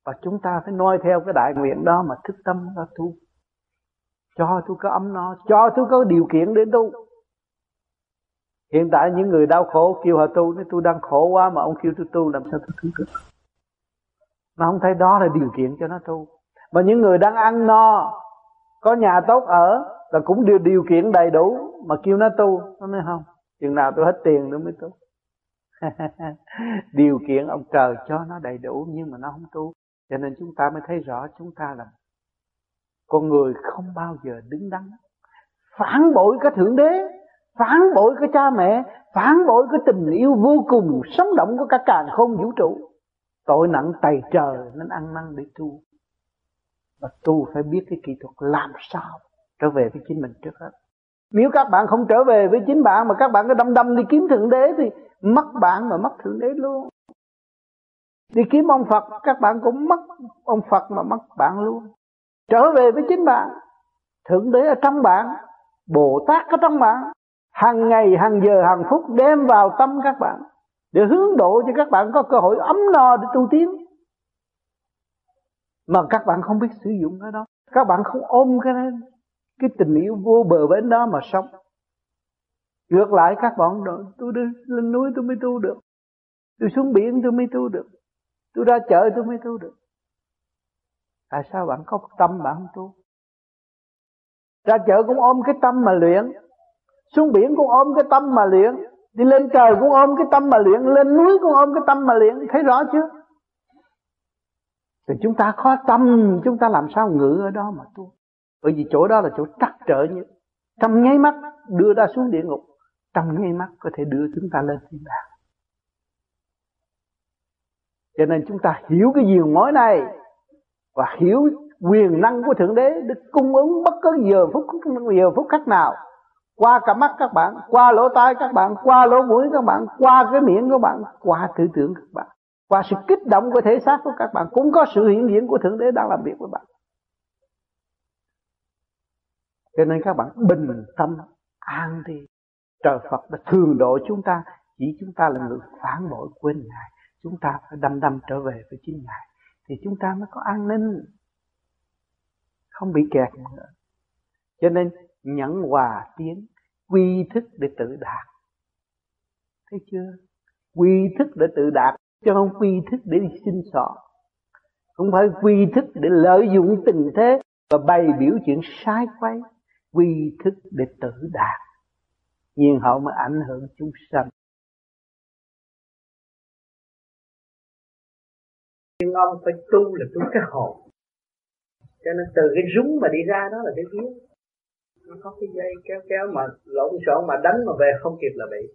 Và chúng ta phải noi theo cái đại nguyện đó mà thức tâm ra tu. Cho tôi có ấm no cho tôi có điều kiện để tu hiện tại những người đau khổ kêu họ tu, nói, tôi đang khổ quá mà ông kêu tôi tu, làm sao tôi tu được? Mà không thấy đó là điều kiện cho nó tu. Mà những người đang ăn no, có nhà tốt ở, là cũng điều điều kiện đầy đủ mà kêu nó tu, nó nói không chừng nào tôi hết tiền nữa mới tu. Điều kiện ông trời cho nó đầy đủ nhưng mà nó không tu. Cho nên chúng ta mới thấy rõ chúng ta là con người không bao giờ đứng đắn. Phản bội cái thượng đế phản bội cái cha mẹ, phản bội cái tình yêu vô cùng sống động của cả càng không vũ trụ. Tội nặng tày trời nên ăn năn để tu. Và tu phải biết cái kỹ thuật làm sao trở về với chính mình trước hết. Nếu các bạn không trở về với chính bạn mà các bạn cứ đâm đâm đi kiếm thượng đế thì mất bạn mà mất thượng đế luôn. Đi kiếm ông Phật, các bạn cũng mất ông Phật mà mất bạn luôn. Trở về với chính bạn. Thượng đế ở trong bạn, bồ tát ở trong bạn hàng ngày, hàng giờ, hàng phút đem vào tâm các bạn để hướng độ cho các bạn có cơ hội ấm no để tu tiến. Mà các bạn không biết sử dụng cái đó. Các bạn không ôm cái cái tình yêu vô bờ bến đó mà sống. Ngược lại, các bạn nói tôi đi lên núi tôi mới tu được. Tôi xuống biển tôi mới tu được. Tôi ra chợ tôi mới tu được. Tại sao bạn có tâm bạn không tu? Ra chợ cũng ôm cái tâm mà luyện xuống biển cũng ôm cái tâm mà luyện. Đi lên trời cũng ôm cái tâm mà luyện. Lên núi cũng ôm cái tâm mà luyện. Thấy rõ chưa? Thì chúng ta khó tâm, chúng ta làm sao ngự ở đó mà tu? Bởi vì chỗ đó là chỗ trắc trở nhất trong nháy mắt đưa ta xuống địa ngục. Trong nháy mắt có thể đưa chúng ta lên thiên đàng. Cho nên chúng ta hiểu cái diều mối này và hiểu quyền năng của thượng đế. Được cung ứng bất cứ giờ phút giờ phút khắc nào qua cả mắt các bạn, qua lỗ tai các bạn, qua lỗ mũi các bạn, qua cái miệng của bạn, qua tư tưởng các bạn, qua sự kích động của thể xác của các bạn, cũng có sự hiện diện của thượng đế đang làm việc với bạn. Cho nên các bạn bình tâm, an đi. Trời Phật đã thường độ chúng ta, chỉ chúng ta là người phản bội quên ngài. Chúng ta phải đâm đâm trở về với chính ngài, thì chúng ta mới có an ninh, không bị kẹt nữa. Cho nên nhẫn hòa tiến, quy thức để tự đạt. Thấy chưa? Quy thức để tự đạt, chứ không quy thức để đi sinh sọ. Không phải quy thức để lợi dụng tình thế và bày biểu chuyện sai quay quy thức để tự đạt. Nhiên hậu mới ảnh hưởng chúng sanh. Nhưng ông phải tu là tu cái hồn. Cho nên từ cái rúng mà đi ra đó là cái vía nó có cái dây kéo kéo mà lộn xộn mà đánh mà về không kịp là bị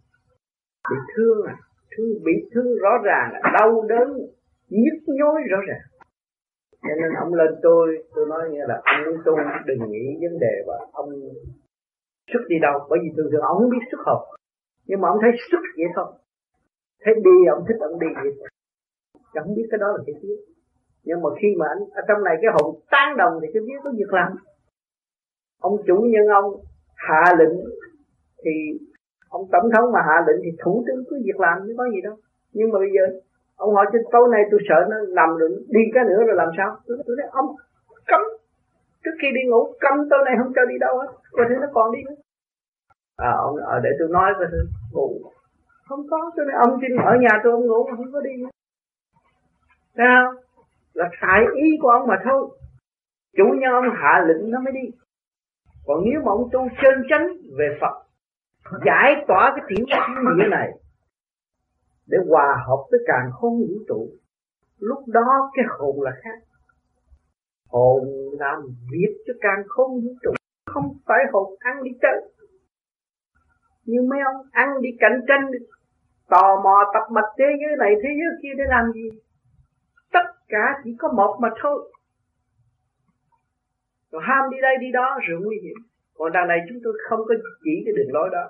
bị thương à thương, bị thương rõ ràng là đau đớn, nhức nhối rõ ràng. Cho nên ông lên tôi tôi nói như là, ông muốn tu đừng nghĩ vấn đề và ông xuất đi đâu, bởi vì thường thường ông không biết xuất hồn, nhưng mà ông thấy xuất vậy thôi. Thấy đi, ông thích ông đi vậy thôi. Chẳng biết cái đó là cái gì. Nhưng mà khi mà anh, ở trong này cái hồn tán đồng thì cái biết có việc làm ông chủ nhân ông hạ lệnh thì ông tổng thống mà hạ lệnh thì thủ tướng cứ việc làm chứ có gì đâu. Nhưng mà bây giờ ông hỏi trên tối nay tôi sợ nó nằm được đi cái nữa rồi làm sao? Tôi, tôi nói ông cấm. Trước khi đi ngủ cấm tối nay không cho đi đâu hết. Coi thể nó còn đi nữa. À ông à, để tôi nói coi ngủ không có. Tôi nói ông xin ở nhà tôi ông ngủ không có đi nữa. Sao? Là tại ý của ông mà thôi. Chủ nhân ông hạ lệnh nó mới đi còn nếu mà ông tu chân chánh về Phật, giải tỏa cái tiểu thiên địa này để hòa hợp với càng không vũ trụ, lúc đó cái hồn là khác. Hồn làm việc cho càng không vũ trụ, không phải hồn ăn đi chơi. Nhưng mấy ông ăn đi cạnh tranh, tò mò tập mạch thế giới này, thế giới kia để làm gì? Tất cả chỉ có một mà thôi rồi ham đi đây đi đó rồi nguy hiểm. Còn đằng này chúng tôi không có chỉ cái đường lối đó.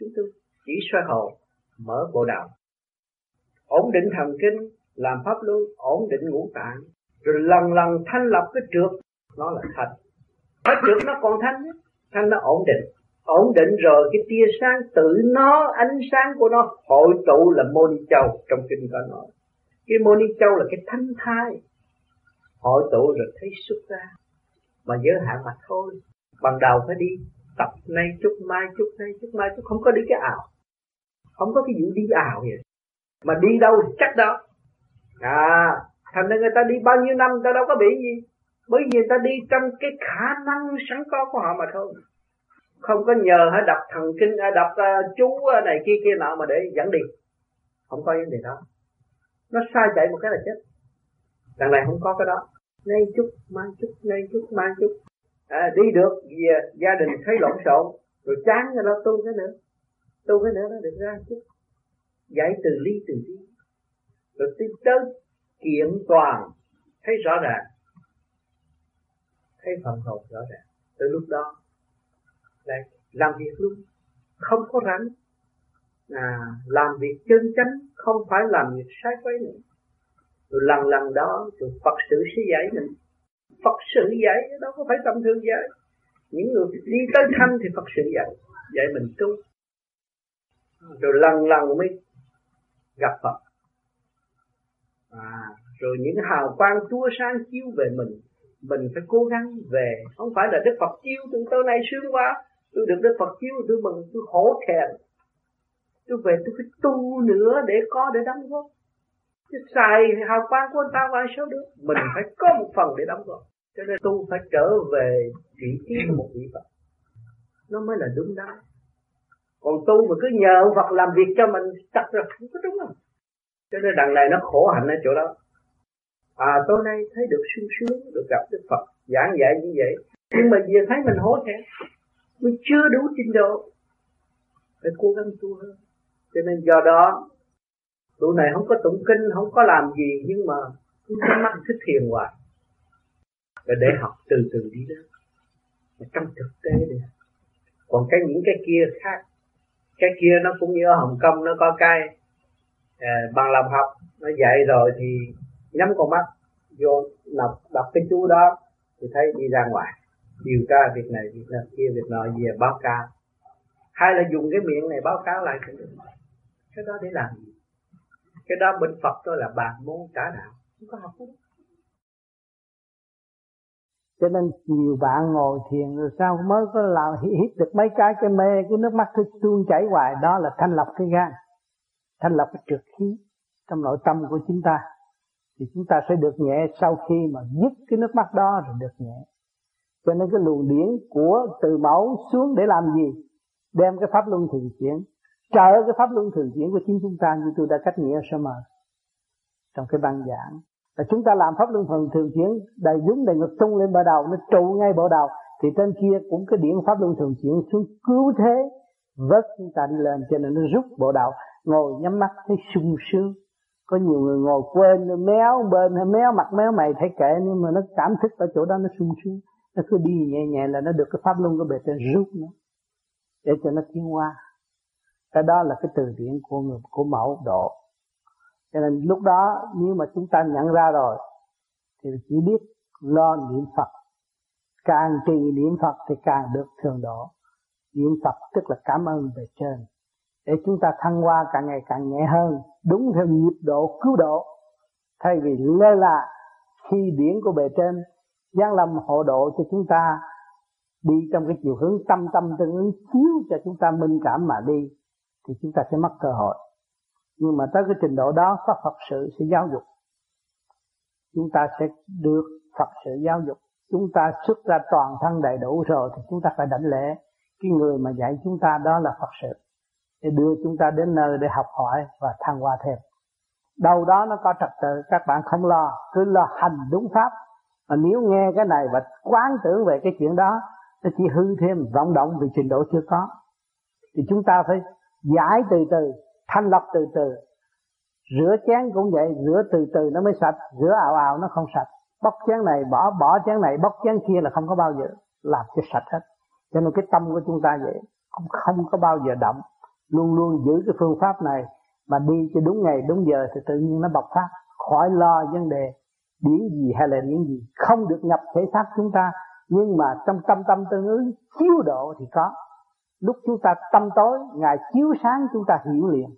Chúng tôi chỉ xoay hồn, mở bộ đầu ổn định thần kinh, làm pháp luân, ổn định ngũ tạng. Rồi lần lần thanh lập cái trượt nó là thanh cái trượt nó còn thanh nhất, thanh nó ổn định. Ổn định rồi cái tia sáng tự nó, ánh sáng của nó hội tụ là môn châu trong kinh có nói. Cái môn châu là cái thanh thai. Hội tụ rồi thấy xuất ra mà giới hạn mà thôi. Ban đầu phải đi tập nay chút mai chút nay chút mai chút không có đi cái ảo. Không có cái vụ đi ảo vậy. Mà đi đâu thì chắc đó. À thành ra người ta đi bao nhiêu năm người ta đâu có bị gì. Bởi vì người ta đi trong cái khả năng sẵn có của họ mà thôi. Không có nhờ hả đọc thần kinh đọc uh, chú này kia kia nọ mà để dẫn đi. Không có vấn đề đó. Nó sai chạy một cái là chết. Đằng này không có cái đó nay chút mai chút nay chút mai chút. À, đi được về à, gia đình thấy lộn xộn rồi chán rồi đó tu cái nữa. Tu cái nữa nó được ra chút. Giải từ ly từ ly rồi tiếp tới kiện toàn thấy rõ ràng. Thấy phần hồn rõ ràng. Từ lúc đó lại làm việc luôn. Không có rảnh à, làm việc chân chánh không phải làm việc sai quấy nữa rồi lần lần đó rồi Phật sự sẽ dạy mình. Phật sự dạy đâu có phải tâm thương dạy những người đi tới thanh thì Phật sự dạy dạy mình tu. Rồi lần lần mới gặp Phật. À, rồi những hào quang tua sáng chiếu về mình mình phải cố gắng về. Không phải là Đức Phật chiếu từ tối nay sướng quá tôi được Đức Phật chiếu tôi mừng tôi hổ thẹn. Tôi về tôi phải tu nữa để có để đóng góp chứ xài hào quang của anh ta qua sao được mình phải có một phần để đóng góp. Cho nên tu phải trở về vị trí của một vị Phật. Nó mới là đúng đắn. Còn tu mà cứ nhờ Phật làm việc cho mình, chắc là không có đúng không cho nên đằng này nó khổ hạnh ở chỗ đó. À tối nay thấy được sung sướng, được gặp Đức Phật. Giảng dạy như vậy. Nhưng mà vừa thấy mình hối hả? Mình chưa đủ trình độ phải cố gắng tu hơn. Cho nên do đó tụi này không có tụng kinh không có làm gì nhưng mà cứ nhắm mắt thích thiền hoài. Rồi để học từ từ đi đó. Mà trong thực tế đi. Còn cái những cái kia khác. Cái kia nó cũng như ở Hồng Kông nó có cái à, bằng làm học. Nó dạy rồi thì nhắm con mắt vô đọc đọc cái chú đó thì thấy đi ra ngoài. Điều tra việc này việc này kia việc nọ về báo cáo. Hay là dùng cái miệng này báo cáo lại cũng được. Cái đó để làm gì? Cái đó bên Phật tôi là bàn môn trả đạo. Không có học đó cho nên nhiều bạn ngồi thiền rồi sao mới có làm hít được mấy cái cái mê cái nước mắt cứ tuôn chảy hoài. Đó là thanh lọc cái gan. Thanh lọc cái trượt khí trong nội tâm của chúng ta. Thì chúng ta sẽ được nhẹ sau khi mà dứt cái nước mắt đó rồi được nhẹ. Cho nên cái luồng điển của từ mẫu xuống để làm gì? Đem cái pháp luân thường chuyển trợ cái pháp luân thường chuyển của chính chúng ta như tôi đã cách nghĩa sơ mờ trong cái băng giảng. Là chúng ta làm pháp luân thường thường chuyển, đầy đúng, đầy ngực, tung lên bờ đầu nó trụ ngay bờ đầu thì trên kia cũng cái điển pháp luân thường chuyển xuống cứu thế, vớt chúng ta đi lên, cho nên nó rút bộ đầu ngồi nhắm mắt, thấy sung sướng. Có nhiều người ngồi quên méo bên hay méo mặt, méo mày, thấy kệ, nhưng mà nó cảm thức ở chỗ đó, nó sung sướng. Nó cứ đi nhẹ nhẹ là nó được cái pháp luân của bề trên rút nó để cho nó tiến qua cái đó là cái từ điển của người của mẫu độ. Cho nên lúc đó nếu mà chúng ta nhận ra rồi, thì chỉ biết lo niệm Phật. Càng trì niệm Phật thì càng được thường độ. Niệm Phật tức là cảm ơn về trên. Để chúng ta thăng hoa càng ngày càng nhẹ hơn, đúng theo nhịp độ cứu độ. Thay vì lơ là khi điển của bề trên, giáng lâm hộ độ cho chúng ta, đi trong cái chiều hướng tâm tâm tương ứng, chiếu cho chúng ta minh cảm mà đi thì chúng ta sẽ mất cơ hội. Nhưng mà tới cái trình độ đó pháp Phật sự sẽ giáo dục. Chúng ta sẽ được Phật sự giáo dục. Chúng ta xuất ra toàn thân đầy đủ rồi thì chúng ta phải đảnh lễ. Cái người mà dạy chúng ta đó là Phật sự. Để đưa chúng ta đến nơi để học hỏi và thăng hoa thêm. Đâu đó nó có trật tự, các bạn không lo. Cứ lo hành đúng pháp. Mà nếu nghe cái này và quán tưởng về cái chuyện đó, nó chỉ hư thêm, vọng động vì trình độ chưa có. Thì chúng ta phải giải từ từ thanh lọc từ từ. Rửa chén cũng vậy, rửa từ từ nó mới sạch, rửa ảo ảo nó không sạch. Bóc chén này bỏ bỏ chén này, bóc chén kia là không có bao giờ làm cho sạch hết. Cho nên cái tâm của chúng ta vậy, cũng không có bao giờ động luôn luôn giữ cái phương pháp này mà đi cho đúng ngày, đúng giờ thì tự nhiên nó bộc phát. Khỏi lo vấn đề điển gì hay là điển gì. Không được nhập thể xác chúng ta, nhưng mà trong tâm tâm tương ứng, chiếu độ thì có lúc chúng ta tâm tối, ngài chiếu sáng chúng ta hiểu liền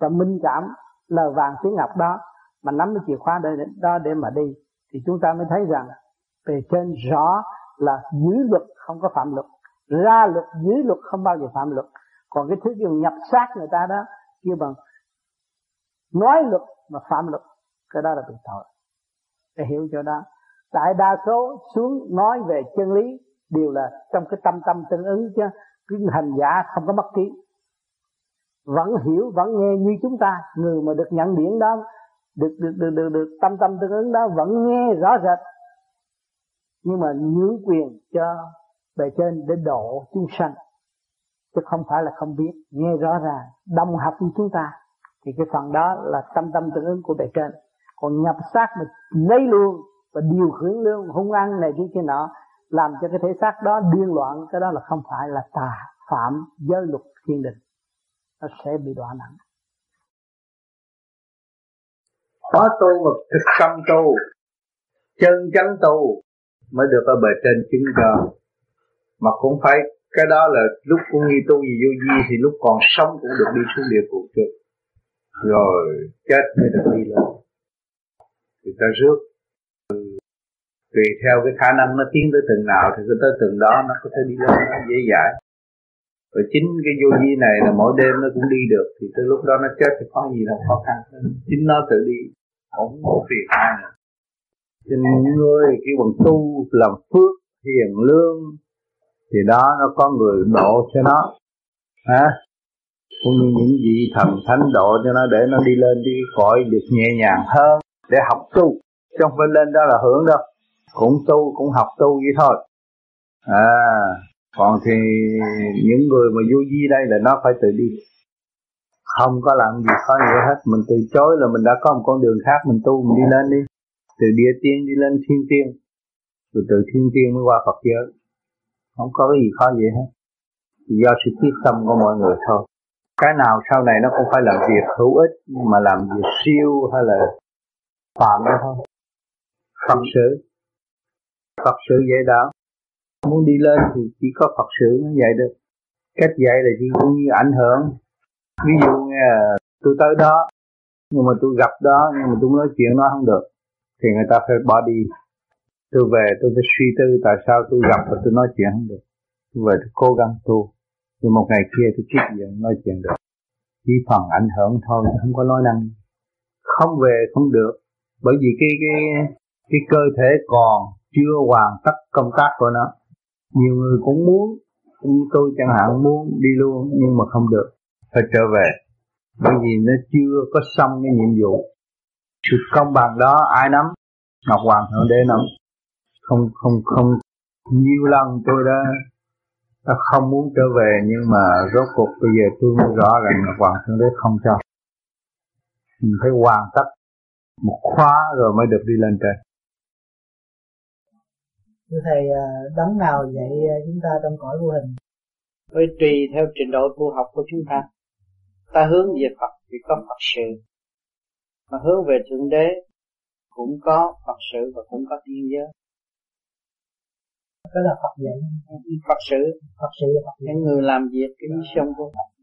và minh cảm lời vàng tiếng ngọc đó. Mà nắm cái chìa khóa để, đó để mà đi, thì chúng ta mới thấy rằng về trên rõ là giữ luật không có phạm luật, ra luật giữ luật không bao giờ phạm luật. Còn cái thứ dùng nhập sát người ta đó, kêu bằng nói luật mà phạm luật, cái đó là bị tội. Để hiểu cho đó. Đại đa số xuống nói về chân lý đều là trong cái tâm tâm tương ứng chứ cái hành giả không có bất kỳ. Vẫn hiểu vẫn nghe như chúng ta. Người mà được nhận điển đó được được được được, được tâm tâm tương ứng đó vẫn nghe rõ rệt. Nhưng mà nhường quyền cho bề trên để độ chúng sanh chứ không phải là không biết nghe rõ ràng đồng học với chúng ta. Thì cái phần đó là tâm tâm tương ứng của bề trên. Còn nhập xác mà lấy luôn và điều khiển luôn hung ăn này kia kia nọ làm cho cái thể xác đó điên loạn, cái đó là không phải là tà phạm giới luật thiên đình. Nó sẽ bị đọa nặng. Có tu mà thực tâm tu, chân chánh tu mới được ở bề trên chứng cho. Mà cũng phải, cái đó là lúc cũng nghi tu gì vô vi thì lúc còn sống cũng được đi xuống địa phủ trước rồi, chết mới được đi lên. Thì ta rước tùy theo cái khả năng nó tiến tới từng nào thì tới từng đó nó có thể đi lên, nó dễ dãi. Rồi chính cái vô vi này là mỗi đêm nó cũng đi được, thì tới lúc đó nó chết thì có gì là khó khăn. Chính nó tự đi, không có phiền ai nữa. Cho nên người cái bằng tu, làm phước, hiền lương, thì đó nó có người độ cho nó. Hả? Cũng như những vị thần thánh độ cho nó để nó đi lên đi khỏi được nhẹ nhàng hơn, để học tu. Chứ không phải lên đó là hưởng đâu cũng tu, cũng học tu vậy thôi. À còn thì những người mà vô vi đây là nó phải tự đi. Không có làm gì khó gì hết. Mình từ chối là mình đã có một con đường khác, mình tu, mình đi lên đi. Từ địa tiên đi lên thiên tiên. Rồi từ thiên tiên mới qua Phật giới. Không có cái gì khó vậy hết. Chỉ do sự quyết tâm của mọi người thôi. Cái nào sau này nó cũng phải làm việc hữu ích, nhưng mà làm việc siêu hay là phạm đó thôi. Phật sự. Phật sự dạy đạo. Muốn đi lên thì chỉ có Phật sự mới dạy được. Cách dạy là chỉ cũng như ảnh hưởng. Ví dụ nghe tôi tới đó, nhưng mà tôi gặp đó, nhưng mà tôi nói chuyện nó không được, thì người ta phải bỏ đi. Tôi về, tôi phải suy tư tại sao tôi gặp và tôi nói chuyện không được. Tôi về tôi cố gắng tu, nhưng một ngày kia tôi tiếp diện nói chuyện được. Chỉ phần ảnh hưởng thôi, không có nói năng. Không về không được, bởi vì cái cái cái cơ thể còn chưa hoàn tất công tác của nó. Nhiều người cũng muốn như tôi chẳng hạn muốn đi luôn nhưng mà không được. Phải trở về. Bởi vì nó chưa có xong cái nhiệm vụ. Sự công bằng đó ai nắm? Ngọc hoàng thượng đế nắm. Không không không. Nhiều lần tôi đã, đã không muốn trở về nhưng mà rốt cuộc bây giờ tôi mới rõ rằng ngọc hoàng thượng đế không cho. Mình phải hoàn tất một khóa rồi mới được đi lên trên thưa thầy à, đấng nào dạy à, chúng ta trong cõi vô hình? Với tùy theo trình độ tu học của chúng ta. Ta hướng về Phật thì có Phật sự. Mà hướng về thượng đế cũng có Phật sự và cũng có tiên giới. Đó là Phật dạy. Phật sự. Phật sự Phật những người làm việc cái mission của Phật